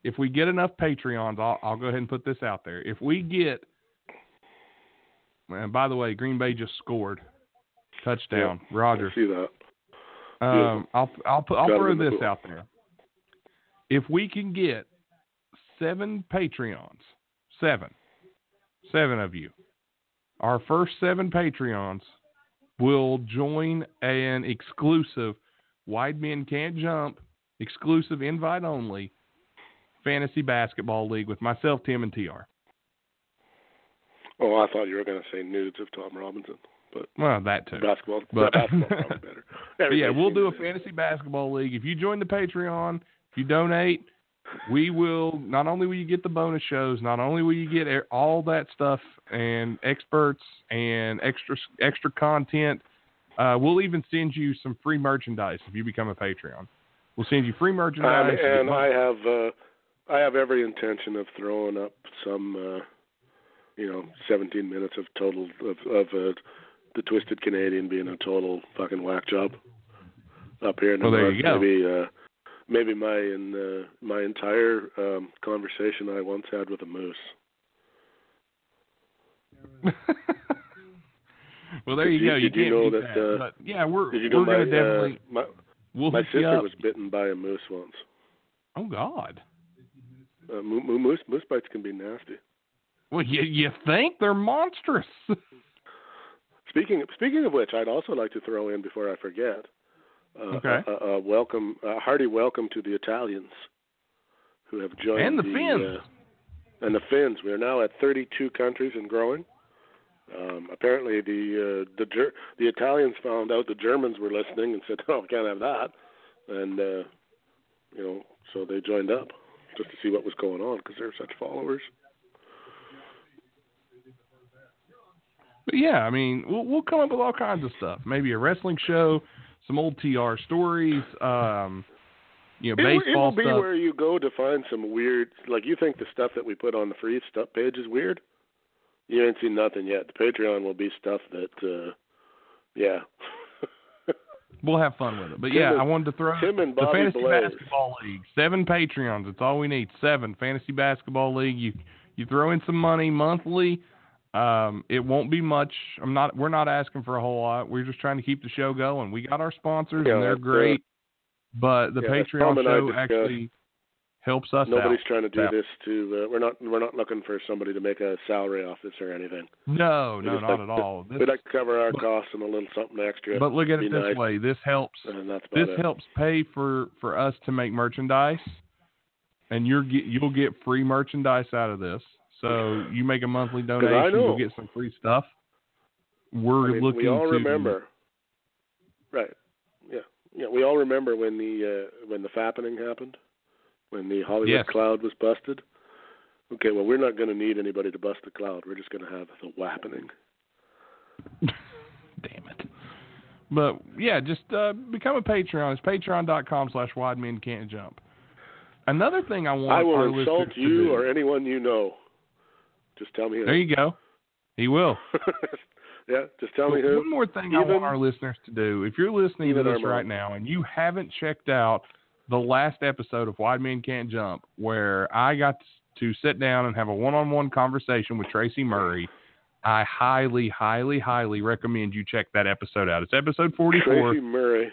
if we get enough Patreons, I'll, I'll go ahead and put this out there. If we get, and by the way, Green Bay just scored, touchdown, Roger. I see that. Um, I'll I'll put, I'll throw this pool. out there. If we can get seven Patreons, seven, seven of you, our first seven Patreons will join an exclusive Wide Men Can't Jump exclusive invite only fantasy basketball league with myself, Tim, and TR. Oh, I thought you were going to say nudes of Tom Robinson, but Well, that too. basketball. But- basketball (laughs) probably better. But yeah, we'll do a fantasy basketball league. If you join the Patreon, if you donate, we will not only will you get the bonus shows, not only will you get all that stuff and experts and extra extra content. Uh, we'll even send you some free merchandise if you become a Patreon. We'll send you free merchandise. Um, and I have uh, I have every intention of throwing up some, uh, you know, 17 minutes of total of of uh, the Twisted Canadian being a total fucking whack job up here in the Well, there you go. Maybe uh, maybe my in uh, my entire um, conversation I once had with a moose. (laughs) well, there you Did you- go. You did you can't know that, that. uh, but yeah, we're Did you know we're my gonna definitely uh, my we'll my sister was bitten by a moose once. Oh God. Uh, mo- mo- moose moose bites can be nasty. Well, you you think they're monstrous? (laughs) Speaking speaking of which, I'd also like to throw in before I forget. Uh, Okay. A, a, a welcome, a hearty welcome to the Italians who have joined And the Finns. Uh, and the Finns. We are now at 32 countries and growing. Um, apparently, the uh, the Ger- the Italians found out the Germans were listening and said, (laughs) "Oh, we can't have that," and uh, you know, so they joined up just to see what was going on because they're such followers. But yeah, I mean, we'll we'll come up with all kinds of stuff. Maybe a wrestling show, some old TR stories, um, you know, It, will- it baseball will be stuff. where you go to find some weird, like you think the stuff that we put on the free stuff page is weird. You ain't seen nothing yet. The Patreon will be stuff that, uh yeah. (laughs) We'll have fun with it. But Tim yeah, and- I wanted to throw Tim and the fantasy Blaze. basketball league. Seven Patreons. That's all we need. Seven fantasy basketball league. You you throw in some money monthly. Um, it won't be much. I'm not. We're not asking for a whole lot. We're just trying to keep the show going. We got our sponsors Yeah, and they're great. but the yeah, Patreon show actually helps us Nobody's out. trying to do this to. Uh, we're not. We're not looking for somebody to make a salary off this or anything. No, we no, not like, at all. This, we'd like to cover our but- costs and a little something extra. but look at it this nice. way. This helps. and that's about This it. helps pay for for us to make merchandise, and you're get you'll get free merchandise out of this. So you make a monthly (laughs) donation, you'll get some free stuff. We're I mean, looking we all to remember. Right. Yeah. Yeah. We all remember when the uh, when the fappening happened, when the Hollywood Yes. cloud was busted. Okay. Well, we're not going to need anybody to bust the cloud. We're just going to have the whappening. (laughs) Damn it. But yeah, just uh, become a Patreon. It's patreon.com slash wide men can't jump. Another thing I want I will insult you do- or anyone you know. Just tell me who. There you go. He will. (laughs) yeah. Just tell me who. One more thing I want our listeners to do. If you're listening to Even this right now and you haven't checked out the last episode of Wide Men Can't Jump, where I got to sit down and have a one on one conversation with Tracy Murray, I highly, highly, highly recommend you check that episode out. It's episode 44. Tracy Murray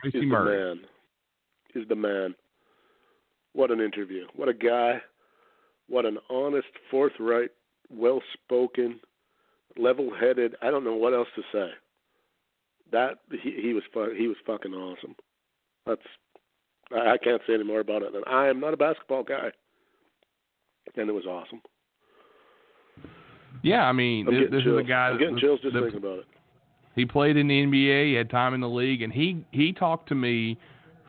Tracy is Murray. the man. Is the man. What an interview. What a guy. What an honest, forthright, well spoken, level headed. I don't know what else to say. That he, he was fu- he was fucking awesome. That's I, I can't say any more about it than I am not a basketball guy. And it was awesome. Yeah, I mean, I'm this, this is a guy I'm getting chills just that- thinking about it. He played in the NBA. He had time in the league, and he he talked to me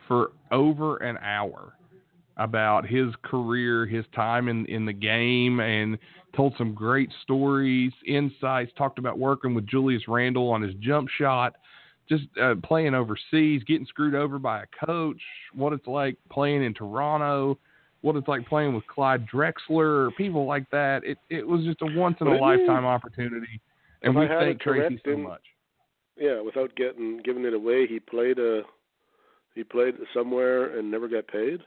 for over an hour about his career, his time in in the game, and told some great stories, insights. Talked about working with Julius Randle on his jump shot, just uh, playing overseas, getting screwed over by a coach, what it's like playing in Toronto. what it's like playing with Clyde Drexler or people like that. It it was just a once in a lifetime opportunity, and we thank Tracy so much. Yeah, without getting giving it away, he played a he played somewhere and never got paid.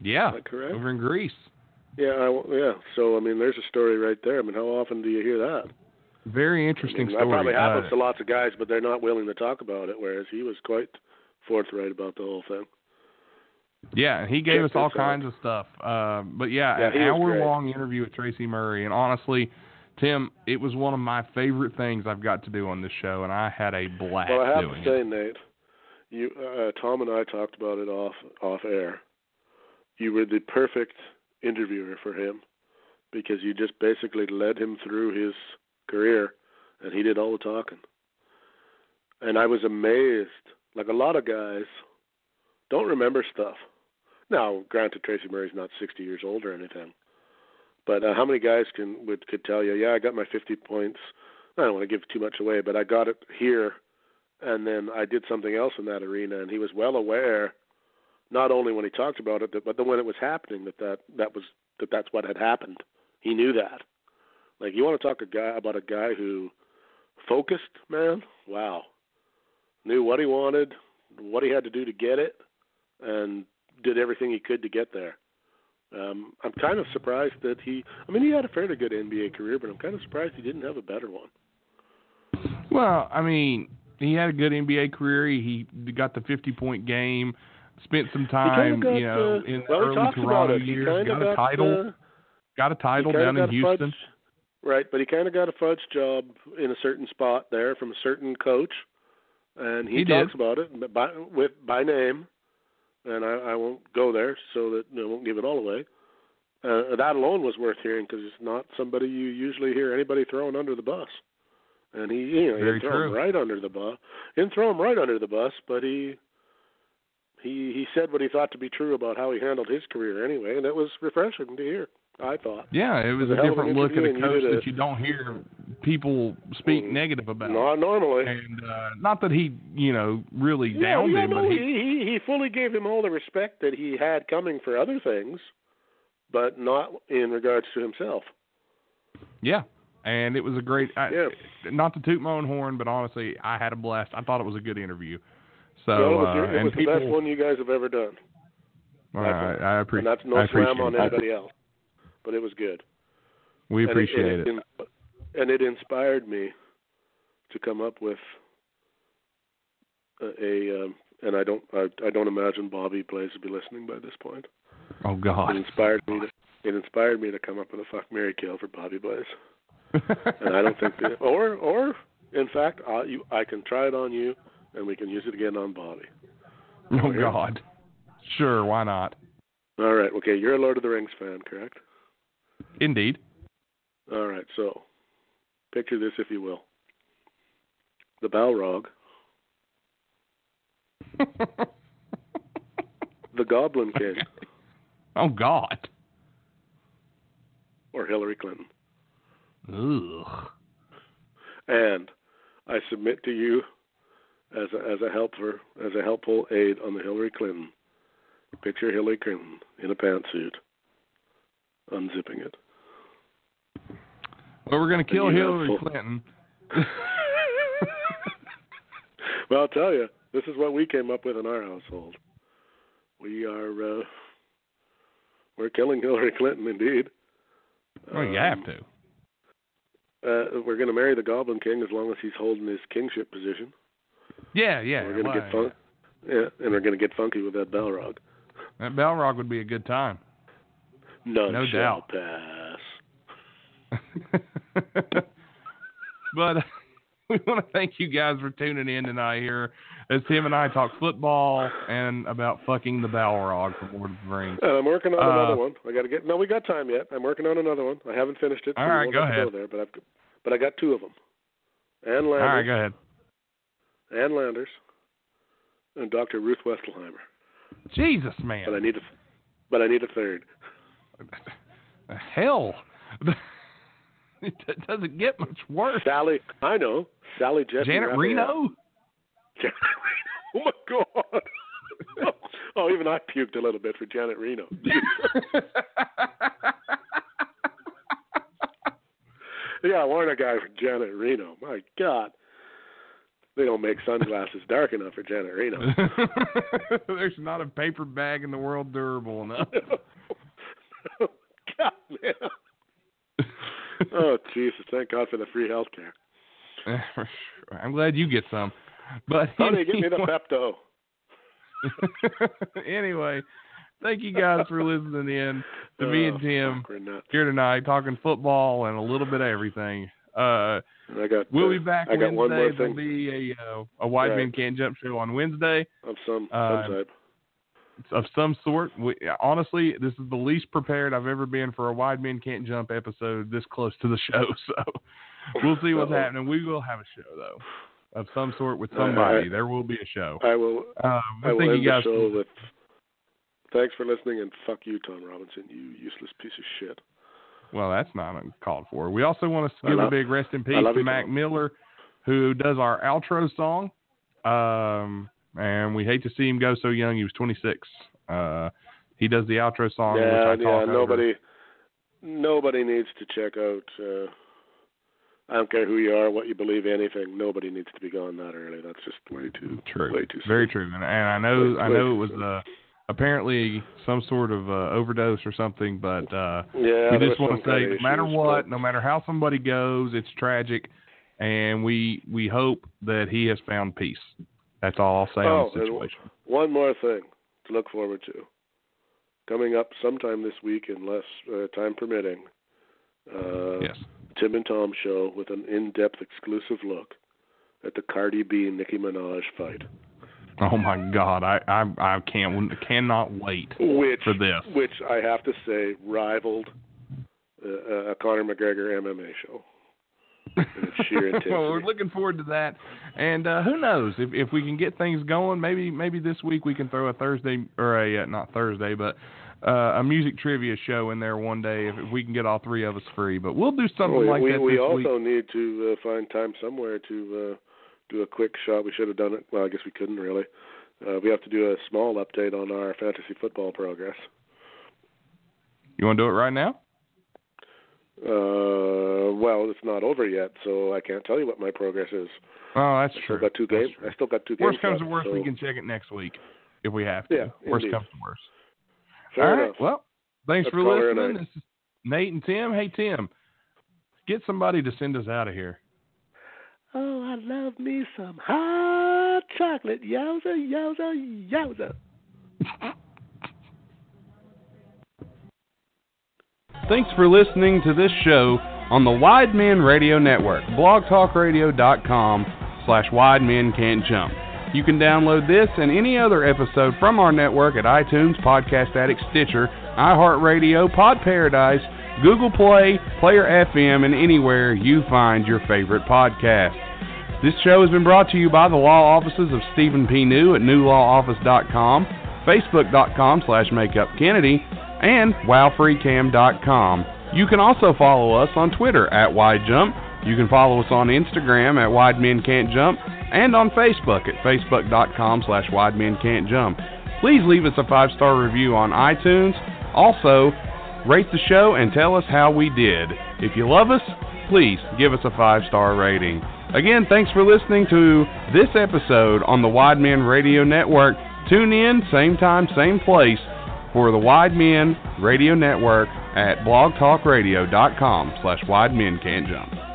Yeah, Is that correct? over in Greece. Yeah, I, yeah. So I mean, there's a story right there. I mean, how often do you hear that? Very I interesting mean, story. That probably happens Uh, to lots of guys, but they're not willing to talk about it. Whereas he was quite forthright about the whole thing. Yeah, he gave us all kinds of stuff. Uh, but yeah, Yeah, an hour long interview with Tracy Murray, and honestly, Tim, it was one of my favorite things I've got to do on this show, and I had a blast Well, I have to say, it. Nate, you uh, Tom and I talked about it off off air. You were the perfect interviewer for him because you just basically led him through his career, and he did all the talking. And I was amazed. Like a lot of guys don't remember stuff. Now, granted, Tracy Murray's not 60 years old or anything, but uh, how many guys can would could tell you, yeah, I got my 50 points. I don't want to give too much away, but I got it here and then I did something else in that arena, and he was well aware, not only when he talked about it, but then when it was happening, that that that was that that's what had happened. He knew that. Like you want to talk a guy about a guy who focused, man. Wow, knew what he wanted, what he had to do to get it, and did everything he could to get there. Um, I'm kind of surprised that he. I mean, he had a fairly good NBA career, but I'm kind of surprised he didn't have a better one. Well, I mean, he had a good NBA career. He he got the 50 point game, spent some time, got, you know, uh, in the well, early Toronto years. kinda Got a title, uh, got a title down in Houston. Fudge, right, but he kind of got a fudge job in a certain spot there from a certain coach, and he, He talks did. about it by with by name, and I, I won't go there so that I won't give it all away. Uh, that alone was worth hearing because it's not somebody you usually hear anybody throwing under the bus, and he you know he threw him right under the bus. He didn't throw him right under the bus, but he. He he said what he thought to be true about how he handled his career anyway, and it was refreshing to hear. I thought. Yeah, it was was a a hell of an different look at a coach did a- that you don't hear people speak Mm, negative about. Not normally. And uh, not that he, you know, really yeah, downed yeah, him, no, but he, he, he he fully gave him all the respect that he had coming for other things, but not in regards to himself. yeah. And it was a great. I, Yeah. Not to toot my own horn, but honestly, I had a blast. I thought it was a good interview. So was, uh, it was people, the best one you guys have ever done, All right, I and appreciate. that's no I slam on anybody else. But it was good. We appreciate and it. it. And it inspired me to come up with a, a um, and I don't I, I don't imagine Bobby Blaze would be listening by this point. Oh God. It inspired me to it inspired me to come up with a fuck Mary kill for Bobby Blaze. (laughs) and I don't think that, or or in fact, I, you, I can try it on you, and we can use it again on Bobby. (laughs) oh God. Sure, why not? All right, okay. You're a Lord of the Rings fan, correct? Indeed. All right, so picture this, if you will. The Balrog, (laughs) the Goblin King, oh God. or Hillary Clinton, Ugh. and I submit to you as a, as a helper, as a helpful aid on the Hillary Clinton. Picture Hillary Clinton in a pantsuit, unzipping it. Well, we're gonna kill Hillary full- Clinton. (laughs) Well, I'll tell you, this is what we came up with in our household. We are uh, we're killing Hillary Clinton, indeed. Oh, you have to. Uh, we're going to marry the Goblin King as long as he's holding his kingship position. Yeah, yeah. we're going to why- get fun- yeah, and we're going to get funky with that Balrog. That Balrog would be a good time. None No doubt. pass. (laughs) but (laughs) we want to thank you guys for tuning in tonight here as Tim and I talk football and about fucking the Balrog from Lord of the Rings. And I'm working on Uh, another one. I got to get. No, we got time yet. I'm working on another one. I haven't finished it. So All we right, go ahead. Go there, but I've but I got two of them. Ann All right, go ahead. Ann Landers, and Dr. Ruth Westheimer. Jesus, man. But I need a, but I need a third. Hell. (laughs) it doesn't get much worse. Sally, I know. Sally Jessy Janet Raphael. Reno? (laughs) Janet Reno. Oh my God. (laughs) oh, even I puked a little bit for Janet Reno. yeah, Warner guy for Janet Reno. My God. They don't make sunglasses dark enough for Janet Reno. (laughs) There's not a paper bag in the world durable enough. (laughs) God, man. oh, Jesus. Thank God for the free health care. (laughs) I'm glad you get some. But Honey, anyway, give me the Pepto. anyway, thank you guys for listening in to me and Oh, Tim fuck, we're nuts. here tonight talking football and a little bit of everything. Uh, I got. we'll uh, be back I got Wednesday. one more There'll be a uh, a Wide Right. Men Can't Jump show on Wednesday of some uh, some type. of some sort. We, honestly, this is the least prepared I've ever been for a Wide Men Can't Jump episode this close to the show. (laughs) So we'll see what's happening. We will have a show though of some sort with I- I- somebody. there will be a show. I will. Um, I will thank end you guys. the show with. Thanks for listening, and fuck you, Tom Robinson, you useless piece of shit. Well, that's not called for. We also want to give a big rest in peace to you, Mac. Miller, who does our outro song. Um, and we hate to see him go so young. He was 26. Uh, he does the outro song. which yeah, I yeah. talk over. Nobody, nobody needs to check out. Uh, I don't care who you are, what you believe, anything. Nobody needs to be gone that early. That's just way too. True. Way too. Very soon. true. And, and I know, Way- I know it was uh, apparently some sort of uh, overdose or something, but uh, Yeah, we just want to say, no matter issues, what, but- no matter how somebody goes, it's tragic, and we we hope that he has found peace. That's all I'll say Oh, on the situation. One more thing to look forward to. Coming up sometime this week, unless uh, time permitting. Uh, Yes. Tim and Tom show with an in-depth exclusive look at the Cardi B Nicki Minaj fight, (laughs) Oh my God, I I I can't cannot wait which for this. which I have to say rivaled uh, a Conor McGregor MMA show. in its sheer (laughs) intensity. well, we're looking forward to that, and uh, who knows if if we can get things going? Maybe maybe this week we can throw a Thursday or a uh, not Thursday, but uh, a music trivia show in there one day if, if we can get all three of us free. But we'll do something we, like we, that we also week. need to uh, find time somewhere to uh, do a quick shot. We should have done it. Well, I guess we couldn't really. Uh, we have to do a small update on our fantasy football progress. You want to do it right now? Uh, well, it's not over yet, so I can't tell you what my progress is. Oh, that's I true. got two games. I still got two games. Worst comes to worst, so we can check it next week if we have to. Yeah, worst indeed. comes to worst. Fair all right. enough. Well, thanks Let's for call her a listening. This is Nate and Tim. Hey, Tim, get somebody to send us out of here. Oh, I love me some hot chocolate. Yowza, yowza, yowza. Thanks for listening to this show on the Wide Men Radio Network, blogtalkradio.com slash Wide Men Can't Jump. You can download this and any other episode from our network at iTunes, Podcast Addict, Stitcher, iHeartRadio, Pod Paradise, Google Play, Player FM, and anywhere you find your favorite podcast. This show has been brought to you by the law offices of Stephen P. New at newlawoffice.com, facebook.com slash makeupkennedy, and wowfreecam.com. You can also follow us on Twitter at WideJump. You can follow us on Instagram at Wide Men Can't Jump and on Facebook at facebook.com slash Wide. Please leave us a five-star review on iTunes. Also, rate the show and tell us how we did. If you love us, please give us a five-star rating. Again, thanks for listening to this episode on the Wide Men Radio Network. Tune in, same time, same place, for the Wide Men Radio Network at blogtalkradio.com slash Wide Men Can't Jump.